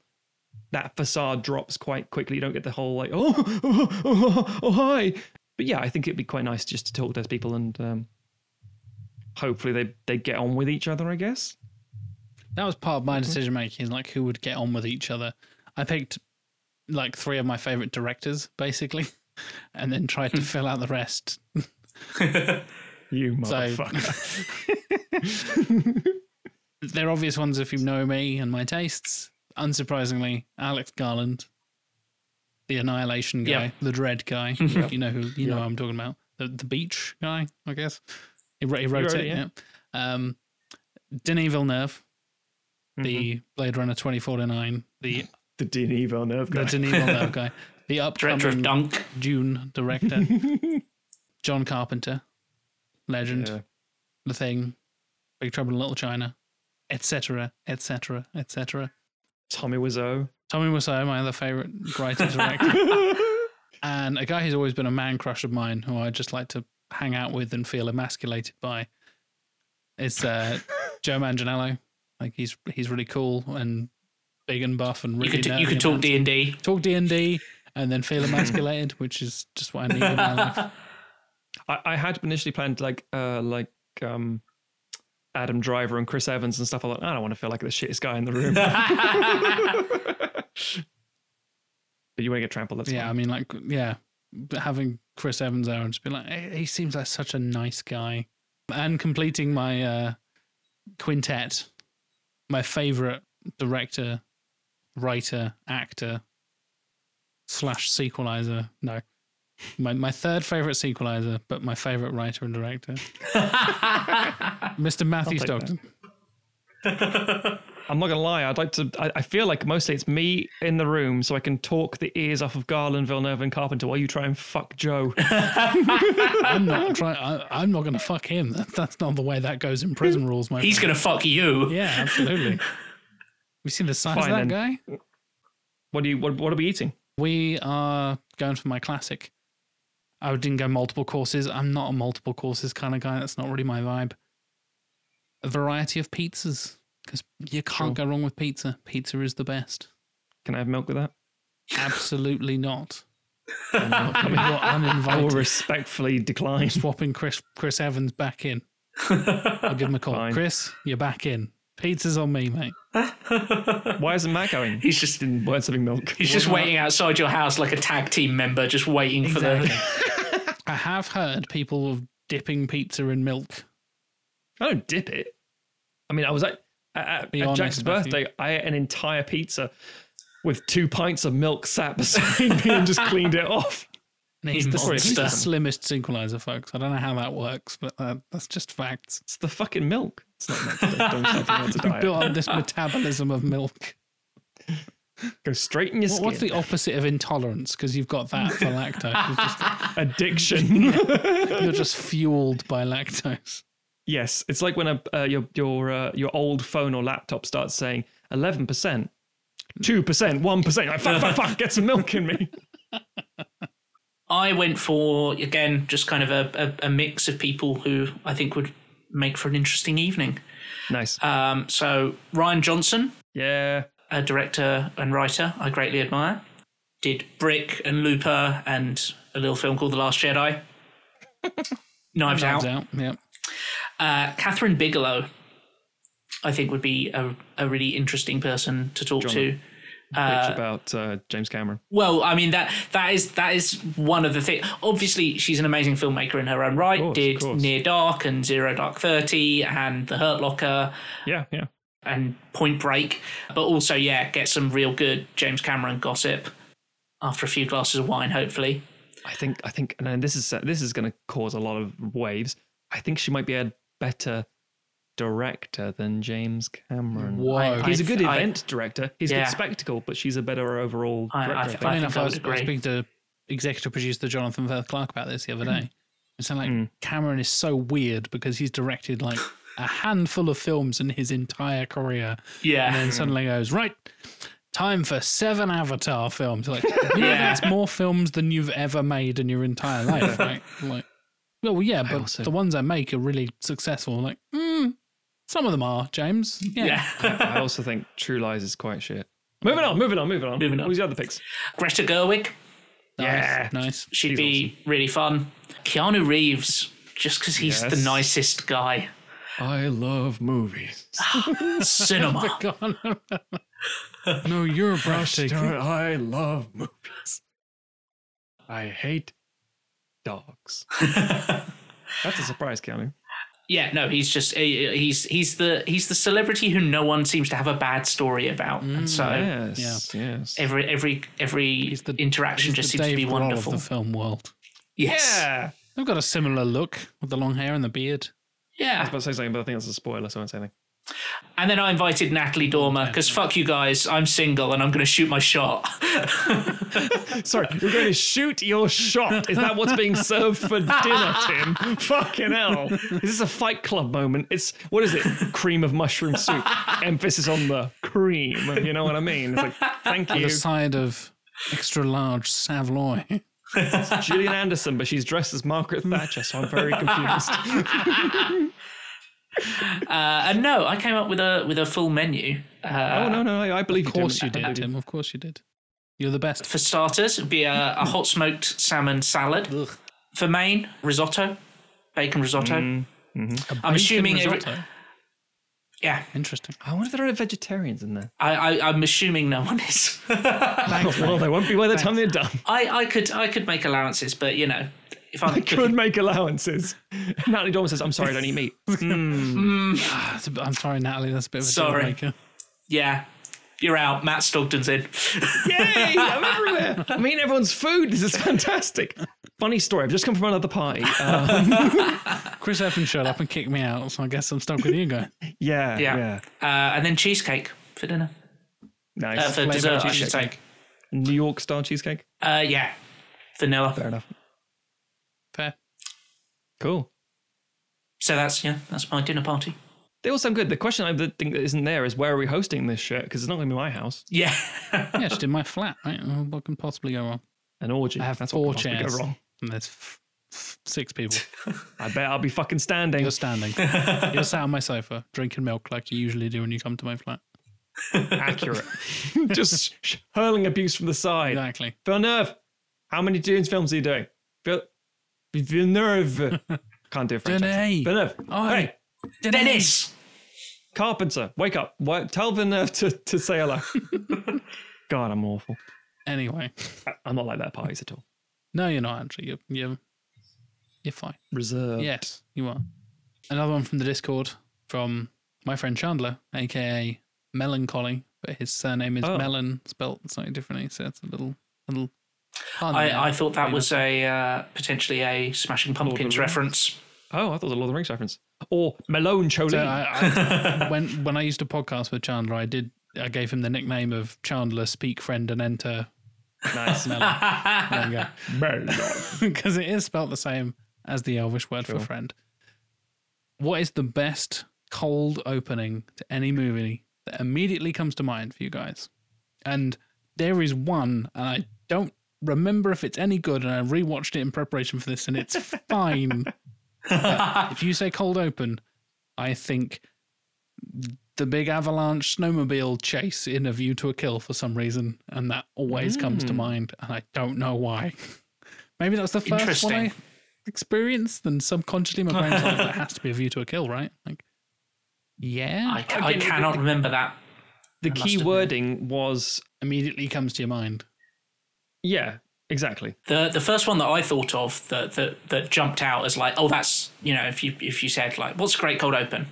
[SPEAKER 2] that facade drops quite quickly. You don't get the whole like, oh, oh, oh, oh, hi. But yeah, I think it'd be quite nice just to talk to those people and um, hopefully they they get on with each other. I guess.
[SPEAKER 1] That was part of my decision making, like who would get on with each other. I picked like three of my favorite directors, basically, and then tried to fill out the rest.
[SPEAKER 2] You motherfucker.
[SPEAKER 1] They're obvious ones if you know me and my tastes. Unsurprisingly, Alex Garland, the Annihilation guy,
[SPEAKER 3] Yep.
[SPEAKER 1] the Dredd guy. You know who you know who I'm talking about. The the Beach guy, I guess. He, wrote- he wrote
[SPEAKER 2] wrote
[SPEAKER 1] it.
[SPEAKER 2] it, yeah.
[SPEAKER 1] yeah. Um, Denis Villeneuve,
[SPEAKER 2] Mm-hmm.
[SPEAKER 1] the Blade Runner 2049, the
[SPEAKER 2] the Denis Villeneuve
[SPEAKER 1] the
[SPEAKER 2] guy.
[SPEAKER 1] Denis Villeneuve guy, the
[SPEAKER 3] Director
[SPEAKER 1] upcoming
[SPEAKER 3] Dunk.
[SPEAKER 1] Dune director, John Carpenter, legend,
[SPEAKER 2] Yeah.
[SPEAKER 1] The Thing, Big Trouble in Little China, etc., etc., etc.
[SPEAKER 2] Tommy Wiseau.
[SPEAKER 1] Tommy Wiseau, my other favorite writer director, and a guy who's always been a man crush of mine, who I just like to hang out with and feel emasculated by. It's uh, Joe Manganiello. Like he's he's really cool and big and buff and
[SPEAKER 3] You
[SPEAKER 1] really
[SPEAKER 3] could you could
[SPEAKER 1] and
[SPEAKER 3] talk D and D.
[SPEAKER 1] talk D and D, and then feel emasculated, which is just what I need in my life.
[SPEAKER 2] I, I had initially planned like uh like um Adam Driver and Chris Evans and stuff. I thought I don't want to feel like the shittest guy in the room. but you want to get trampled. That's
[SPEAKER 1] yeah, I mean, like, yeah, having Chris Evans there and just be like, he seems like such a nice guy, and completing my uh quintet, my favorite director, writer, actor slash sequeliser. No, my my third favorite sequeliser, but my favorite writer and director, Mr. Matthew. Stockton.
[SPEAKER 2] I'm not gonna lie. I'd like to. I, I feel like mostly it's me in the room, so I can talk the ears off of Garland, Villeneuve, and Carpenter while you try and fuck Joe.
[SPEAKER 1] I'm not trying. I'm not going to fuck him. That, that's not the way that goes in prison rules, my
[SPEAKER 3] He's
[SPEAKER 1] friend.
[SPEAKER 3] gonna fuck you.
[SPEAKER 1] Yeah, absolutely. We seen the size
[SPEAKER 2] Fine,
[SPEAKER 1] of that
[SPEAKER 2] then.
[SPEAKER 1] guy.
[SPEAKER 2] what do you? What, what are we eating?
[SPEAKER 1] We are going for my classic. I didn't go multiple courses. I'm not a multiple courses kind of guy. That's not really my vibe. A variety of pizzas because you can't go wrong with pizza. Pizza is the best.
[SPEAKER 2] Can I have milk with that?
[SPEAKER 1] Absolutely not. I mean you're
[SPEAKER 2] I will
[SPEAKER 1] uninvited.
[SPEAKER 2] respectfly decline.
[SPEAKER 1] Swapping Chris Chris Evans back in. I'll give him a call.
[SPEAKER 2] Fine.
[SPEAKER 1] Chris, you're back in. Pizza's on me, mate.
[SPEAKER 2] Why isn't Matt going?
[SPEAKER 3] He's just
[SPEAKER 2] in words having milk.
[SPEAKER 3] he's just waiting outside your house like a tag team member, just waiting for the.
[SPEAKER 1] I have heard people of dipping pizza in milk.
[SPEAKER 2] I don't dip it. I mean, I was at, at, at Jack's
[SPEAKER 1] Matthew.
[SPEAKER 2] birthday. I ate an entire pizza with two pints of milk sat beside me and just cleaned it off.
[SPEAKER 1] He's the, he's the slimmest synchronizer, folks. I don't know how that works, but uh, that's just facts.
[SPEAKER 2] It's the fucking milk. It's not meant to, don't, don't think that's a diet.
[SPEAKER 1] Built on this metabolism of milk.
[SPEAKER 2] Go straight in your
[SPEAKER 1] What-
[SPEAKER 2] skin.
[SPEAKER 1] what's the opposite of intolerance? Because you've got that for lactose. It's just-
[SPEAKER 2] Addiction.
[SPEAKER 1] you're just fueled by lactose.
[SPEAKER 2] Yes, it's like when a uh, your your uh, your old phone or laptop starts saying eleven percent, two percent, one percent. Like fuck, fuck, fuck, get some milk in me.
[SPEAKER 3] I went for again just kind of a, a, a mix of people who I think would make for an interesting evening.
[SPEAKER 2] Nice.
[SPEAKER 3] Um, so Rian Johnson,
[SPEAKER 2] Yeah.
[SPEAKER 3] a director and writer I greatly admire, did Brick and Looper and a little film called The Last Jedi. Knives,
[SPEAKER 1] Knives
[SPEAKER 3] Out.
[SPEAKER 1] out. Yeah.
[SPEAKER 3] Uh, Kathryn Bigelow, I think, would be a, a really interesting person to talk
[SPEAKER 2] John.
[SPEAKER 3] to.
[SPEAKER 2] Bitch about uh, James Cameron.
[SPEAKER 3] Well, I mean that that is that is one of the things. Obviously, she's an amazing filmmaker in her own right.
[SPEAKER 2] course,
[SPEAKER 3] Did. Near Dark and Zero Dark Thirty and The Hurt Locker
[SPEAKER 2] Yeah, yeah.
[SPEAKER 3] and Point Break, but also yeah, get some real good James Cameron gossip after a few glasses of wine, hopefully.
[SPEAKER 2] I think I think and then this is this is going to cause a lot of waves. I think she might be a better director than James Cameron.
[SPEAKER 1] Whoa.
[SPEAKER 2] He's a
[SPEAKER 3] I-
[SPEAKER 2] good
[SPEAKER 3] I-
[SPEAKER 2] event director. He's a
[SPEAKER 3] Yeah.
[SPEAKER 2] good spectacle, but she's a better overall
[SPEAKER 3] I- I
[SPEAKER 2] director. I,
[SPEAKER 3] think-
[SPEAKER 2] think.
[SPEAKER 1] Funny
[SPEAKER 3] I
[SPEAKER 1] enough, I
[SPEAKER 3] I
[SPEAKER 1] was, I was speaking to executive producer Jonathan Firth Clark about this the other day. It's like
[SPEAKER 2] Mm.
[SPEAKER 1] Cameron is so weird because he's directed like a handful of films in his entire career,
[SPEAKER 3] Yeah,
[SPEAKER 1] and then suddenly goes right. Time for seven Avatar films. Like, yeah,
[SPEAKER 3] Yeah.
[SPEAKER 1] that's more films than you've ever made in your entire life, right? Like, well, yeah, but
[SPEAKER 2] also-
[SPEAKER 1] the ones I make are really successful. Like, mm, some of them are, James. Yeah.
[SPEAKER 3] yeah.
[SPEAKER 2] I also think True Lies is quite shit. Moving on, moving on, moving on.
[SPEAKER 3] Moving on.
[SPEAKER 2] Who's the other picks?
[SPEAKER 3] Greta Gerwig,
[SPEAKER 1] Nice,
[SPEAKER 2] Yeah.
[SPEAKER 1] nice.
[SPEAKER 3] she'd
[SPEAKER 2] She's
[SPEAKER 3] be really fun. Keanu Reeves, just because he's the nicest guy.
[SPEAKER 2] I love movies.
[SPEAKER 3] Cinema.
[SPEAKER 1] No, you're a breathtaking.
[SPEAKER 2] I love movies. I hate dogs. That's a surprise, Keanu.
[SPEAKER 3] Yeah, no, he's just he's he's the he's the celebrity who no one seems to have a bad story about, and so mm,
[SPEAKER 2] Yes, yes.
[SPEAKER 3] every every every
[SPEAKER 1] He's the-
[SPEAKER 3] interaction
[SPEAKER 1] He's
[SPEAKER 3] just
[SPEAKER 1] the
[SPEAKER 3] seems to
[SPEAKER 1] Dave
[SPEAKER 3] be
[SPEAKER 1] Grohl
[SPEAKER 3] wonderful.
[SPEAKER 1] of the film world.
[SPEAKER 3] yes,
[SPEAKER 2] Yeah.
[SPEAKER 1] They've got a similar look with the long hair and the beard.
[SPEAKER 2] Yeah, I was
[SPEAKER 3] yeah.
[SPEAKER 2] about to say something, but I think that's a spoiler, so I won't say anything.
[SPEAKER 3] And then I invited Natalie Dormer because fuck you guys, I'm single and I'm going to shoot my shot.
[SPEAKER 2] Sorry, you're going to shoot your shot. Is that what's being served for dinner, Tim? Fucking hell. Is this a fight club moment? It's, what is it? Cream of mushroom soup. Emphasis on the cream. You know what I mean? It's like, thank you.
[SPEAKER 1] The side of extra large Savoy.
[SPEAKER 2] Gillian Anderson, but she's dressed as Margaret Thatcher, so I'm very confused.
[SPEAKER 3] Uh, and no, I came up with a with a full menu. Uh,
[SPEAKER 2] oh, no, no, I, I believe
[SPEAKER 1] Of course
[SPEAKER 2] you,
[SPEAKER 1] you did, Tim. Of course you did. You're the best.
[SPEAKER 3] For starters, it'd be a, a hot smoked salmon salad. For main, risotto, bacon risotto.
[SPEAKER 2] Mm.
[SPEAKER 3] I'm assuming every, yeah.
[SPEAKER 1] Interesting.
[SPEAKER 2] I wonder if there are vegetarians in there.
[SPEAKER 3] I, I I'm assuming no one is.
[SPEAKER 2] well, they won't be by the time they're done.
[SPEAKER 3] I, I could I could make allowances, but you know, if I'm
[SPEAKER 2] I could make allowances. Natalie Dormer says, I'm sorry, I don't eat meat. Mm.
[SPEAKER 1] It's a bit- I'm sorry, Natalie. That's a bit of a
[SPEAKER 3] Sorry.
[SPEAKER 1] deal maker.
[SPEAKER 3] yeah, you're out. Matt Stogden's in.
[SPEAKER 2] Yay! I'm everywhere. I'm eating everyone's food. This is fantastic. Funny story. I've just come from another party. Um,
[SPEAKER 1] Chris Evans showed up and kicked me out, so I guess I'm stuck with you guys.
[SPEAKER 2] yeah,
[SPEAKER 3] Yeah.
[SPEAKER 2] yeah.
[SPEAKER 3] Uh, and then cheesecake for dinner.
[SPEAKER 2] Nice.
[SPEAKER 3] Uh, for
[SPEAKER 2] Flavor
[SPEAKER 3] dessert, I should
[SPEAKER 2] cheesecake.
[SPEAKER 3] say.
[SPEAKER 2] New York style cheesecake.
[SPEAKER 3] Uh, yeah, vanilla.
[SPEAKER 2] Fair enough.
[SPEAKER 1] Fair.
[SPEAKER 2] Cool.
[SPEAKER 3] So that's yeah, that's my dinner party.
[SPEAKER 2] They all sound good. The question I think that isn't there is where are we hosting this shit? Because it's not going to be my house.
[SPEAKER 3] Yeah.
[SPEAKER 1] Yeah, just in my flat, right? Oh, What can possibly go wrong?
[SPEAKER 2] An orgy.
[SPEAKER 1] I have
[SPEAKER 2] That's
[SPEAKER 1] four
[SPEAKER 2] what could possibly
[SPEAKER 1] chairs.
[SPEAKER 2] go wrong.
[SPEAKER 1] And there's f- f- six people.
[SPEAKER 2] I bet I'll be fucking standing.
[SPEAKER 1] You're standing. You're sat on my sofa, drinking milk like you usually do when you come to my flat.
[SPEAKER 2] Accurate. Just hurling abuse from the side.
[SPEAKER 1] Exactly.
[SPEAKER 2] Phil Villeneuve, how many Dunes films are you doing? Vil- Villeneuve. Can't do a French.
[SPEAKER 1] Denis.
[SPEAKER 2] Villeneuve.
[SPEAKER 1] Oh,
[SPEAKER 2] hey,
[SPEAKER 3] Dennis.
[SPEAKER 2] Carpenter, wake up. Tell Villeneuve to, to say hello. God, I'm awful.
[SPEAKER 1] Anyway,
[SPEAKER 2] I- I'm not like that at parties at all.
[SPEAKER 1] no, you're not actually. You're you're, you're fine.
[SPEAKER 2] Reserved.
[SPEAKER 1] Yes, you are. Another one from the Discord from my friend Chandler, aka Melancholy, but his surname is
[SPEAKER 2] Oh.
[SPEAKER 1] Melon, spelt slightly differently. So it's a little, little. Pun.
[SPEAKER 3] I, I thought that
[SPEAKER 1] Fair
[SPEAKER 3] was a uh, potentially a Smashing Pumpkins reference.
[SPEAKER 2] Oh, I thought the Lord of the Rings reference. Or Malone Choline.
[SPEAKER 1] So I, I, when when I used to podcast with Chandler, I did I gave him the nickname of Chandler Speak Friend and Enter
[SPEAKER 2] nice.
[SPEAKER 1] Melon. there you go.
[SPEAKER 2] Malone.
[SPEAKER 1] because it is spelt the same as the Elvish word
[SPEAKER 2] Sure.
[SPEAKER 1] for friend. What is the best cold opening to any movie that immediately comes to mind for you guys? And there is one, and I don't remember if it's any good, and I rewatched it in preparation for this, and it's fine. If you say cold open, I think the big avalanche snowmobile chase in A View to a Kill for some reason, and that always comes to
[SPEAKER 2] Mm.
[SPEAKER 1] mind, and I don't know why. Maybe that's the first one I experienced, and subconsciously my brain's like, that has to be A View to a Kill, right? Like, yeah,
[SPEAKER 3] I, ca- I cannot remember that.
[SPEAKER 2] The
[SPEAKER 3] I
[SPEAKER 2] key wording was,
[SPEAKER 1] immediately comes to your mind.
[SPEAKER 2] Yeah, exactly.
[SPEAKER 3] The the first one that I thought of that that that jumped out as like, oh, that's you know, if you if you said like, what's a great cold open?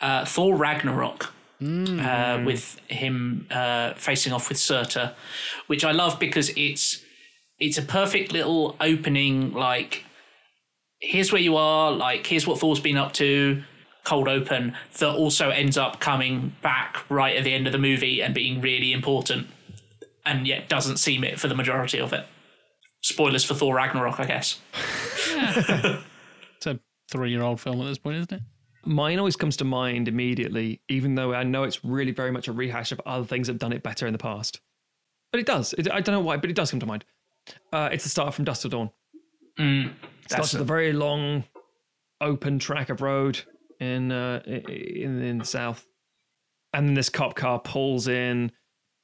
[SPEAKER 3] Uh, Thor Ragnarok. Uh, with him uh, facing off with Surtur, which I love because it's it's a perfect little opening. Like, here's where you are. Like, here's what Thor's been up to. Cold open that also ends up coming back right at the end of the movie and being really important, and yet doesn't seem it for the majority of it. Spoilers for Thor Ragnarok, I guess.
[SPEAKER 1] It's a three-year-old film at this point, isn't it?
[SPEAKER 2] Mine always comes to mind immediately, even though I know it's really very much a rehash of other things that have done it better in the past. But it does. It, I don't know why, but it does come to mind. Uh, it's the start from Dusk to Dawn.
[SPEAKER 3] Mm,
[SPEAKER 2] Starts
[SPEAKER 3] that's
[SPEAKER 2] with a very long, open track of road in uh, in in the south, and then this cop car pulls in,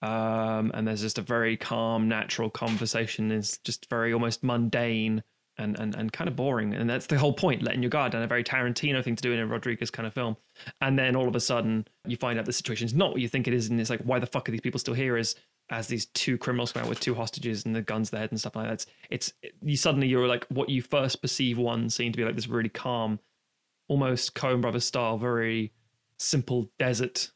[SPEAKER 2] um, and there's just a very calm, natural conversation. It's just very almost mundane and and and kind of boring, and that's the whole point, letting your guard down. A very Tarantino thing to do in a Rodriguez kind of film, and then all of a sudden you find out the situation is not what you think it is, and it's like, why the fuck are these people still here? Is as these two criminals come out with two hostages and the guns to the head and stuff like that. It's, it's you suddenly you're like what you first perceive one scene to be like this really calm, almost Coen Brothers style, very simple desert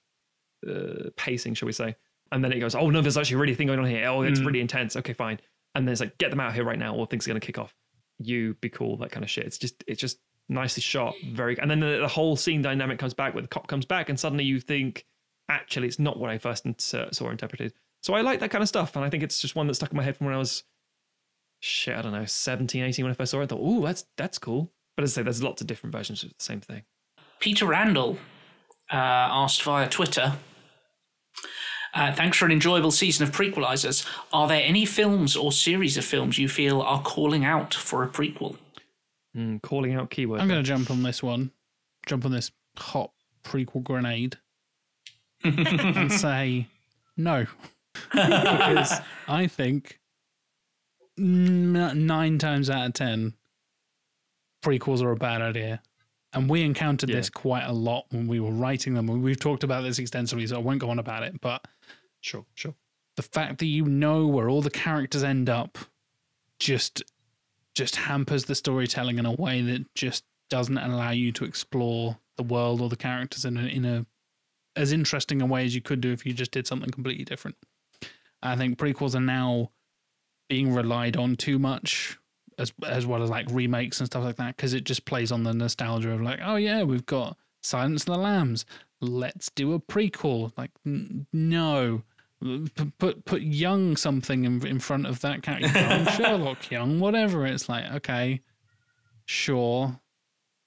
[SPEAKER 2] uh, pacing, shall we say? And then it goes, oh no, there's actually a really thing going on here. Oh, it's
[SPEAKER 3] Mm.
[SPEAKER 2] really intense. Okay, fine. And then it's like, get them out of here right now, or things are gonna kick off. You be cool, that kind of shit. It's just, it's just nicely shot, very. And then the, the whole scene dynamic comes back, where the cop comes back, and suddenly you think, actually, it's not what I first inter- saw interpreted. So I like that kind of stuff, and I think it's just one that stuck in my head from when I was, shit, I don't know, 17, 18 when I first saw it. I thought, oh, that's that's cool. But as I say, there's lots of different versions of the same thing.
[SPEAKER 3] Peter Randall uh, asked via Twitter. Uh, thanks for an enjoyable season of prequelizers. Are there any films or series of films you feel are calling out for a prequel?
[SPEAKER 2] Mm, calling out keyword.
[SPEAKER 1] I'm going to jump on this one, jump on this hot prequel grenade, and say no. because I think nine times out of ten, prequels are a bad idea. And we encountered
[SPEAKER 2] Yeah.
[SPEAKER 1] this quite a lot when we were writing them. We've talked about this extensively, so I won't go on about it. But
[SPEAKER 2] Sure, sure.
[SPEAKER 1] the fact that you know where all the characters end up just just hampers the storytelling in a way that just doesn't allow you to explore the world or the characters in a, in a as interesting a way as you could do if you just did something completely different. I think prequels are now being relied on too much as as well as like remakes and stuff like that because it just plays on the nostalgia of like oh yeah we've got Silence of the Lambs let's do a prequel like n- no put put young something in in front of that character young oh, Sherlock young whatever it's like okay sure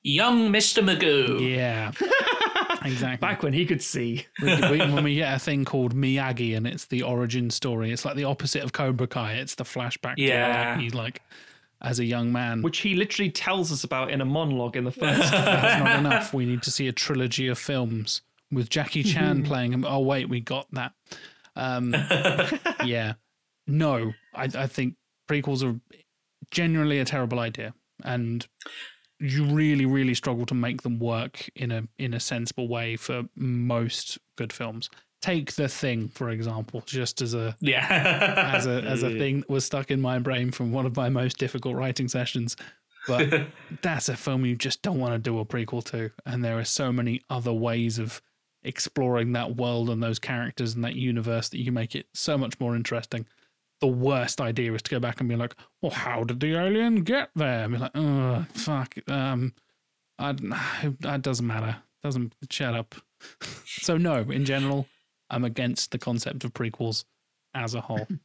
[SPEAKER 3] Young Mr. Magoo.
[SPEAKER 1] yeah exactly
[SPEAKER 2] Back when he could see.
[SPEAKER 1] when we get a thing called Miyagi and it's the origin story, it's like the opposite of Cobra Kai. It's the flashback.
[SPEAKER 3] Yeah.
[SPEAKER 1] Miyagi, like as a young man.
[SPEAKER 2] Which he literally tells us about in a monologue in the first.
[SPEAKER 1] That's not enough. We need to see a trilogy of films with Jackie Chan playing him. Oh wait, we got that. Um, yeah, no, I, I think prequels are generally a terrible idea, and you really, really struggle to make them work in a in a sensible way for most good films. Take The Thing, for example, just as a
[SPEAKER 3] Yeah.
[SPEAKER 1] as a as a thing that was stuck in my brain from one of my most difficult writing sessions. But that's a film you just don't want to do a prequel to, and there are so many other ways of exploring that world and those characters and that universe that you make it so much more interesting. The worst idea is to go back and be like, "Well, how did the alien get there?" And be like, "Oh, fuck, um, I, that doesn't matter. Doesn't shut up." so no, in general, I'm against the concept of prequels as a whole.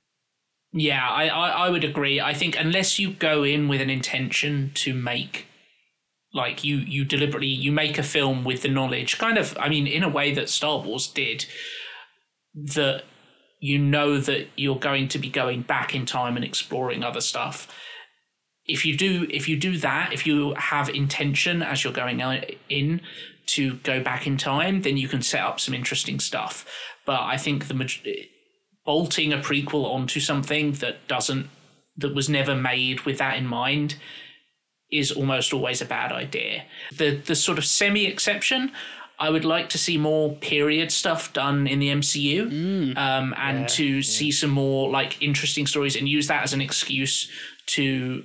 [SPEAKER 3] Yeah, I, I, I would agree. I think unless you go in with an intention to make like you you deliberately you make a film with the knowledge kind of I mean in a way that Star Wars did that you know that you're going to be going back in time and exploring other stuff. If you do if you do that, if you have intention as you're going in to go back in time, then you can set up some interesting stuff. But I think the bolting a prequel onto something that doesn't that was never made with that in mind is almost always a bad idea. The the sort of semi exception, I would like to see more period stuff done in the MCU, um, and to see some more like interesting stories and use that as an excuse to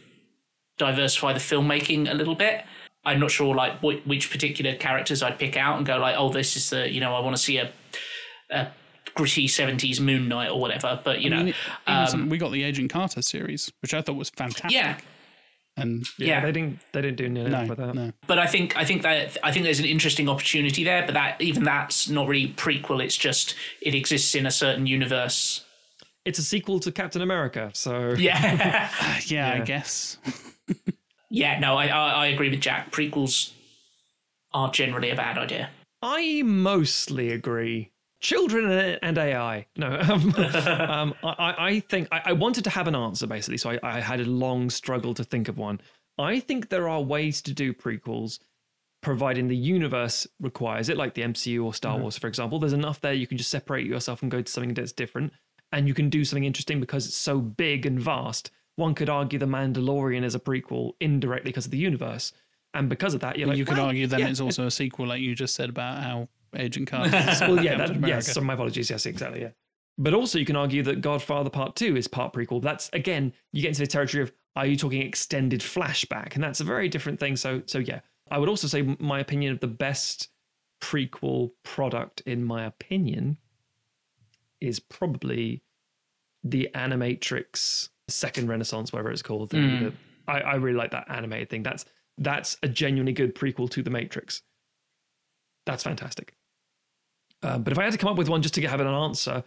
[SPEAKER 3] diversify the filmmaking a little bit. I'm not sure like wh- which particular characters I'd pick out and go like, oh, this is the you know I want to see a, a gritty 70s Moon Knight or whatever. But you know,
[SPEAKER 1] I mean, even
[SPEAKER 3] um,
[SPEAKER 1] we got the Agent Carter series, which I thought was fantastic.
[SPEAKER 3] yeah.
[SPEAKER 1] And
[SPEAKER 2] yeah,
[SPEAKER 3] Yeah.
[SPEAKER 2] they didn't. They didn't do nearly
[SPEAKER 1] no,
[SPEAKER 2] enough with that.
[SPEAKER 1] no,
[SPEAKER 3] but I think I think that I think there's an interesting opportunity there. But that even that's not really prequel. It's just it exists in a certain universe.
[SPEAKER 2] It's a sequel to Captain America, so
[SPEAKER 3] Yeah,
[SPEAKER 1] yeah, I guess.
[SPEAKER 3] yeah. No, I, I I agree with Jack. Prequels are generally a bad idea.
[SPEAKER 2] I mostly agree. Children and AI. No, um, um, I, I think I, I wanted to have an answer basically, so I, I had a long struggle to think of one. I think there are ways to do prequels, providing the universe requires it, like the MCU or Star Wars, for example. There's enough there you can just separate yourself and go to something that's different, and you can do something interesting because it's so big and vast. One could argue The Mandalorian is a prequel indirectly because of the universe, and because of that, you're like,
[SPEAKER 1] you could
[SPEAKER 2] well,
[SPEAKER 1] argue then
[SPEAKER 2] yeah,
[SPEAKER 1] it's also a sequel, like you just said about how Agent Carter.
[SPEAKER 2] well, yeah, that, yes. So my apologies. Yes, exactly. Yeah. But also, you can argue that Godfather Part Two is part prequel. That's again, you get into the territory of are you talking extended flashback, and that's a very different thing. So, so yeah, I would also say my opinion of the best prequel product, in my opinion, is probably the Animatrix Second Renaissance, whatever it's called. The-
[SPEAKER 3] Mm.
[SPEAKER 2] the- I, I really like that animated thing. That's that's a genuinely good prequel to the Matrix. That's fantastic. Uh, but if I had to come up with one just to have an answer,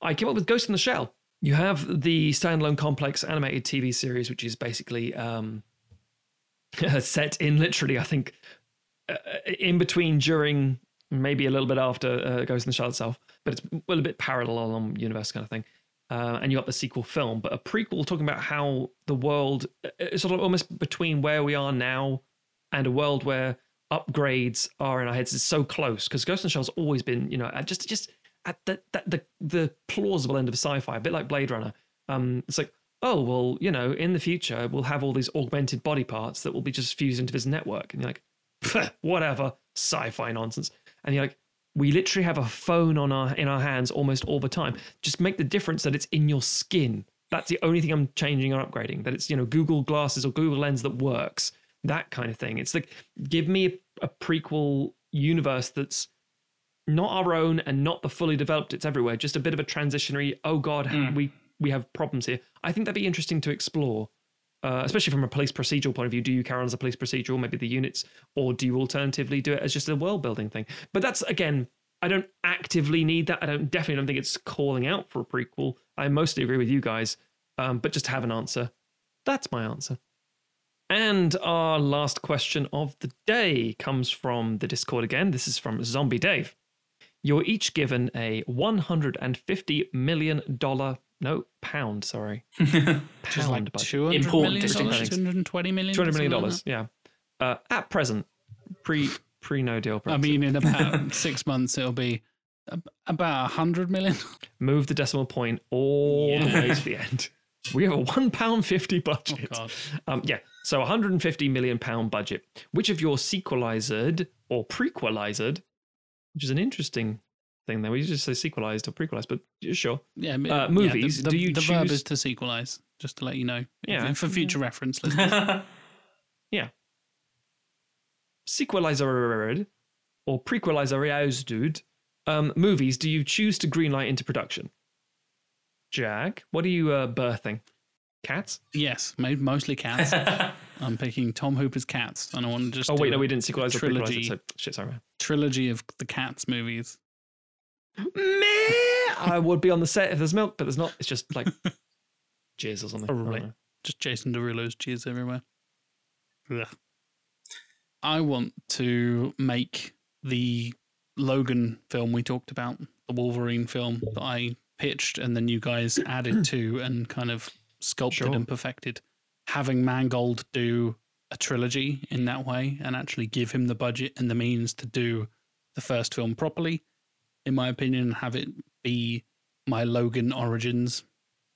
[SPEAKER 2] I came up with Ghost in the Shell. You have the standalone complex animated TV series, which is basically um, set in literally, I think, uh, in between, during, maybe a little bit after uh, Ghost in the Shell itself, but it's a bit parallel on universe kind of thing. Uh, and you got the sequel film, but a prequel talking about how the world uh, sort of almost between where we are now and a world where upgrades are in our heads is so close because Ghost in the Shell's always been, you know, just just at the, the the the plausible end of sci-fi, a bit like Blade Runner. Um, it's like, oh well, you know, in the future we'll have all these augmented body parts that will be just fused into this network, and you're like, whatever, sci-fi nonsense. And you're like, we literally have a phone on our in our hands almost all the time. Just make the difference that it's in your skin That's the only thing I'm changing or upgrading. That it's you know Google Glasses or Google Lens that works. That kind of thing. It's like give me a, a prequel universe that's not our own and not the fully developed. It's everywhere. Just a bit of a transitionary. Oh God, we we have problems here. I think that'd be interesting to explore. Uh, especially from a police procedural point of view, do you carry on as a police procedural, maybe the units, or do you alternatively do it as just a world building thing? But that's again, I don't actively need that. I don't definitely don't think it's calling out for a prequel. I mostly agree with you guys, um, but just to have an answer. That's my answer. And our last question of the day comes from the Discord again. This is from Zombie Dave. You're each given a $150 million, no, pound, sorry.
[SPEAKER 1] Which is like
[SPEAKER 2] Pound budget.
[SPEAKER 1] two hundred
[SPEAKER 3] Important
[SPEAKER 1] million
[SPEAKER 3] distinction.
[SPEAKER 1] dollars, two hundred twenty million,
[SPEAKER 2] $200 million,
[SPEAKER 1] something like that?
[SPEAKER 2] yeah. Uh, at present, pre pre no deal.
[SPEAKER 1] I mean, in about six months, it'll be about a hundred million.
[SPEAKER 2] move the decimal point all the way to the end. We have a one pound fifty budget.
[SPEAKER 1] God.
[SPEAKER 2] Um, yeah, so 150 million pound budget. Which of your sequelized or prequelized, which is an interesting thing there. We just say sequelized or prequelized, but sure.
[SPEAKER 1] Yeah,
[SPEAKER 2] Uh, movies,
[SPEAKER 1] The, the,
[SPEAKER 2] do you
[SPEAKER 1] the verb is to sequelize, just to let you know.
[SPEAKER 2] Yeah.
[SPEAKER 1] for future reference. listeners.
[SPEAKER 2] Sequelizer or prequelizer um, movies do you choose to greenlight into production? Jack, what are you uh, birthing? Cats?
[SPEAKER 1] yes, made mostly cats. I'm picking Tom Hooper's Cats, and I want to just.
[SPEAKER 2] Oh wait, no, we didn't sequelize prequelize
[SPEAKER 1] trilogy.
[SPEAKER 2] So shit, sorry.
[SPEAKER 1] trilogy of the Cats movies.
[SPEAKER 2] Meh. I would be on the set if there's milk, but there's not. It's just like jizz or something.
[SPEAKER 1] Probably. Just Jason Derulo's cheers everywhere. Ugh. I want to make the Logan film we talked about, the Wolverine film that I pitched and then you guys added to and kind of sculpted
[SPEAKER 2] Sure.
[SPEAKER 1] and perfected. Having Mangold do a trilogy in that way and actually give him the budget and the means to do the first film properly, in my opinion, have it be my Logan Origins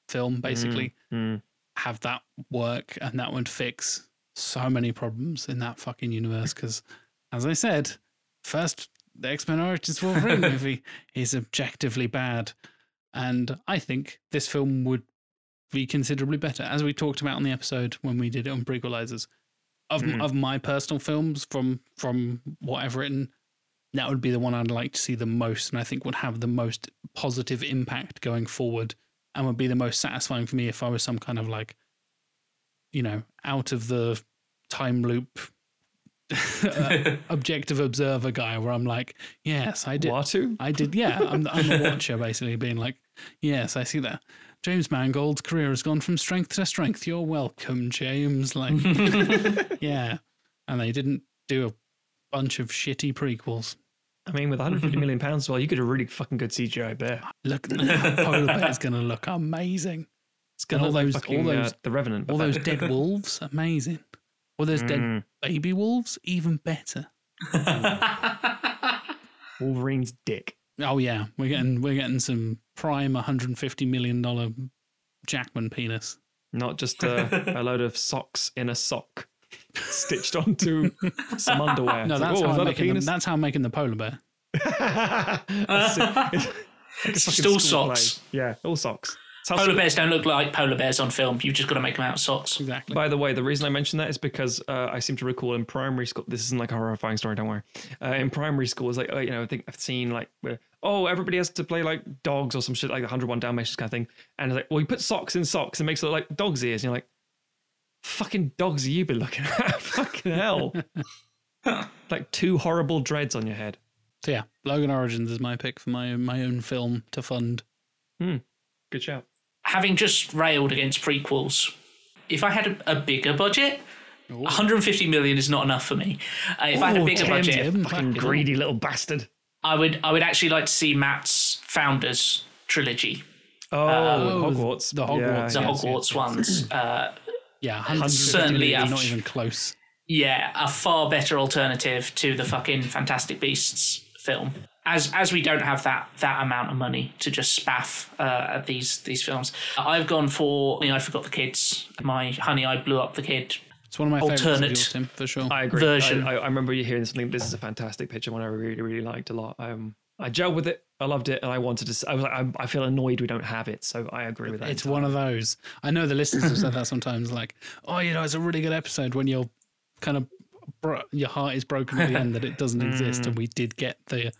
[SPEAKER 1] film, basically
[SPEAKER 2] Mm.
[SPEAKER 1] have that work and that would fix so many problems in that fucking universe because as i said first the x-men origins wolverine movie is objectively bad and i think this film would be considerably better as we talked about on the episode when we did it on prequelizers of,
[SPEAKER 2] Mhm.
[SPEAKER 1] of my personal films from from what i've written that would be the one i'd like to see the most and i think would have the most positive impact going forward and would be the most satisfying for me if I was some kind of like, you know, out of the time loop uh, objective observer guy where I'm like, yes, I did.
[SPEAKER 2] Uatu?
[SPEAKER 1] I did. Yeah, I'm, I'm a watcher basically being like, yes, I see that. James Mangold's career has gone from strength to strength. You're welcome, James. Like, yeah. And they didn't do a bunch of shitty prequels.
[SPEAKER 2] I mean, with 150 million pounds, well, you get a really fucking good CGI bear.
[SPEAKER 1] Look, that polar bear is going to look amazing.
[SPEAKER 2] It's gonna
[SPEAKER 1] all those-
[SPEAKER 2] like
[SPEAKER 1] all those-
[SPEAKER 2] uh, the Revenant.
[SPEAKER 1] All those dead wolves, amazing. All those dead
[SPEAKER 2] Mm.
[SPEAKER 1] baby wolves, even better.
[SPEAKER 2] Wolverine's dick.
[SPEAKER 1] Oh yeah, we're getting we're getting some prime 150 million dollar Jackman penis.
[SPEAKER 2] Not just uh, a load of socks in a sock stitched onto some underwear.
[SPEAKER 1] No,
[SPEAKER 2] It's like,
[SPEAKER 1] that's
[SPEAKER 2] oh,
[SPEAKER 1] how
[SPEAKER 2] is
[SPEAKER 1] I'm
[SPEAKER 2] that
[SPEAKER 1] making them,
[SPEAKER 2] penis?
[SPEAKER 1] that's how I'm making the polar bear.
[SPEAKER 2] That's it. It's like
[SPEAKER 3] It's
[SPEAKER 2] fucking
[SPEAKER 3] just all
[SPEAKER 2] school play.
[SPEAKER 3] socks.
[SPEAKER 2] Yeah, all socks. It's
[SPEAKER 3] Polar
[SPEAKER 2] school-
[SPEAKER 3] bears don't look like polar bears on film. You've just got to make them out of socks.
[SPEAKER 1] Exactly.
[SPEAKER 2] By the way, the reason I mention that is because uh, I seem to recall in primary school. This isn't like a horrifying story. Don't worry. Uh, in primary school, it's like oh, you know, I think I've seen like where oh everybody has to play like dogs or some shit like the 101 Dalmatians kind of thing, and it's like well you put socks in socks and it makes it look like dog's ears, and you're like, fucking dogs, You've been looking at fucking hell, like two horrible dreads on your head.
[SPEAKER 1] so yeah, Logan Origins is my pick for my my own film to fund. Hmm.
[SPEAKER 2] Good shout.
[SPEAKER 3] Having just railed against prequels, if I had a, a bigger budget, 150 million is not enough for me. Uh, if I had a bigger
[SPEAKER 2] Tim,
[SPEAKER 3] budget,
[SPEAKER 1] Tim,
[SPEAKER 2] Fucking
[SPEAKER 1] fucking
[SPEAKER 2] greedy little bastard.
[SPEAKER 3] I would I would actually like to see Matt's Founders trilogy,
[SPEAKER 2] Oh,
[SPEAKER 1] Oh,
[SPEAKER 2] Hogwarts.
[SPEAKER 1] the Hogwarts,
[SPEAKER 2] Yeah,
[SPEAKER 3] the
[SPEAKER 1] yes,
[SPEAKER 3] Hogwarts
[SPEAKER 1] yes, yes.
[SPEAKER 3] ones. Uh,
[SPEAKER 1] Yeah,
[SPEAKER 3] certainly
[SPEAKER 1] million,
[SPEAKER 3] a-
[SPEAKER 1] not even close.
[SPEAKER 3] yeah, a far better alternative to the fucking Fantastic Beasts film. As as we don't have that that amount of money to just spaff uh, at these these films, I've gone for Honey, I Forgot the Kids. My Honey, I Blew Up the Kid.
[SPEAKER 1] It's one of my favorites of
[SPEAKER 3] Alternate.
[SPEAKER 1] yours, Tim, for sure.
[SPEAKER 2] I agree.
[SPEAKER 3] version.
[SPEAKER 2] I, I, I remember you hearing something. This is a fantastic picture, one I really, really liked a lot. Um, I gel with it. I loved it, and I wanted to. s- I was like, I, I feel annoyed we don't have it, so I agree with that.
[SPEAKER 1] It's one of those. I know the listeners have said that sometimes, like, oh, you know, it's a really good episode when you're kind of bro- your heart is broken at the end that it doesn't exist,
[SPEAKER 2] Mm.
[SPEAKER 1] and we did get the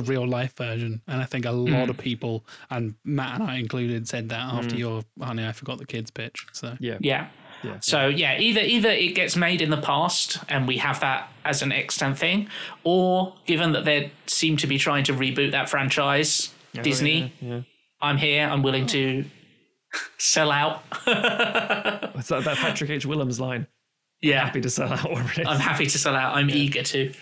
[SPEAKER 1] the real life version. And I think a lot of
[SPEAKER 2] Mm.
[SPEAKER 1] people, and Matt and I included, said that after your honey, I forgot the kids pitch. So
[SPEAKER 2] yeah,
[SPEAKER 3] Yeah.
[SPEAKER 2] yeah.
[SPEAKER 3] So yeah, either either it gets made in the past and we have that as an extant thing, or given that they seem to be trying to reboot that franchise, Disney,
[SPEAKER 2] Oh, yeah.
[SPEAKER 3] I'm here. I'm willing to sell out.
[SPEAKER 2] It's that, that Patrick H. Willems line.
[SPEAKER 3] yeah,
[SPEAKER 2] Happy to sell out.
[SPEAKER 3] I'm happy to sell out. I'm eager to.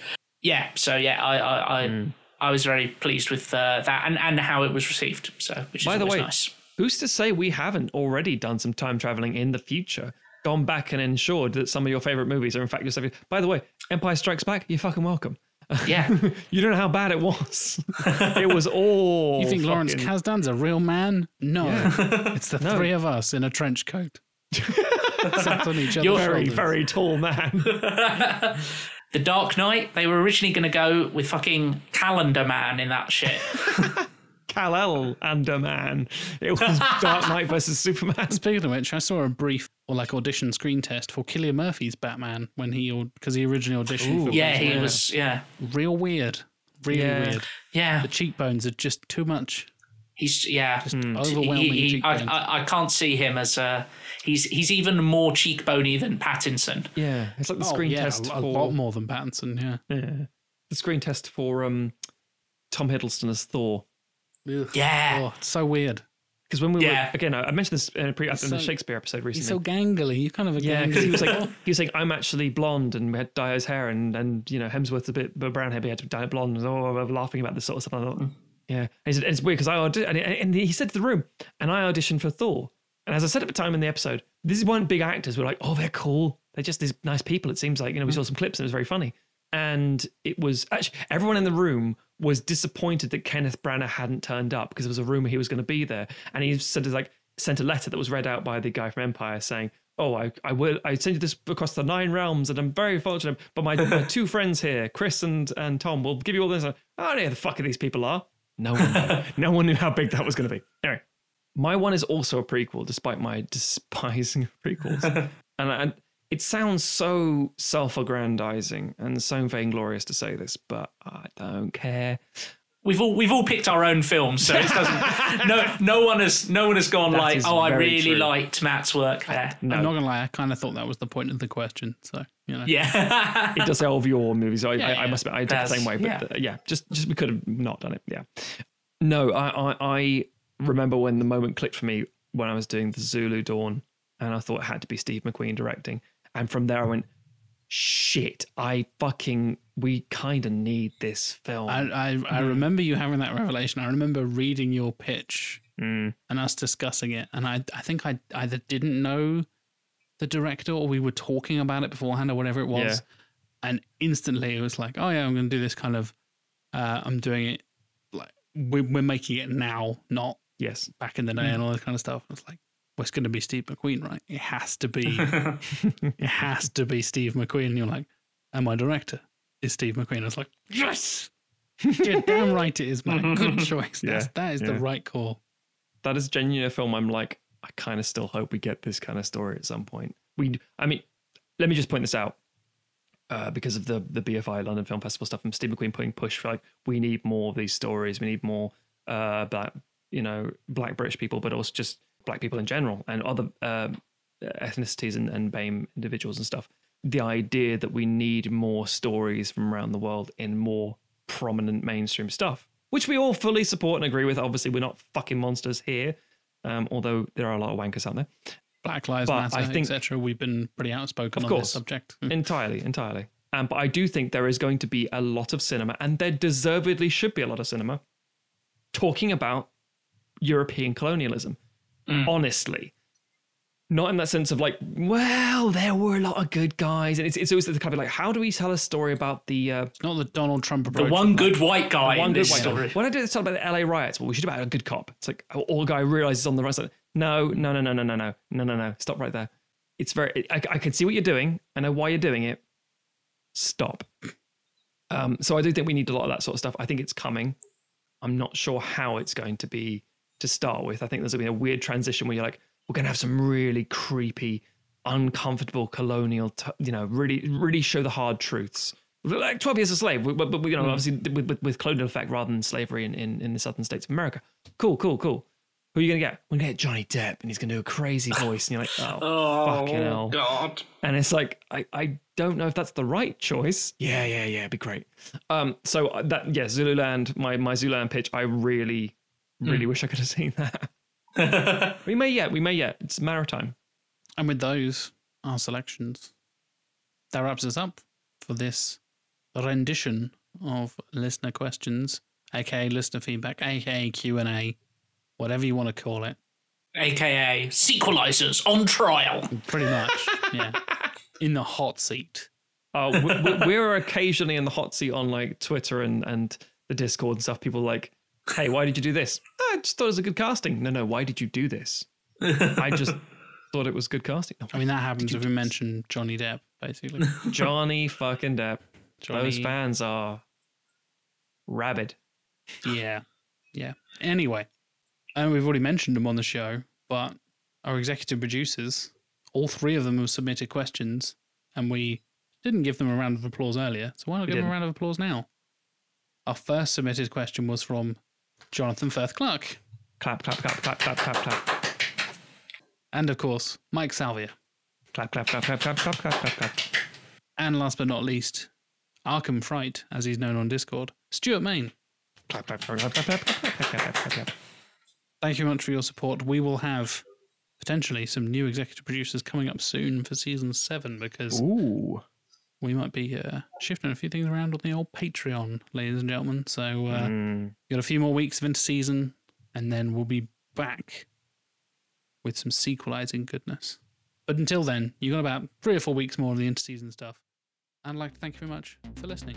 [SPEAKER 3] Yeah. So yeah, I I I,
[SPEAKER 2] Mm.
[SPEAKER 3] I was very pleased with uh, that and and how it was received. So which is
[SPEAKER 2] By the way,
[SPEAKER 3] nice.
[SPEAKER 2] Who's to say we haven't already done some time traveling in the future? Gone back and ensured that some of your favorite movies are in fact your favorite. By the way, Empire Strikes Back, you're fucking welcome.
[SPEAKER 3] Yeah.
[SPEAKER 2] you don't know how bad it was. it was all.
[SPEAKER 1] you think Lawrence
[SPEAKER 2] fucking-
[SPEAKER 1] Kasdan's a real man? No, it's the three of us in a trench coat, sat on each other's
[SPEAKER 3] You're
[SPEAKER 2] very, very tall man.
[SPEAKER 3] The Dark Knight, they were originally going to go with fucking Calendar Man in that shit.
[SPEAKER 2] Kal-El and a man. It was Dark Knight versus Superman.
[SPEAKER 1] Speaking of which, I saw a brief or like audition screen test for Cillian Murphy's Batman when he because he originally auditioned for
[SPEAKER 3] yeah, he was. Yeah,
[SPEAKER 1] real weird, really
[SPEAKER 2] Yeah.
[SPEAKER 1] weird.
[SPEAKER 3] yeah.
[SPEAKER 1] The cheekbones are just too much,
[SPEAKER 3] He's yeah.
[SPEAKER 1] just
[SPEAKER 2] Hmm.
[SPEAKER 1] overwhelming
[SPEAKER 3] He- he- I. I, I can't see him as a. He's he's even more cheekbony than Pattinson.
[SPEAKER 2] Yeah, it's like the
[SPEAKER 1] Oh,
[SPEAKER 2] screen
[SPEAKER 1] yeah,
[SPEAKER 2] test
[SPEAKER 1] a,
[SPEAKER 2] for
[SPEAKER 1] a lot more than Pattinson. Yeah,
[SPEAKER 2] Yeah. The screen test for um, Tom Hiddleston as Thor.
[SPEAKER 1] Ugh.
[SPEAKER 3] Yeah.
[SPEAKER 1] Oh, it's so weird.
[SPEAKER 2] Because when we
[SPEAKER 3] Yeah.
[SPEAKER 2] were again, I I mentioned this in a pre in
[SPEAKER 1] so-
[SPEAKER 2] the Shakespeare episode recently.
[SPEAKER 1] He's so gangly. You kind of a
[SPEAKER 2] yeah, because he was like he was saying I'm actually blonde and we had dye his hair and and you know Hemsworth's a bit b- brown hair, but he had to dye it blonde. And, oh, we're laughing about this sort of stuff. I thought, yeah, and he said it's weird because I audi- and, and he said to the room, and I auditioned for Thor. And as I said at the time in the episode, these weren't big actors. We're like, oh, they're cool. They're just these nice people. It seems like you know we hmm. saw some clips and it was very funny. And it was actually everyone in the room was disappointed that Kenneth Branagh hadn't turned up because there was a rumor he was going to be there. And he said like sent a letter that was read out by the guy from Empire saying, "Oh, I I will I send you this across the nine realms, and I'm very fortunate. But my, my two friends here, Chris and and Tom, will give you all this. Oh, I don't know who the fuck are these people are. No one, knew. no one knew how big that was going to be. Anyway, my one is also a prequel, despite my despising of prequels. and, and it sounds so self-aggrandizing and so vainglorious to say this, but I don't care.
[SPEAKER 3] We've all we've all picked our own films, so it doesn't. no, no one has no one has gone
[SPEAKER 2] That
[SPEAKER 3] like,
[SPEAKER 2] is
[SPEAKER 3] oh, I
[SPEAKER 2] very
[SPEAKER 3] really
[SPEAKER 2] true.
[SPEAKER 3] liked Matt's work there.
[SPEAKER 2] No,
[SPEAKER 1] I'm not gonna lie. I kind of thought that was the point of the question. So you know,
[SPEAKER 3] Yeah.
[SPEAKER 2] it does say all of your movies. So I,
[SPEAKER 1] Yeah,
[SPEAKER 2] I, I
[SPEAKER 1] yeah.
[SPEAKER 2] must. I did the
[SPEAKER 3] That's-
[SPEAKER 2] same way, but
[SPEAKER 3] yeah.
[SPEAKER 2] yeah. yeah, just just we could have not done it. Yeah. No, I, I I remember when the moment clicked for me when I was doing the Zulu Dawn, and I thought it had to be Steve McQueen directing, and from there I went, shit, I fucking we kind of need this film.
[SPEAKER 1] I I, I remember you having that revelation. I remember reading your pitch
[SPEAKER 2] Mm.
[SPEAKER 1] and us discussing it, and I I think I either didn't know the director or we were talking about it beforehand or whatever it was,
[SPEAKER 2] Yeah.
[SPEAKER 1] and instantly it was like, oh yeah, I'm going to do this kind of. Uh, I'm doing it like we're, we're making it now, not
[SPEAKER 2] Yes.
[SPEAKER 1] back in the day and all this kind of stuff. It's like, well, it's going to be Steve McQueen, right? It has to be. it has to be Steve McQueen. And you're like, and my director is Steve McQueen. I was like, yes, you're damn right it is, man. Good choice. That's,
[SPEAKER 2] Yeah,
[SPEAKER 1] that is the
[SPEAKER 2] yeah.
[SPEAKER 1] right call.
[SPEAKER 2] that is genuinely a film I'm like, I kind of still hope we get this kind of story at some point. We, I mean, let me just point this out. Uh, because of the the BFI London Film Festival stuff and Steve McQueen putting push for like we need more of these stories, we need more uh black you know black British people, but also just black people in general and other um ethnicities and, and BAME individuals and stuff. The idea that we need more stories from around the world in more prominent mainstream stuff, which we all fully support and agree with. Obviously, we're not fucking monsters here, um, although there are a lot of wankers out there.
[SPEAKER 1] Black Lives
[SPEAKER 2] But
[SPEAKER 1] Matter, etc. We've been pretty outspoken
[SPEAKER 2] Of
[SPEAKER 1] on
[SPEAKER 2] course.
[SPEAKER 1] this subject.
[SPEAKER 2] entirely, entirely. Um, but I do think there is going to be a lot of cinema, and there deservedly should be a lot of cinema talking about European colonialism. Honestly, not in that sense of like, well, there were a lot of good guys, and it's it's always the kind of like, how do we tell a story about the uh,
[SPEAKER 1] not the Donald Trump approach, the
[SPEAKER 3] one good white guy
[SPEAKER 2] one
[SPEAKER 3] in
[SPEAKER 2] good
[SPEAKER 3] this
[SPEAKER 2] white
[SPEAKER 3] story.
[SPEAKER 2] guy. When I did talk about the LA riots, well, we should have had a good cop. It's like all guy realizes on the right side. No, no, no, no, no, no, no, no, no, no. Stop right there. It's very. I, I can see what you're doing. I know why you're doing it. Stop. Um, so I do think we need a lot of that sort of stuff. I think it's coming. I'm not sure how it's going to be to start with. I think there's going to be a weird transition where you're like, we're going to have some really creepy, uncomfortable colonial, t- you know, really, really show the hard truths. Like 12 Years a Slave, but, but, you know,
[SPEAKER 1] Mm.
[SPEAKER 2] obviously with, with, with colonial effect rather than slavery in, in, in the southern states of America. Cool, cool, cool. Who are you going to get? We're going to get Johnny Depp, and he's going to do a crazy voice. And you're like, oh,
[SPEAKER 3] Oh,
[SPEAKER 2] fucking hell.
[SPEAKER 3] God.
[SPEAKER 2] And it's like, I, I don't know if that's the right choice. Yeah, yeah, yeah, it'd be great. Um, so uh, that, yeah, Zululand, my, my Zululand pitch, I really, really wish I could have seen that. we may yet, we may yet. It's maritime.
[SPEAKER 1] And with those, our selections, that wraps us up for this rendition of listener questions, aka listener feedback, aka Q and A, whatever you want to call it.
[SPEAKER 3] AKA sequelisers on trial.
[SPEAKER 1] Pretty much, yeah. In the hot seat.
[SPEAKER 2] Uh, we, we- we're occasionally in the hot seat on like Twitter and, and the Discord and stuff. People like, hey, why did you do this? "Ah, I just thought it was a good casting. No, no, why did you do this? I just thought it was good casting. No,
[SPEAKER 1] I mean, that happens if we mention Johnny Depp, basically.
[SPEAKER 2] Johnny fucking Depp. Those fans are rabid.
[SPEAKER 1] Yeah. Yeah. Anyway, and we've already mentioned them on the show, but our executive producers, all three of them have submitted questions, and we didn't give them a round of applause earlier. So why not
[SPEAKER 2] We
[SPEAKER 1] give them a round of applause now? Our first submitted question was from Jonathan Firth Clark.
[SPEAKER 2] Clap, clap, clap, clap, clap, clap, clap.
[SPEAKER 1] And of course, Mike Salvia.
[SPEAKER 2] Clap, clap, clap, clap, clap, clap, clap, clap, clap.
[SPEAKER 1] And last but not least, Arkham Fright, as he's known on Discord, Stuart Main.
[SPEAKER 2] Clap, clap, clap, clap, clap, clap, clap, clap, clap, clap, clap.
[SPEAKER 1] Thank you much for your support. We will have potentially some new executive producers coming up soon for season seven because
[SPEAKER 2] Ooh.
[SPEAKER 1] We might be uh, shifting a few things around on the old Patreon, ladies and gentlemen. So uh,
[SPEAKER 2] Mm.
[SPEAKER 1] got a few more weeks of interseason, and then we'll be back with some sequelizing goodness. But until then, you've got about three or four weeks more of the interseason stuff. I'd like to thank you very much for listening.